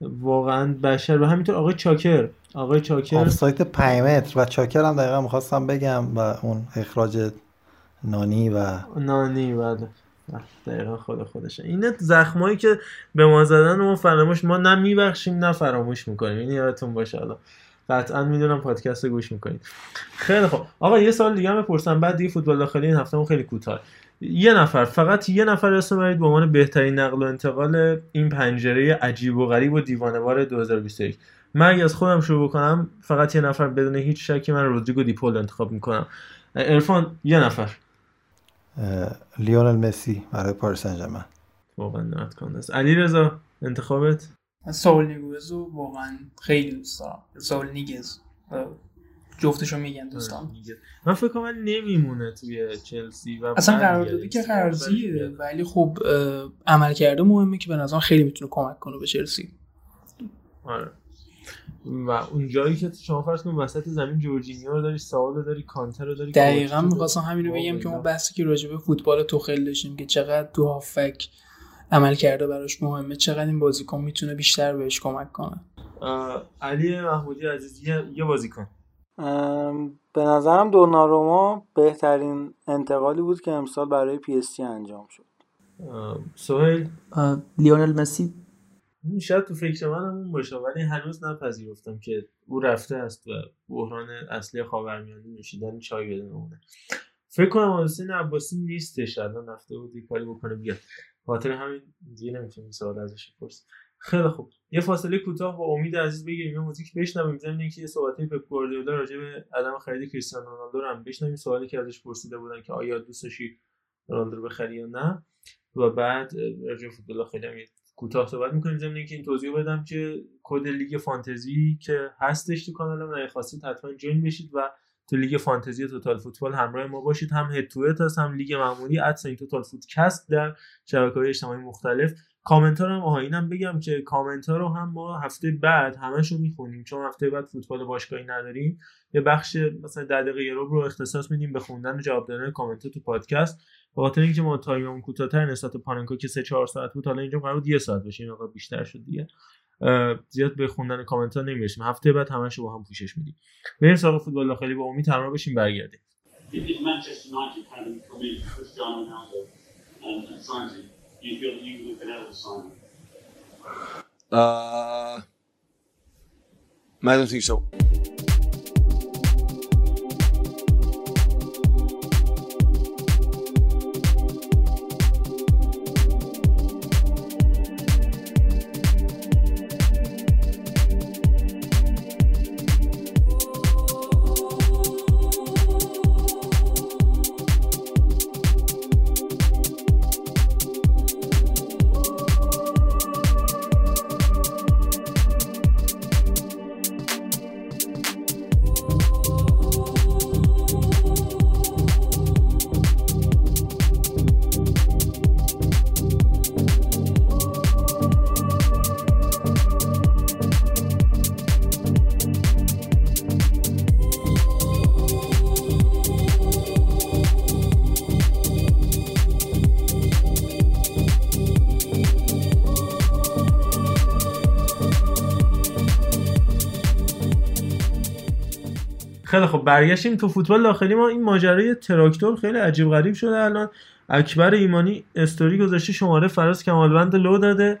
واقعا بشر. و همینطور آقای چاکر. آقای چاکر. آفساید 5 متر. و چاکر هم دقیقا می‌خواستم بگم و اون اخراج نانی و نانی بله. دقیقا خود خودشه. این زخمایی که به ما زدن ما فراموش ما نه میبخشیم نه فراموش می‌کنیم. این یادتون باشه حالا. قطعا می‌دونم پادکست رو گوش می‌کنید. خیلی خب آقا یه سال دیگه هم بپرسم. بعد دیگه فوتبال داخلی این هفته خیلی کوتاه. یه نفر فقط یه نفر اسم برید به عنوان بهترین نقل و انتقال این پنجره عجیب و غریب و دیوانوار 2021 من اگه از خودم شروع بکنم فقط یه نفر بدون هیچ شکی من رودریگو دیپول انتخاب می‌کنم. ارفان یه نفر. لیونل مسی برای پاریس سن واقعا نت کنده علی رضا انتخابت؟ من ساول نیگوز رو واقعا خیلی دوست دارم. ساول نیگز جفتشو میگن دوستان. من فکر کنم نمیمونه توی چلسی و اصلا قراردادی که قرضیه ولی خب عمل کرده مهمه که به نظرم خیلی می‌تونه کمک کنه به چلسی. آره. و اون جایی که شما فرض کن وسط زمین جورجینیو رو داری سوال رو داری کانتر رو داری دقیقا می‌خواستم همین رو بگم که ما بحثی که راجع به فوتبال توخیل داشتیم که چقدر تو هافک عمل کرده براش مهمه چقدر این بازیکن می‌تونه بیشتر بهش کمک کنه. علی محمودی عزیز یه بازیکن. به نظرم دوناروما بهترین انتقالی بود که امسال برای پی اس انجام شد. سوهیل لیونل مسی؟ شاید تو فکر من اون باشه ولی هنوز نپذیرفتم که او رفته است و بحران اصلی خاورمیانه نوشیدن چای بدون اونه فکر کنم حسین عباسی نیستش الان رفته بود کاری بکنه بیاد خاطر همین دیگه نمی‌تونیم سوال ازش بپرسیم. خیلی خوب. یه فاصله کوتاه با امید عزیز بگیریم یه موزیک بشنویم. ضمن اینکه یه صحبتی پپ گواردیولا راجع به عدم خرید کریستیانو رونالدو رو هم بشنویم. سوالی که ازش پرسیده بودن که آیا دوست داشتی رونالدو رو بخری یا نه. و بعد راجع به فوتبال خیلی هم کوتاه صحبت می‌کنیم. ضمن اینکه این توضیح بدم که کد لیگ فانتزی که هستش تو کانال من خواستید حتما join بشید و تو لیگ فانتزی توتال فوتبال همراه ما باشید. هم head to head هم لیگ معمولی ادس این توتال فوتکست در شبکه‌های اجتماعی مختلف. کامنت ها رو هم آها اینم بگم که کامنت ها رو هم ما هفته بعد همش رو می‌خونیم. چون هفته بعد فوتبال باشگاهی نداریم. یه بخش مثلا در دقیقه یه رو اختصاص میدیم به خوندن و جواب دادن کامنت ها تو پادکست. به خاطر اینکه ما تایممون کوتاه‌تر نسبت پاننکو که 3 4 ساعت بود حالا اینجا قرار بود یه ساعت بشه این بیشتر شد دیگه. زیاد به خوندن کامنت ها نمی‌رسیم. هفته بعد همش رو با هم پوشش میدیم. بریم سراغ فوتبال داخلی. با امید همراه بشیم برگردیم. you feel you have been of the sun? Uh, I don't think so. خیلی خب برگشتیم تو فوتبال داخلی ما این ماجرای تراکتور خیلی عجیب غریب شده الان. اکبر ایمانی استوری گذاشته شماره فراز کمالوند لو داده.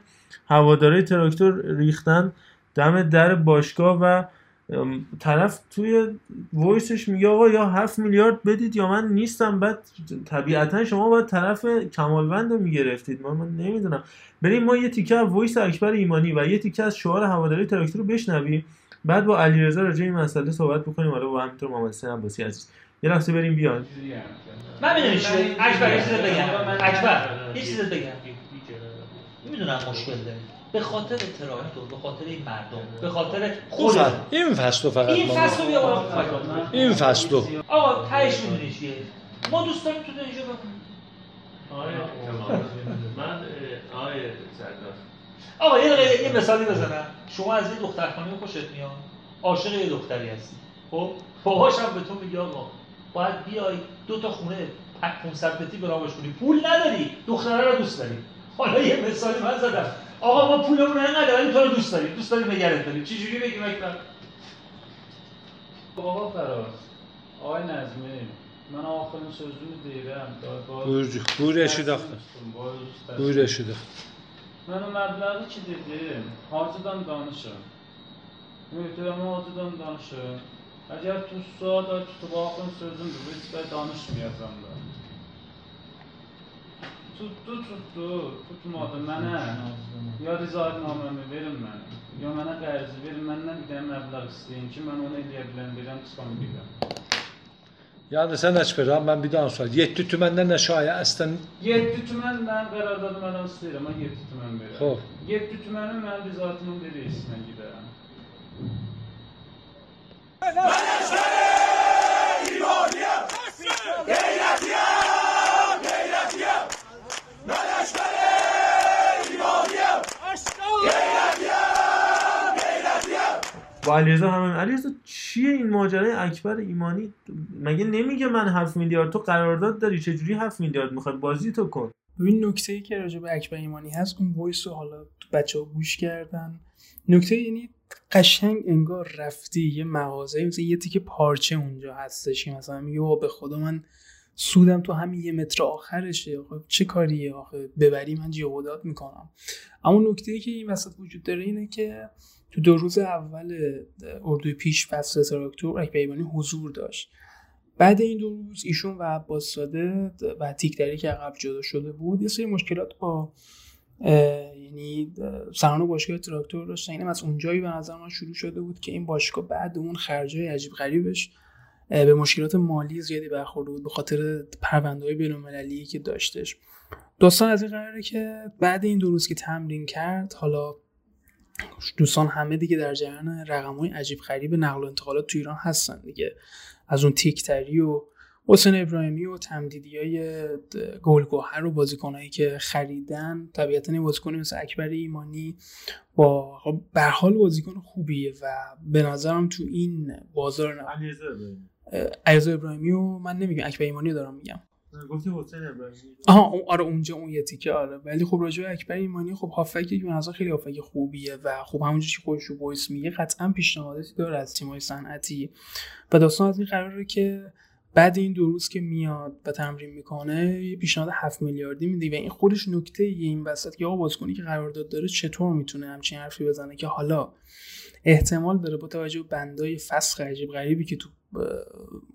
هواداره تراکتور ریختن دم در باشگاه و طرف توی voice ش میگه آقا یا 7 میلیارد بدید یا من نیستم. بعد طبیعتا شما باید طرف کمالوند رو می‌گرفتید. من, من نمی‌دونم. بریم ما یه تیکه از voice اکبر ایمانی و یه تیکه از شعار هواداری تراکتور رو بشنویم. بعد با علیرضا راجع این مسئله صحبت بکنیم. حالا با همینطور محمد حسین عباسی عزیز. یه لحظه بریم بیان. من می‌دونی چیه اکبر یه چیز بگم. اکبر یه چیز بگم. می‌دونم مشکل داره. به خاطر تراکتور به خاطر این مردم به خاطر خود این فصل فقط این فصل بیا این فصل آقا تهش می‌دونی چیه؟ ما دوست داریم تو اینجا بکنیم من آقای سردار. آقا یه دقیقه یه مثالی بزنم. شما از یه دختر خانمی خوشت میاد. عاشق یه دختری هستی. خب؟ باباش هم به تو میگه آقا باید بیای دو تا خونه 500 متری برامش کنی. پول نداری. دختره رو دوست داری. حالا یه مثالی من زدم. آقا ما پولمون اینقدر ولی تو رو دوست داریم. دوست داریم نگرت داریم چه جوری بگیم اکبر؟ بابا فراز. آقای نظمی من آخرین سوزون دیرم بورشی داخته بورشی داخته Mənim əvvəli ki, dedim, hacıdan danışın. Mühtəvəmə hacıdan danışın. Əgər tutsa da tutub axın sözümdür, heç də danışmayacam da. Tutdu, tutdu, tutmadı mənə, ya rizaidnaməmi verin mənə, ya mənə qərzi verin, məndən bir dənə məbləq istəyin ki, mən onu eləyə bilən, bilən, çıxan bilən. Yani sen aç ver ben bir daha sonra. Yetti tümenden aşağıya esten. Yetti tümenden karardan ben asıl ama yetti tümen böyle. Hop. Yetti tümenin ben bir zatının dediği ismine gider. Ben aslanım! İmaniye! Aslanım! علیرضا همین علیرضا چیه این ماجرای اکبر ایمانی؟ مگه نمیگه من 7 میلیارد تو قرارداد داری؟ چجوری 7 میلیارد می‌خواد بازی تو کن. ببین نکته ای که راجع به اکبر ایمانی هست اون وایس رو حالا بچه گوش کردن. نکته یعنی قشنگ انگار رفتی یه مغازه مثلا یه تیکه پارچه اونجا هستش که مثلا میگه به خدا من سودم تو همین یه متر آخرشه. آخه چه کاریه؟ آخه ببری من جیودات می‌کنم. اما نکته ای که این وسط وجود داره اینه که تو دو روز اول اردوی پیش فصل تراکتور اکبر ایمانی حضور داشت. بعد این دو روز ایشون و عباس ساده و تیکدری که عقب جدا شده بود یه سری مشکلات با یعنی سران باشگاه تراکتور داشتن. اینم از اونجایی به نظر من شروع شده بود که این باشگاه بعد اون خرجای عجیب غریبش به مشکلات مالی زیادی برخورده بود به خاطر پرونده های بینالمللی که داشتش. داستان از این قراره که بعد این دو روز که تمرین کرد حالا دوستان همه دیگه در جریان رقم های عجیب غریب نقل و انتقالات تو ایران هستن دیگه. از اون تیکتری و حسین ابراهیمی و تمدیدی های گلگوهر و بازیکنهایی که خریدن طبیعتا این بازیکنی مثل اکبر ایمانی با خب به حال بازیکن خوبیه و به نظرم تو این بازار علیرضا ابراهیمی و من نمیگم اکبر ایمانی دارم میگم. گفتی حسین ابراهیمی. آها اون- آره اونجا اون یه تیکه آره. ولی خب راجع به اکبر ایمانی خب هافکی به نظر خیلی هافک خوبیه و خب همونجوری که خودش رو میگه قطعا پیشنهاداتی داره از تیم‌های صنعتی. و داستان از این قراره که بعد این دو روز که میاد و تمرین می‌کنه یه پیشنهاد 7 میلیاردی میده. و این خودش نکته یه این وسط که آقا بازیکنی که قرارداد داره چطور می‌تونه همچین حرفی بزنه که حالا احتمال داره با توجه به بندای فسخ عجیب غریبی که تو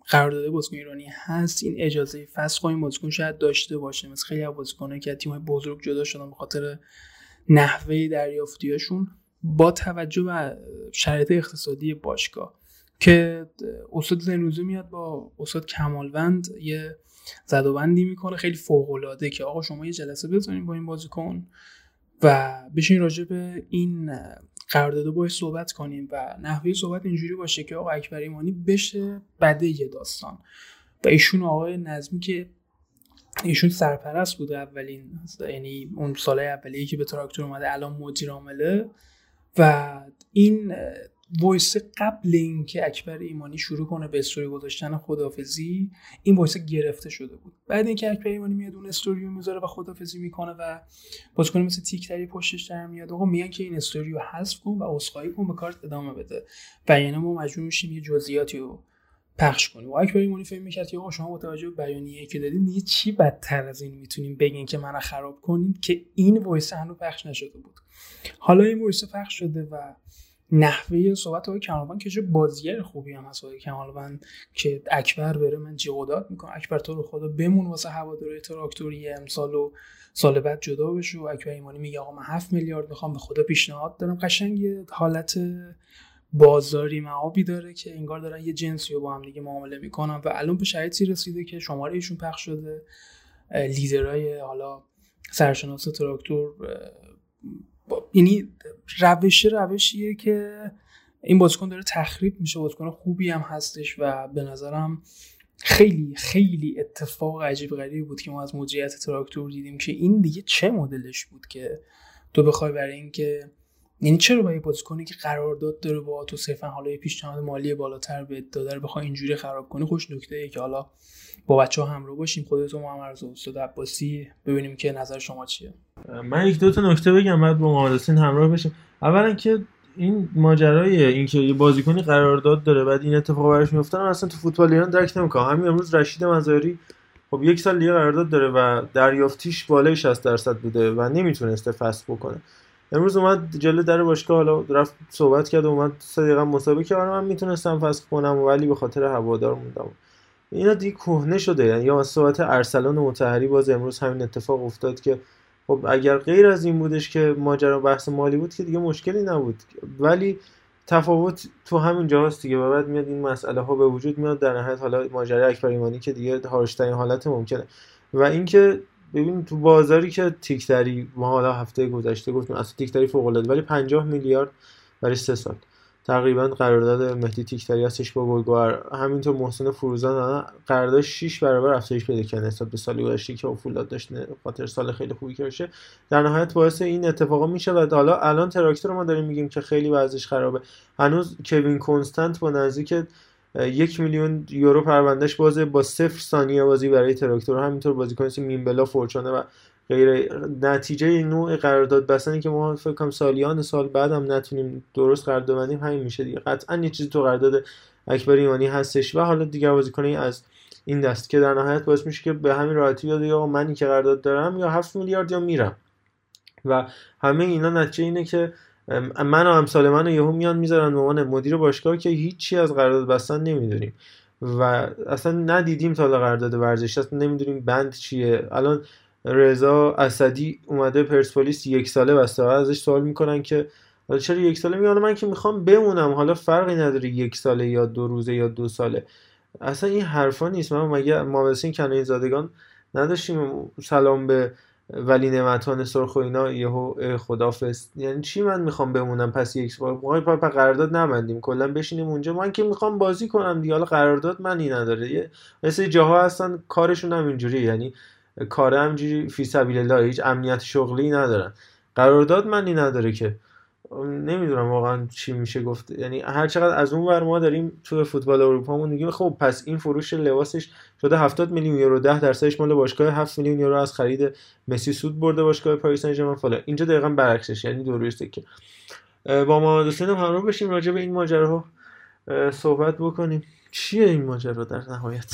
قرارداد بازیکن ایرانی هست این اجازه فسخ این بازیکن شاید داشته باشه. مثل خیلی از بازیکنایی که تیم‌های بزرگ جدا شدن به خاطر نحوه دریافتیاشون با توجه به شرایط اقتصادی باشگاه که استاد زنوزی میاد با استاد کمالوند یه زدوبندی می‌کنه خیلی فوق العاده که آقا شما یه جلسه بزنین با این بازیکن و بشین راجع به این قرارداد باش صحبت کنیم و نحوه صحبت اینجوری باشه که آقا اکبر ایمانی بشه بده یه داستان. و ایشون آقای نظمی که ایشون سرپرست بوده اولین یعنی اون سال اولیه که به تراکتور اومده الان مدیر عامله. و این voice قبل اینکه اکبر ایمانی شروع کنه به استوری گذاشتن خدافظی این voice گرفته شده بود. بعد اینکه اکبر ایمانی میاد اون استوری رو می‌ذاره و خدافظی می‌کنه و بازیکن مثل تیکتری پشتش در میاد آقا میگن که این استوری رو حذف کن و عذرخواهی کن به کارت ادامه بده. و یعنی ما مجبور میشیم یه جزئیاتی رو پخش کنیم. و اکبر ایمانی فکر می‌کرد که آقا شما با توجه به بیانیه‌ای که دادین دیگه چی بدتر از این می‌تونیم بگین که منو خراب کنین؟ که این voice هنوز پخش نشده بود. حالا این voice پخش شده و نحوه صحبت آقای کمالوند که چه بازیگر خوبی هم هست کمالوند که اکبر بره من جهودات می‌کنم. اکبر تو رو خدا بمون واسه هواداری تراکتوری امسال و سال بعد جدا بشو. اکبر ایمانی میگه آقا من 7 میلیارد می‌خوام به خدا پیشنهاد دارم. قشنگ حالت بازاری معابی داره که انگار دارن یه جنسی رو با هم دیگه معامله می‌کنن و الان به شرایطی رسیده که شماره ایشون پخش شده. لیدرهای حالا سرشناس تراکتور با- یعنی روش روشیه که این بازیکن داره تخریب میشه. بازیکن خوبی هم هستش و به نظرم خیلی خیلی اتفاق عجیب غریبی بود که ما از مدیریت تراکتور دیدیم که این دیگه چه مدلش بود که تو بخوای برای اینکه یعنی چرا با یه بازیکنی که قرارداد داره با تو صرفا حالا یه پیشنهاد مالی بالاتر به داده رو بخوای اینجوری خراب کنی؟ خوش نکته ای که حالا با بچه ها همراه باشیم خودتون محمد و استاد عباسی ببینیم که نظر شما چیه. من یک دو تا نکته بگم بعد با محمد حسین همراه بشیم. اولا که این ماجرای اینکه یه بازیکنی قرارداد داره بعد این اتفاق براش میفته من اصلا تو فوتبال ایران درک نمی‌کنم. همین امروز رشید مزاری خب یک سال دیگه قرارداد داره و دریافتیش بالای 60 درصد بوده و نمی‌تونسته فصل بکنه. امروز اومد جلو در باشگاه حالا رفت صحبت کرد و اومد سه دقیقه مسابقه کرد. من می‌تونستم فصل کنم ولی به خاطر هوادار موندم. اینا دیگه کهنه شده. یعنی یا صحبت ارسلان و مطهری باز امروز همین اتفاق افتاد که خب اگر غیر از این بودش که ماجرا بحث مالی بود که دیگه مشکلی نبود. ولی تفاوت تو همین جاست دیگه. و بعد میاد این مسئله ها به وجود میاد. در نهایت حالا ماجرای اکبر ایمانی که دیگه هارشترین حالت ممکنه. و اینکه ببین تو بازاری که تیکتری ما حالا هفته گذشته گفتیم اصلا تیکتری فوق العاده ولی 50 میلیارد برای سه سال. تقریبا قرارداد مهدی تیکتری هستش با گلگوهر. همینطور محسن فروزان قرارداد 6 برابر افزایش پیدا کرد نسبت به سال گذشته که فولاد داشت خاطر سال خیلی خوبی باشه. در نهایت باعث این اتفاقا میشه و حالا الان تراکتور ما داریم میگیم که خیلی وضعش خرابه. هنوز کوین کنستانت با نزدیک یک میلیون یورو پروندهش بازه با صفر ثانیه بازی برای تراکتور. همینطور بازیکن میمبلا فورچانه و غیر نتیجه نوع قرارداد بستنی که ما فکر کنم سالیان سال بعد هم نتونیم درست قرارداد بندیم همین میشه دیگه. قطعا یه چیزی تو قرارداد اکبر ایمانی هستش و حالا دیگر بازیکنایی از این دست که در نهایت باعث میشه که به همین راحتی بیاد یا منی که قرارداد دارم یا 7 میلیارد یا میرم. و همه اینا نتیجه اینه که من و امثال من یهو میان می‌ذارن عنوان مدیر باشگاه که هیچی از قرارداد بستن نمی‌دونیم. و اصلا ندیدیم تا قرارداد ورزشی اصلا نمی‌دونیم بند چیه. الان رضا اسدی اومده پرسپولیس یک ساله بسته و ازش سوال می‌کنن که حالا چرا یک ساله؟ میگه من که می‌خوام بمونم حالا فرقی نداره یک ساله یا دو روزه یا دو ساله. اصلا این حرفا نیست. من مگه محمد حسین کنعانی زادگان نداشتیم؟ سلام به ولی نعمتان سرخ و اینا یهو خدافظ یعنی چی من می‌خوام بمونم پس یک ما پا قرارداد نبندیم. کلا بشینیم اونجا. من که می‌خوام بازی کنم دیگه. حالا قرارداد منی نداره. یه مثل جاها هستن کارشون هم اینجوری یعنی کار همجوری فی سبیل الله هیچ امنیت شغلی ندارن. قرارداد منی نداره که نمی‌دونم واقعا چی میشه گفت. یعنی هر چقدر از اون ور ما داریم تو فوتبال اروپا میگیم خب پس این فروش لباسش شده 70 میلیون یورو 10 درصدش مال باشگاه 7 میلیون یورو از خرید مسی سود برده باشگاه پاریس سن ژرمن فلان اینجا دقیقا برعکسش یعنی درسته که با محمد حسین هم همراه بشیم راجع به این ماجراها. صحبت بکنیم. چیه این ماجرا در نهایت؟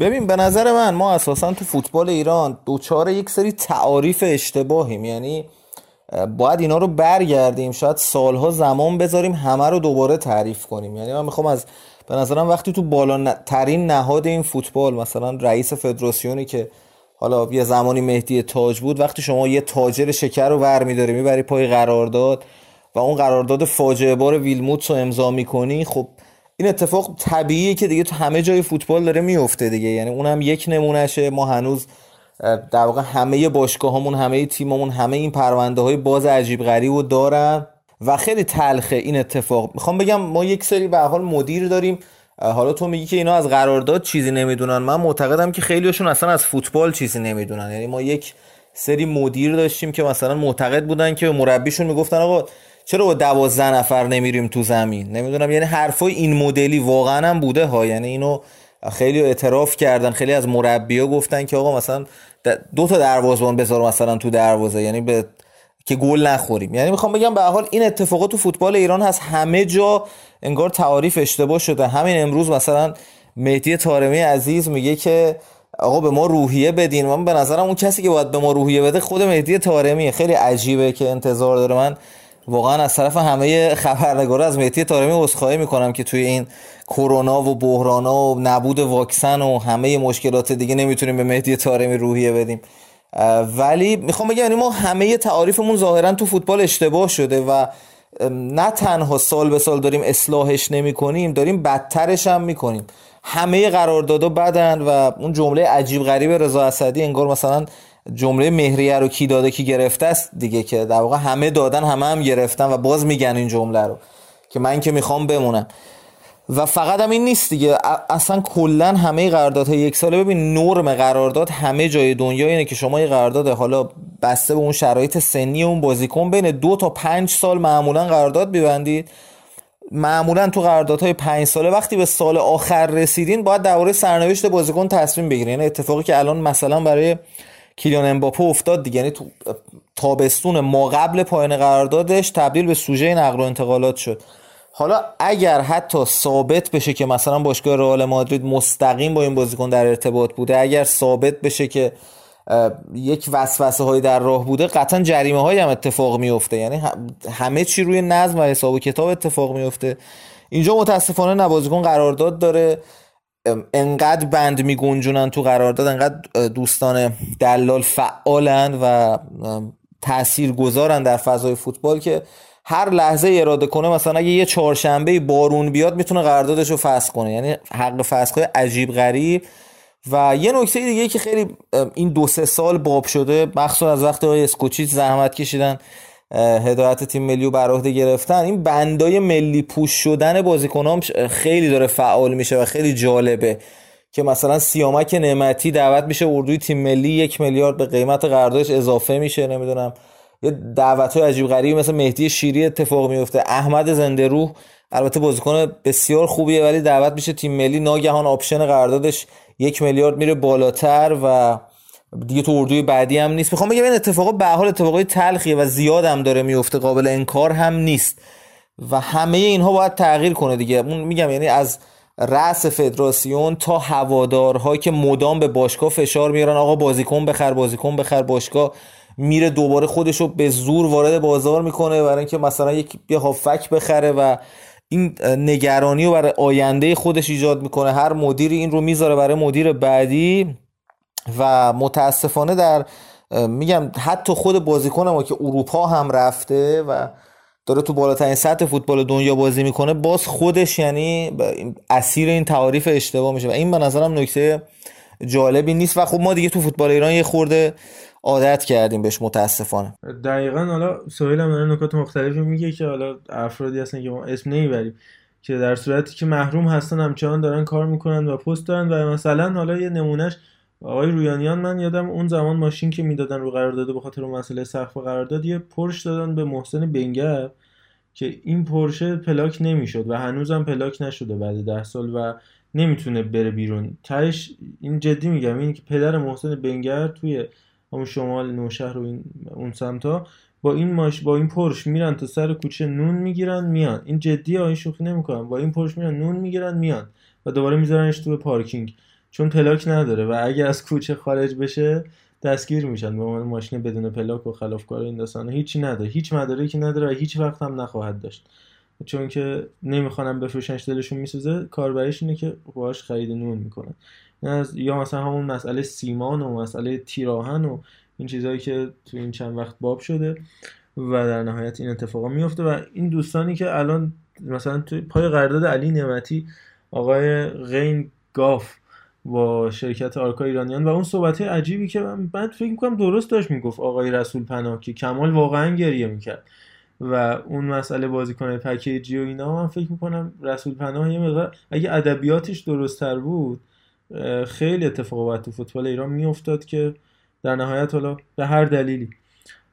ببین به نظر من ما اساسا تو فوتبال ایران دوچار یک سری تعاریف اشتباهیم. یعنی باید اینا رو برگردیم. شاید سالها زمان بذاریم همه رو دوباره تعریف کنیم. یعنی من می‌خوام از به نظرم وقتی تو بالاترین نهاد این فوتبال مثلا رئیس فدراسیونی که حالا یه زمانی مهدی تاج بود وقتی شما یه تاجر شکر رو ور میداری می‌بری پای قرارداد و اون قرارداد فاجعه بار ویلموتس رو امضا می‌کنی خب این اتفاق طبیعیه که دیگه تو همه جای فوتبال داره میفته دیگه. یعنی اونم یک نمونهشه ما هنوز در واقع همه باشگاه همون همه تیممون همه این پرونده های باز عجیب غریب رو دارن و خیلی تلخه این اتفاق. می‌خوام بگم ما یک سری به حال مدیر داریم. حالا تو میگی که اینا از قرارداد چیزی نمی‌دونن. من معتقدم که خیلیشون اصلا از فوتبال چیزی نمی‌دونن. یعنی ما یک سری مدیر داشتیم که مثلا معتقد بودن که مربیشون می‌گفتن آقا چرا با دوازده نفر نمیریم تو زمین؟ نمی‌دونم. یعنی حرفای این مدلی واقعا هم بوده ها. یعنی اینو خیلی اعتراف کردن خیلی از مربیا گفتن که آقا مثلا دو تا دروازه‌بان بذار مثلا تو دروازه یعنی به که گل نخوریم. یعنی می‌خوام بگم به حال این اتفاقات تو فوتبال ایران هست. همه جا انگار تعاریف اشتباه شده. همین امروز مثلا مهدی طارمی عزیز میگه که آقا به ما روحیه بدین. من به نظرم اون کسی که باید به ما روحیه بده خود مهدی طارمیه. خیلی عجیبه که انتظار داره. من واقعا از طرف همه خبرنگارا از مهدی طارمی عذرخواهی می‌کنم که توی این کرونا و بحرانا و نبود واکسن و همه مشکلات دیگه نمی‌تونیم به مهدی طارمی روحیه بدیم. ولی می‌خوام بگم یعنی ما همه تعاریفمون ظاهرا تو فوتبال اشتباه شده و نه تنها سال به سال داریم اصلاحش نمی کنیم داریم بدترش هم می‌کنیم. همه قراردادها بدن و اون جمله عجیب غریب رضا اسدی انگار مثلا جمله مهریه رو کی داده کی گرفته است دیگه که در واقع همه دادن همه هم گرفتن و باز میگن این جمله رو که من که می‌خوام بمونم. و فقط هم این نیست دیگه. اصلا کلا همه قراردادهای یک ساله ببین نرم قرارداد همه جای دنیا اینه که شما یه قرارداد حالا بسته به اون شرایط سنی اون بازیکن بین دو تا پنج سال معمولا قرارداد ببندید معمولا تو قراردادهای پنج ساله وقتی به سال آخر رسیدین باید درباره سرنوشت بازیکن تصمیم بگیرین. یعنی اتفاقی که الان مثلا برای کیلیان امباپه افتاد دیگه. یعنی تو تابستون ما قبل پایان قراردادش تبدیل به سوژه نقل و انتقالات شد. حالا اگر حتی ثابت بشه که مثلا باشگاه رئال مادرید مستقیم با این بازیکن در ارتباط بوده اگر ثابت بشه که یک وسوسه های در راه بوده قطعا جریمه های هم اتفاق میفته یعنی همه چی روی نظم و حساب و کتاب اتفاق میفته اینجا متاسفانه نبازیکن قرارداد داره. انقدر بند میگنجونن تو قرارداد انقدر دوستان دلال فعالن و تأثیر گذارن در فضای فوتبال که هر لحظه اراده کنه مثلا اگه یه چهارشنبه بارون بیاد می‌تونه قراردادش رو فسخ کنه. یعنی حق فسخ عجیب غریب. و یه نکته دیگه که خیلی این دو سه سال باب شده مخصوصا از وقتی آقای اسکوچیچ زحمت کشیدن. هدایت تیم ملی رو بر عهده گرفتن. این بندای ملی پوش شدن بازیکنام خیلی داره فعال میشه و خیلی جالبه که مثلا سیامک نعمتی دعوت میشه اردوی تیم ملی یک میلیارد به قیمت قراردادش اضافه میشه نمی‌دونم. یه دعوت های عجیب غریبی مثل مهدی شیری اتفاق میفته احمد زنده روح البته بازیکن بسیار خوبیه ولی دعوت میشه تیم ملی ناگهان آپشن قراردادش یک میلیارد میره بالاتر و دیگه تو اردوی بعدی هم نیست. می‌خوام بگم این اتفاقا به حال اتفاقای تلخیه و زیاد هم داره میفته قابل انکار هم نیست. و همه اینها باید تغییر کنه دیگه. اون میگم یعنی از رأس فدراسیون تا هوادارها که مدام به باشگاه فشار میارن آقا بازیکن بخر بازیکن بخر باشگاه میره دوباره خودش رو به زور وارد بازار می‌کنه برای اینکه مثلا یک یه هافک بخره و این نگرانی رو برای آینده خودش ایجاد می‌کنه. هر مدیری این رو می‌ذاره برای مدیر بعدی. و متاسفانه در میگم حتی خود بازیکن ما که اروپا هم رفته و داره تو بالاترین سطح فوتبال دنیا بازی می‌کنه باز خودش یعنی اسیر این تعاریف اشتباه میشه و این به نظرم نکته جالبی نیست و خب ما دیگه تو فوتبال ایران یه خورده عادت کردیم بهش متاسفانه. دقیقا حالا سهیل هم داره نکات مختلفی میگه که حالا افرادی هستن که ما اسم نمی‌بریم که در صورتی که محروم هستن همچنان دارن کار می‌کنن و پست دارن و مثلا حالا یه نمونهش آقای رویانیان من یادم اون زمان ماشین که می‌دادن رو قرارداد به خاطر اون مسئله سقف قرارداد یه پرش دادن به محسن بنگر که این پرشه پلاک نمی‌شد و هنوزم پلاک نشده بعد ده سال و نمی‌تونه بره بیرون. تهش این جدی میگم این که پدر محسن بنگر توی همون شمال نوشهر و این اون سمتا با این ماش با این پرش میرن تا سر کوچه نون می‌گیرن میان. این جدی این شوخی نمی‌کنن با این پرش میرن نون می‌گیرن میان و دوباره میذارنش تو پارکینگ. چون پلاک نداره و اگر از کوچه خارج بشه دستگیر میشن. به عنوان ماشین بدون پلاک و خلافکار این داستان هیچی نداره. هیچ مدارکی نداره و هیچ وقت هم نخواهد داشت. چون که نمی‌خوانم بفروشنش دلشون میسوزه کاربریش اینه که باهاش خرید نون می‌کنن از یا مثلا همون مسئله سیمان و مسئله تیراهن و این چیزهایی که تو این چند وقت باب شده و در نهایت این اتفاقا میفته و این دوستانی که الان مثلا تو پای قرارداد علی نعمتی آقای غین گاف با شرکت آرکا ایرانیان و اون صحبت عجیبی که من بعد فکر می‌کنم درست داشت می‌گفت آقای رسول پناه که کمال واقعا گریه می‌کرد. و اون مسئله بازیکن پکیجی و اینا من فکر می‌کنم رسول پناه یه مقدار اگه ادبیاتش درست تر بود خیلی اتفاقات تو فوتبال ایران میافتاد که در نهایت حالا به هر دلیلی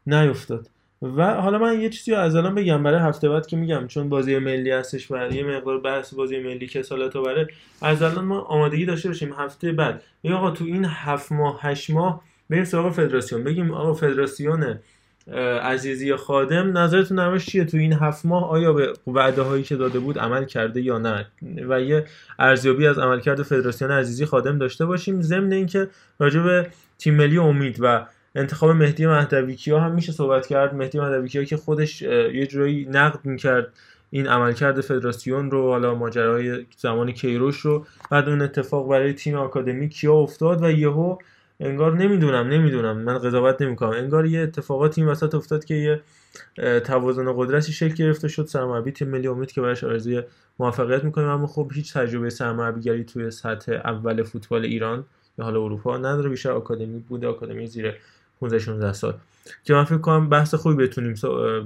نیفتاد. و حالا من یه چیزی از الان بگم برای هفته بعد که میگم چون بازی ملی هستش و یه مقدار بحث بازی ملی که سالات بره از الان ما آمادگی داشته باشیم هفته بعد. یا آقا تو این هفت ماه هشت ماه بریم سراغ فدراسیون. بگیم آقا فدراسیون عزیزی خادم نظرتون نمش چیه؟ تو این هفت ماه آیا به وعده هایی که داده بود عمل کرده یا نه؟ و یه ارزیابی از عملکرد فدراسیون عزیزی خادم داشته باشیم ضمن اینکه راجع به تیم ملی امید و انتخاب مهدی مهدوی کیا هم میشه صحبت کرد. مهدی مهدوی کیا که خودش یه جورایی نقد می‌کرد این عملکرد فدراسیون رو حالا ماجرای زمان کیروش رو. بعد اون اتفاق برای تیم آکادمی کیا افتاد و یهو انگار نمی‌دونم نمی‌دونم. من قضاوت نمی‌کنم. انگار یه اتفاقاتی این وسط افتاد که یه توازن قدرتی شکل گرفته شد. سرمربی تیم ملی امید که براش آرزوی موفقیت می‌کنیم اما خب هیچ تجربه سرمربیگری توی سطح اول فوتبال ایران یا حالا اروپا نداره. بیشتر آکادمی بوده. آکادمی زیر 15 16 سال. که من فکر کنم بحث خوبی بتونیم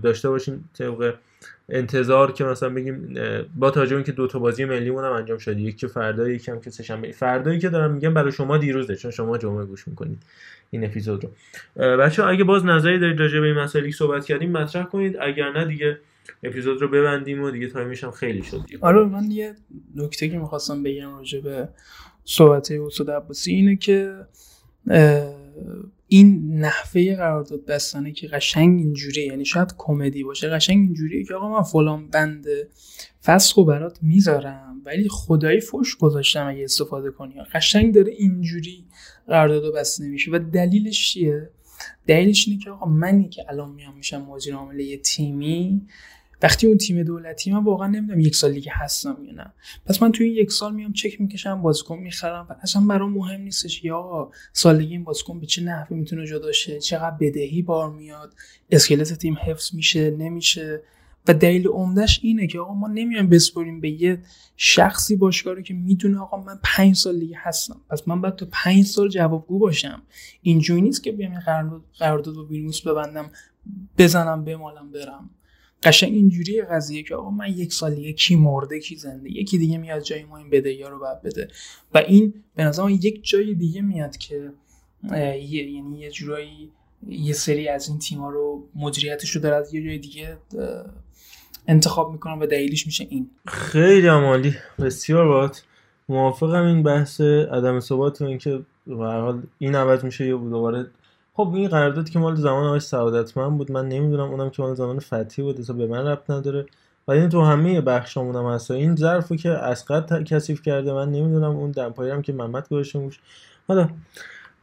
داشته باشیم طبق انتظار که مثلا بگیم با توجه که دو تا بازی ملی هم انجام شده. یکی فردا یکی هم که سه‌شنبه فردایی که دارم میگم برای شما دیروزه چون شما جمعه گوش می‌کنید این اپیزود رو. بچه اگه باز نظری دارید راجع به این مسائلی صحبت کردیم مطرح کنید. اگر نه دیگه اپیزود رو ببندیم و دیگه تایمش هم خیلی شد. آره من یه نکته که می‌خواستم بگم راجع به صحبت استاد عباسی اینه که این نحوه قرارداد بستنه که قشنگ اینجوری یعنی شاید کمدی باشه. قشنگ اینجوریه که آقا من فلان بند فسخ و برات می‌ذارم ولی خدایی فوش گذاشتم اگه استفاده کنی. قشنگ داره اینجوری قرارداد بسته نمیشه و دلیلش چیه؟ دلیلش اینه که آقا منی که الان میام میشم مدیر عامل یه تیمی وقتی اون تیم دولتی من واقعا نمی‌دونم یک سال دیگه هستم یا نه. پس من توی این یک سال میام چک می‌کشم بازیکن می‌خرم. و اصلا برام مهم نیستش یا سالگی این بازیکن به چه نحوی می‌تونه جدا شه چقدر بدهی بار میاد اسکلت تیم حفظ میشه نمیشه. و دلیل عمدهش اینه که آقا ما نمیایم بسپریم به یه شخصی باشگاه که می‌دونه آقا من پنج سال دیگه هستم. پس من باید تا پنج سال جوابگو باشم. اینجوری نیست که بیام قرارداد با ویلموس ببندم بزنم بمالم برم. قشنگ اینجوری قضیه که آقا من یک سال دیگه کی مرده کی زنده یکی دیگه میاد جای ما این بده رو بعد بده. و این به نظر یک جای دیگه میاد که یعنی یه جورایی یه سری از این تیما رو مدیریتش رو داره از یه جای دیگه انتخاب می‌کنم و دلیلش میشه این. خیلی عمالی. بسیار باید موافقم این بحث عدم ثبات و اینکه به حال این عوض میشه یا دوباره خب این قرارداد که مال زمان آقای سعادتمند بود من نمی‌دونم اونم که مال زمان فتحی بود اصلا به من ربط نداره. و این تو همه بخشامون هم هست. این ظرفو که اسقط کثیف کرده من نمی‌دونم اون دمپایی هم که محمد گذاشته موش. حالا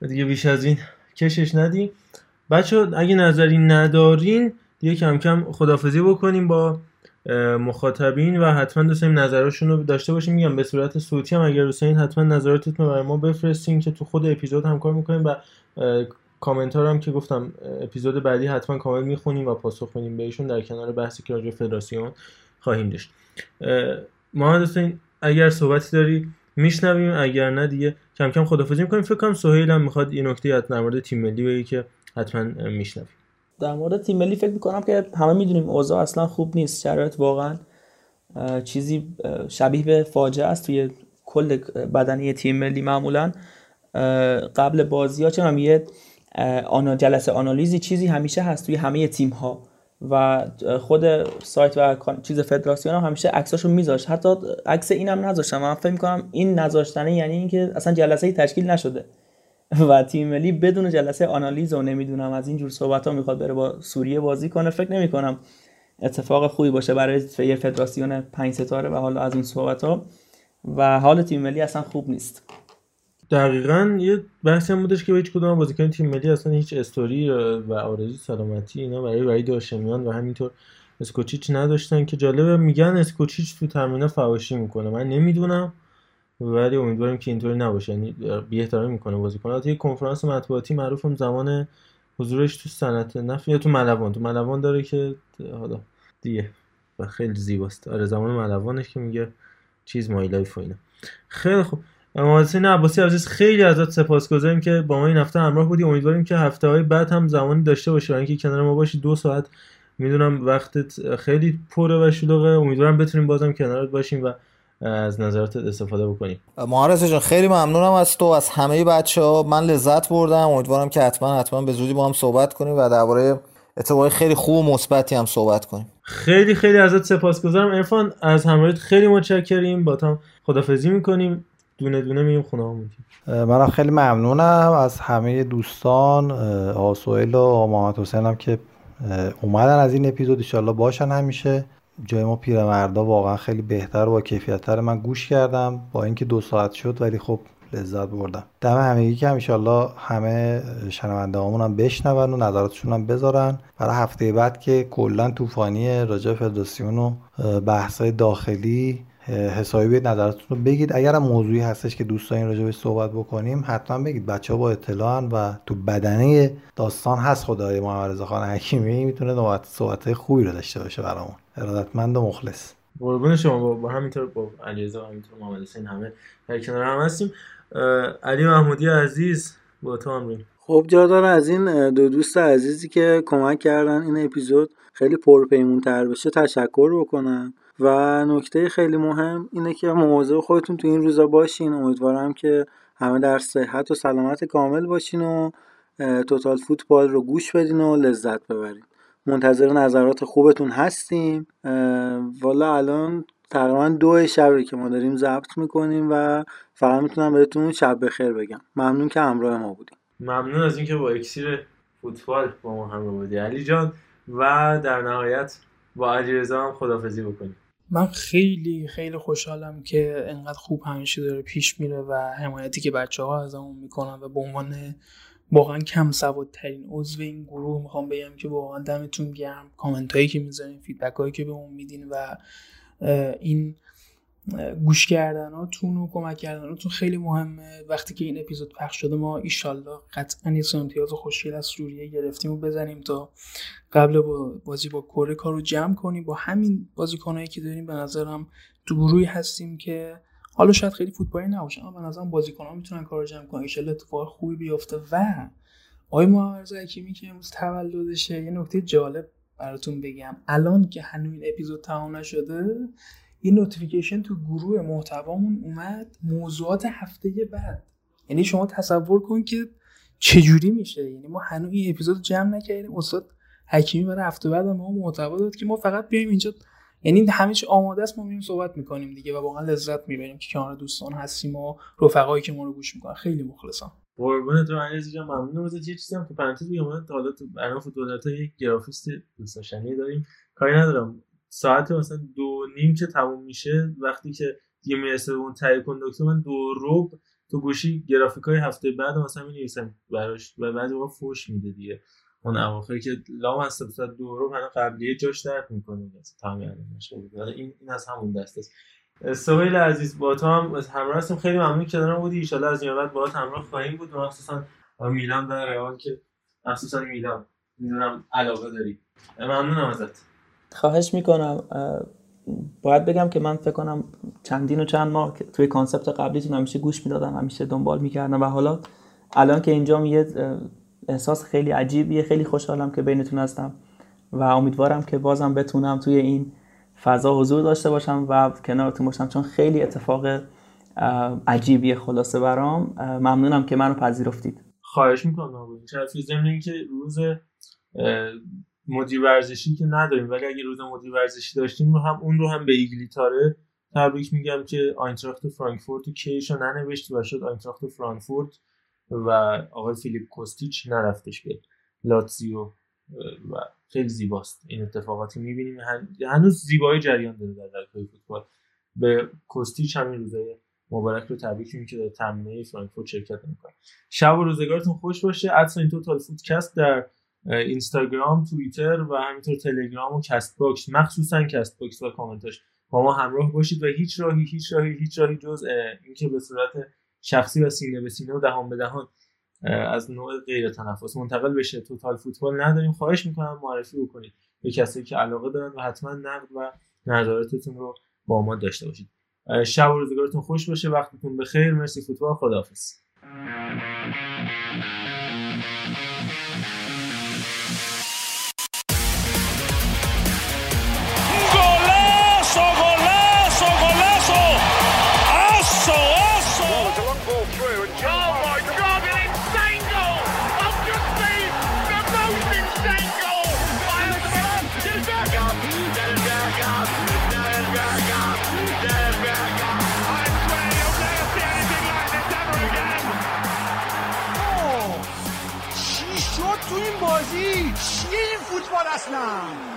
دیگه بیش از این کشش ندیم. بچه اگه نظری ندارین دیگه کم کم خدافزی بکنیم با مخاطبین و حتما دوست نظراشون رو داشته باشیم. میگم به صورت صوتی هم اگر دوست حتما نظراتتون برای ما بفرستین که تو خود اپیزود هم کار می‌کنیم و کامنت هم که گفتم اپیزود بعدی حتما کامنت می‌خونیم و پاسخ میدیم بهشون در کنار بحثی که راجع فدراسیون خواهیم داشت. محمد حسین اگر صحبتی داری میشنویم. اگر نه دیگه کم کم خدافظی می‌کنیم. فکر کنم سهیل هم می‌خواد این نکته از مورد تیم ملی بگه که حتما میشنویم. در مورد تیم ملی فکر می‌کنم که همه می‌دونیم اوضاع اصلا خوب نیست. شرایط واقعا چیزی شبیه به فاجعه است. توی کل بدنی تیم ملی معمولا قبل بازی ها چون یه جلسه آنالیزی چیزی همیشه هست توی همه تیم ها و خود سایت و چیز فدراسیون هم همیشه عکساشو میذاشت. حتی عکس اینم نذاشتم. من فکر می‌کنم این نذاشتنه یعنی اینکه اصلا جلسه تشکیل نشده. و تیم ملی بدون جلسه آنالیز و نمی‌دونم از این جور صحبت ها می‌خواد بره با سوریه بازی کنه فکر نمی‌کنم اتفاق خوبی باشه برای یه فدراسیون پنج ستاره و حالا از این صحبت ها و حال تیم ملی اصلا خوب نیست. دقیقا یه بحثی هم بودش که هیچ کدوم بازیکن تیم ملی اصلا هیچ استوری و آرزوی سلامتی اینا برای وحید هاشمیان و همینطور اسکوچیچ نداشتن که جالبه میگن اسکوچیچ تو تمرینات فواشی می‌کنه. من نمی‌دونم ولی امیدواریم که اینطوری نباشه. یعنی بی احترامی می‌کنه بازیکن. یه کنفرانس مطبوعاتی معروفم زمان حضورش تو صنعت نفت یا تو ملوان. تو ملوان داره که حالا دیگه و خیلی زیباست. آره زمان ملوانش که میگه چیز my life و اینا. خیلی خوب. محسن عباسی عزیز خیلی ازت سپاسگزاریم که با ما این هفته همراه بودی. امیدواریم که هفته های بعد هم زمانی داشته باشی اینکه کنار ما باشی. دو ساعت می‌دونم وقتت خیلی پره و شلوغه. امیدوارم بتونیم بازم کنارت باشیم و از نظراتت استفاده بکنیم. مهارت جان خیلی ممنونم از تو از همه بچه ها من لذت بردم. امیدوارم که حتما حتما به زودی با هم صحبت کنیم و درباره اتفاقای خیلی خوب و مثبتی هم صحبت کنیم. خیلی خیلی ازت سپاسگزارم. ارفان از همراهیت خیلی متشکریم. با هم خدافظی می‌کنیم. دونه دونه میریم خونه ها منم خیلی ممنونم. از همه دوستان آسوئل و محمد حسین هم که اومدن از این اپیزود. ایشالله باشن همیشه. جای ما پیرمردا واقعا خیلی بهتر و با کیفیتتر من گوش کردم. با اینکه دو ساعت شد ولی خب لذت بردم. دم همگی که ایشالله همه شنونده هم بشنون و نظراتشون هم بذارن. برای هفته بعد که کلا طوفانی راجع فدراسیون و بحثای داخلی حسابی به نظرتون رو بگید. اگر موضوعی هستش که دوست دارین راجع صحبت بکنیم حتما بگید. بچه ها با اطلاعن و تو بدنه داستان هست. خدای محمد رضا خان حکیمی می‌تونه نوبت صحبت خوبی رو داشته باشه برامون. ارادتمند و مخلص. قربون شما. با, همینطور با علیرضا همینطور محمد حسین همه در کنار هم هستیم. علی محمودی عزیز با تو هم خب جا داره از این دو دوست عزیزی که کمک کردن این اپیزود خیلی پرپیمون تر بشه تشکر بکنم. و نکته خیلی مهم اینه که مواظب خودتون تو این روزا باشین. امیدوارم که همه در صحت و سلامت کامل باشین و توتال فوتبال رو گوش بدین و لذت ببرین. منتظر نظرات خوبتون هستیم. والا الان تقریبا دو شبه که ما داریم ضبط می‌کنیم و فقط می‌تونم بهتون شب بخیر بگم. ممنون که همراه ما بودیم ممنون از اینکه با اکسیر فوتبال با ما همراه بودی. علی جان و در نهایت با علیرضا هم خدافزی بکنیم. من خیلی خیلی خوشحالم که انقدر خوب همیشه داره پیش میره و حمایتی که بچه ها از همون می‌کنن و به عنوان واقعا کم سوادترین عضو این گروه می‌خوام بگم که واقعا دمتون گرم. کامنت هایی که می‌ذارین فیدبک هایی که به اون میدین و این گوش کردناتون و کمک کردناتون خیلی مهمه. وقتی که این اپیزود پخش شده ما ایشالله قطعا یه امتیاز خوشگل از سوریه گرفتیم و بزنیم تا قبل بازی با کره کار رو جمع کنیم. با همین بازیکنایی که داریم به نظرم تو گروهی هستیم که حالا شاید خیلی فوتبالی نباشه اما به نظرم بازیکن‌ها می‌تونن کار جمع کنن. ایشالله اتفاق خوبی بیفته و آقای محمد حکیمی که امروز تولدشه یه نکته جالب براتون بگم. الان که هنوز این اپیزود تمام نشده یه نوتیفیکیشن تو گروه محتوامون اومد موضوعات هفته بعد. یعنی شما تصور کن که چجوری میشه. یعنی ما هنوز این اپیزود جمع نکردیم. استاد حکیمی برای هفته بعد ما محتوا داد که ما فقط بیایم اینجا. یعنی همه چی آماده است ما میایم صحبت می‌کنیم دیگه و واقعا لذت می‌بریم که کنار دوستان هستیم و رفقایی که ما رو گوش می‌کنن. خیلی مخلصم. قربونت تو عزیز جان ممنونم ازت یه چیزی هم تو پرانتز بگم حالا تو برنامه فوتبال یک گرافیست دوست داریم. کاری ندارم. ساعت مثلا دو نیم که تموم میشه وقتی که دیگه می‌رسه اون تهیه کندکتور من دو روب تو گوشی گرافیک های هفته بعد مثلا می نویسم براش و بعد ما فوش میده دیگه. اون اواخر که لام هست مثلا دو روب هنو قبلیه جاش درد می‌کنه. تمام این این از همون دست است. سهیل عزیز با تو هم همراه هستیم خیلی ممنون که کنارم بودی. ان از این بعد باهات همراه خواهیم بود. مخصوصا میلان و رئال که مخصوصا میلان. می‌دونم علاقه داری. ممنونم ازت. خواهش می‌کنم باید بگم که من فکر کنم چندین و چند ماه توی کانسپت قبلیتون همیشه گوش می‌دادم همیشه دنبال می‌کردم و حالا الان که اینجا یه احساس خیلی عجیبیه. خیلی خوشحالم که بینتون هستم و امیدوارم که بازم بتونم توی این فضا حضور داشته باشم و کنارتون باشم چون خیلی اتفاق عجیبیه خلاصه برام. ممنونم که منو پذیرفتید. خواهش می‌کنم. چه ضمن اینکه روز مدیر ورزشی که نداریم ولی اگه روز مدیر ورزشی داشتیم هم اون رو هم به ایگلیتاره تبریک میگم که آینتراخت فرانکفورت و کیش رو ننوشت و شد آینتراخت فرانکفورت و آقای فیلیپ کوستیچ نرفتش به لاتزیو و خیلی زیباست. این اتفاقاتی می‌بینیم. هنوز زیبایی جریان داره در درکای فوتبال. به کوستیچ همین روزای مبارک رو تبریک میگم که در تمرینه فرانکفورت شرکت می‌کنه. شب و روزگارتون خوش باشه. آدرس این Total Footcast در اینستاگرام توییتر و همینطور تلگرام و Castbox مخصوصا Castbox و کامنتاش با ما همراه باشید و هیچ راهی هیچ راهی هیچ راهی جز اینکه به صورت شخصی و سینه به سینه و دهان به دهان از نوع غیر تنفس. منتقل بشه. توتال فوتبال نداریم. خواهش می‌کنم معرفی بکنید به کسایی که علاقه دارن و حتما نقد و نظراتتون رو با ما داشته باشید. شب و روزگارتون خوش باشه. وقتتون بخیر. مرسی. فوتبال. خداحافظ. Last now.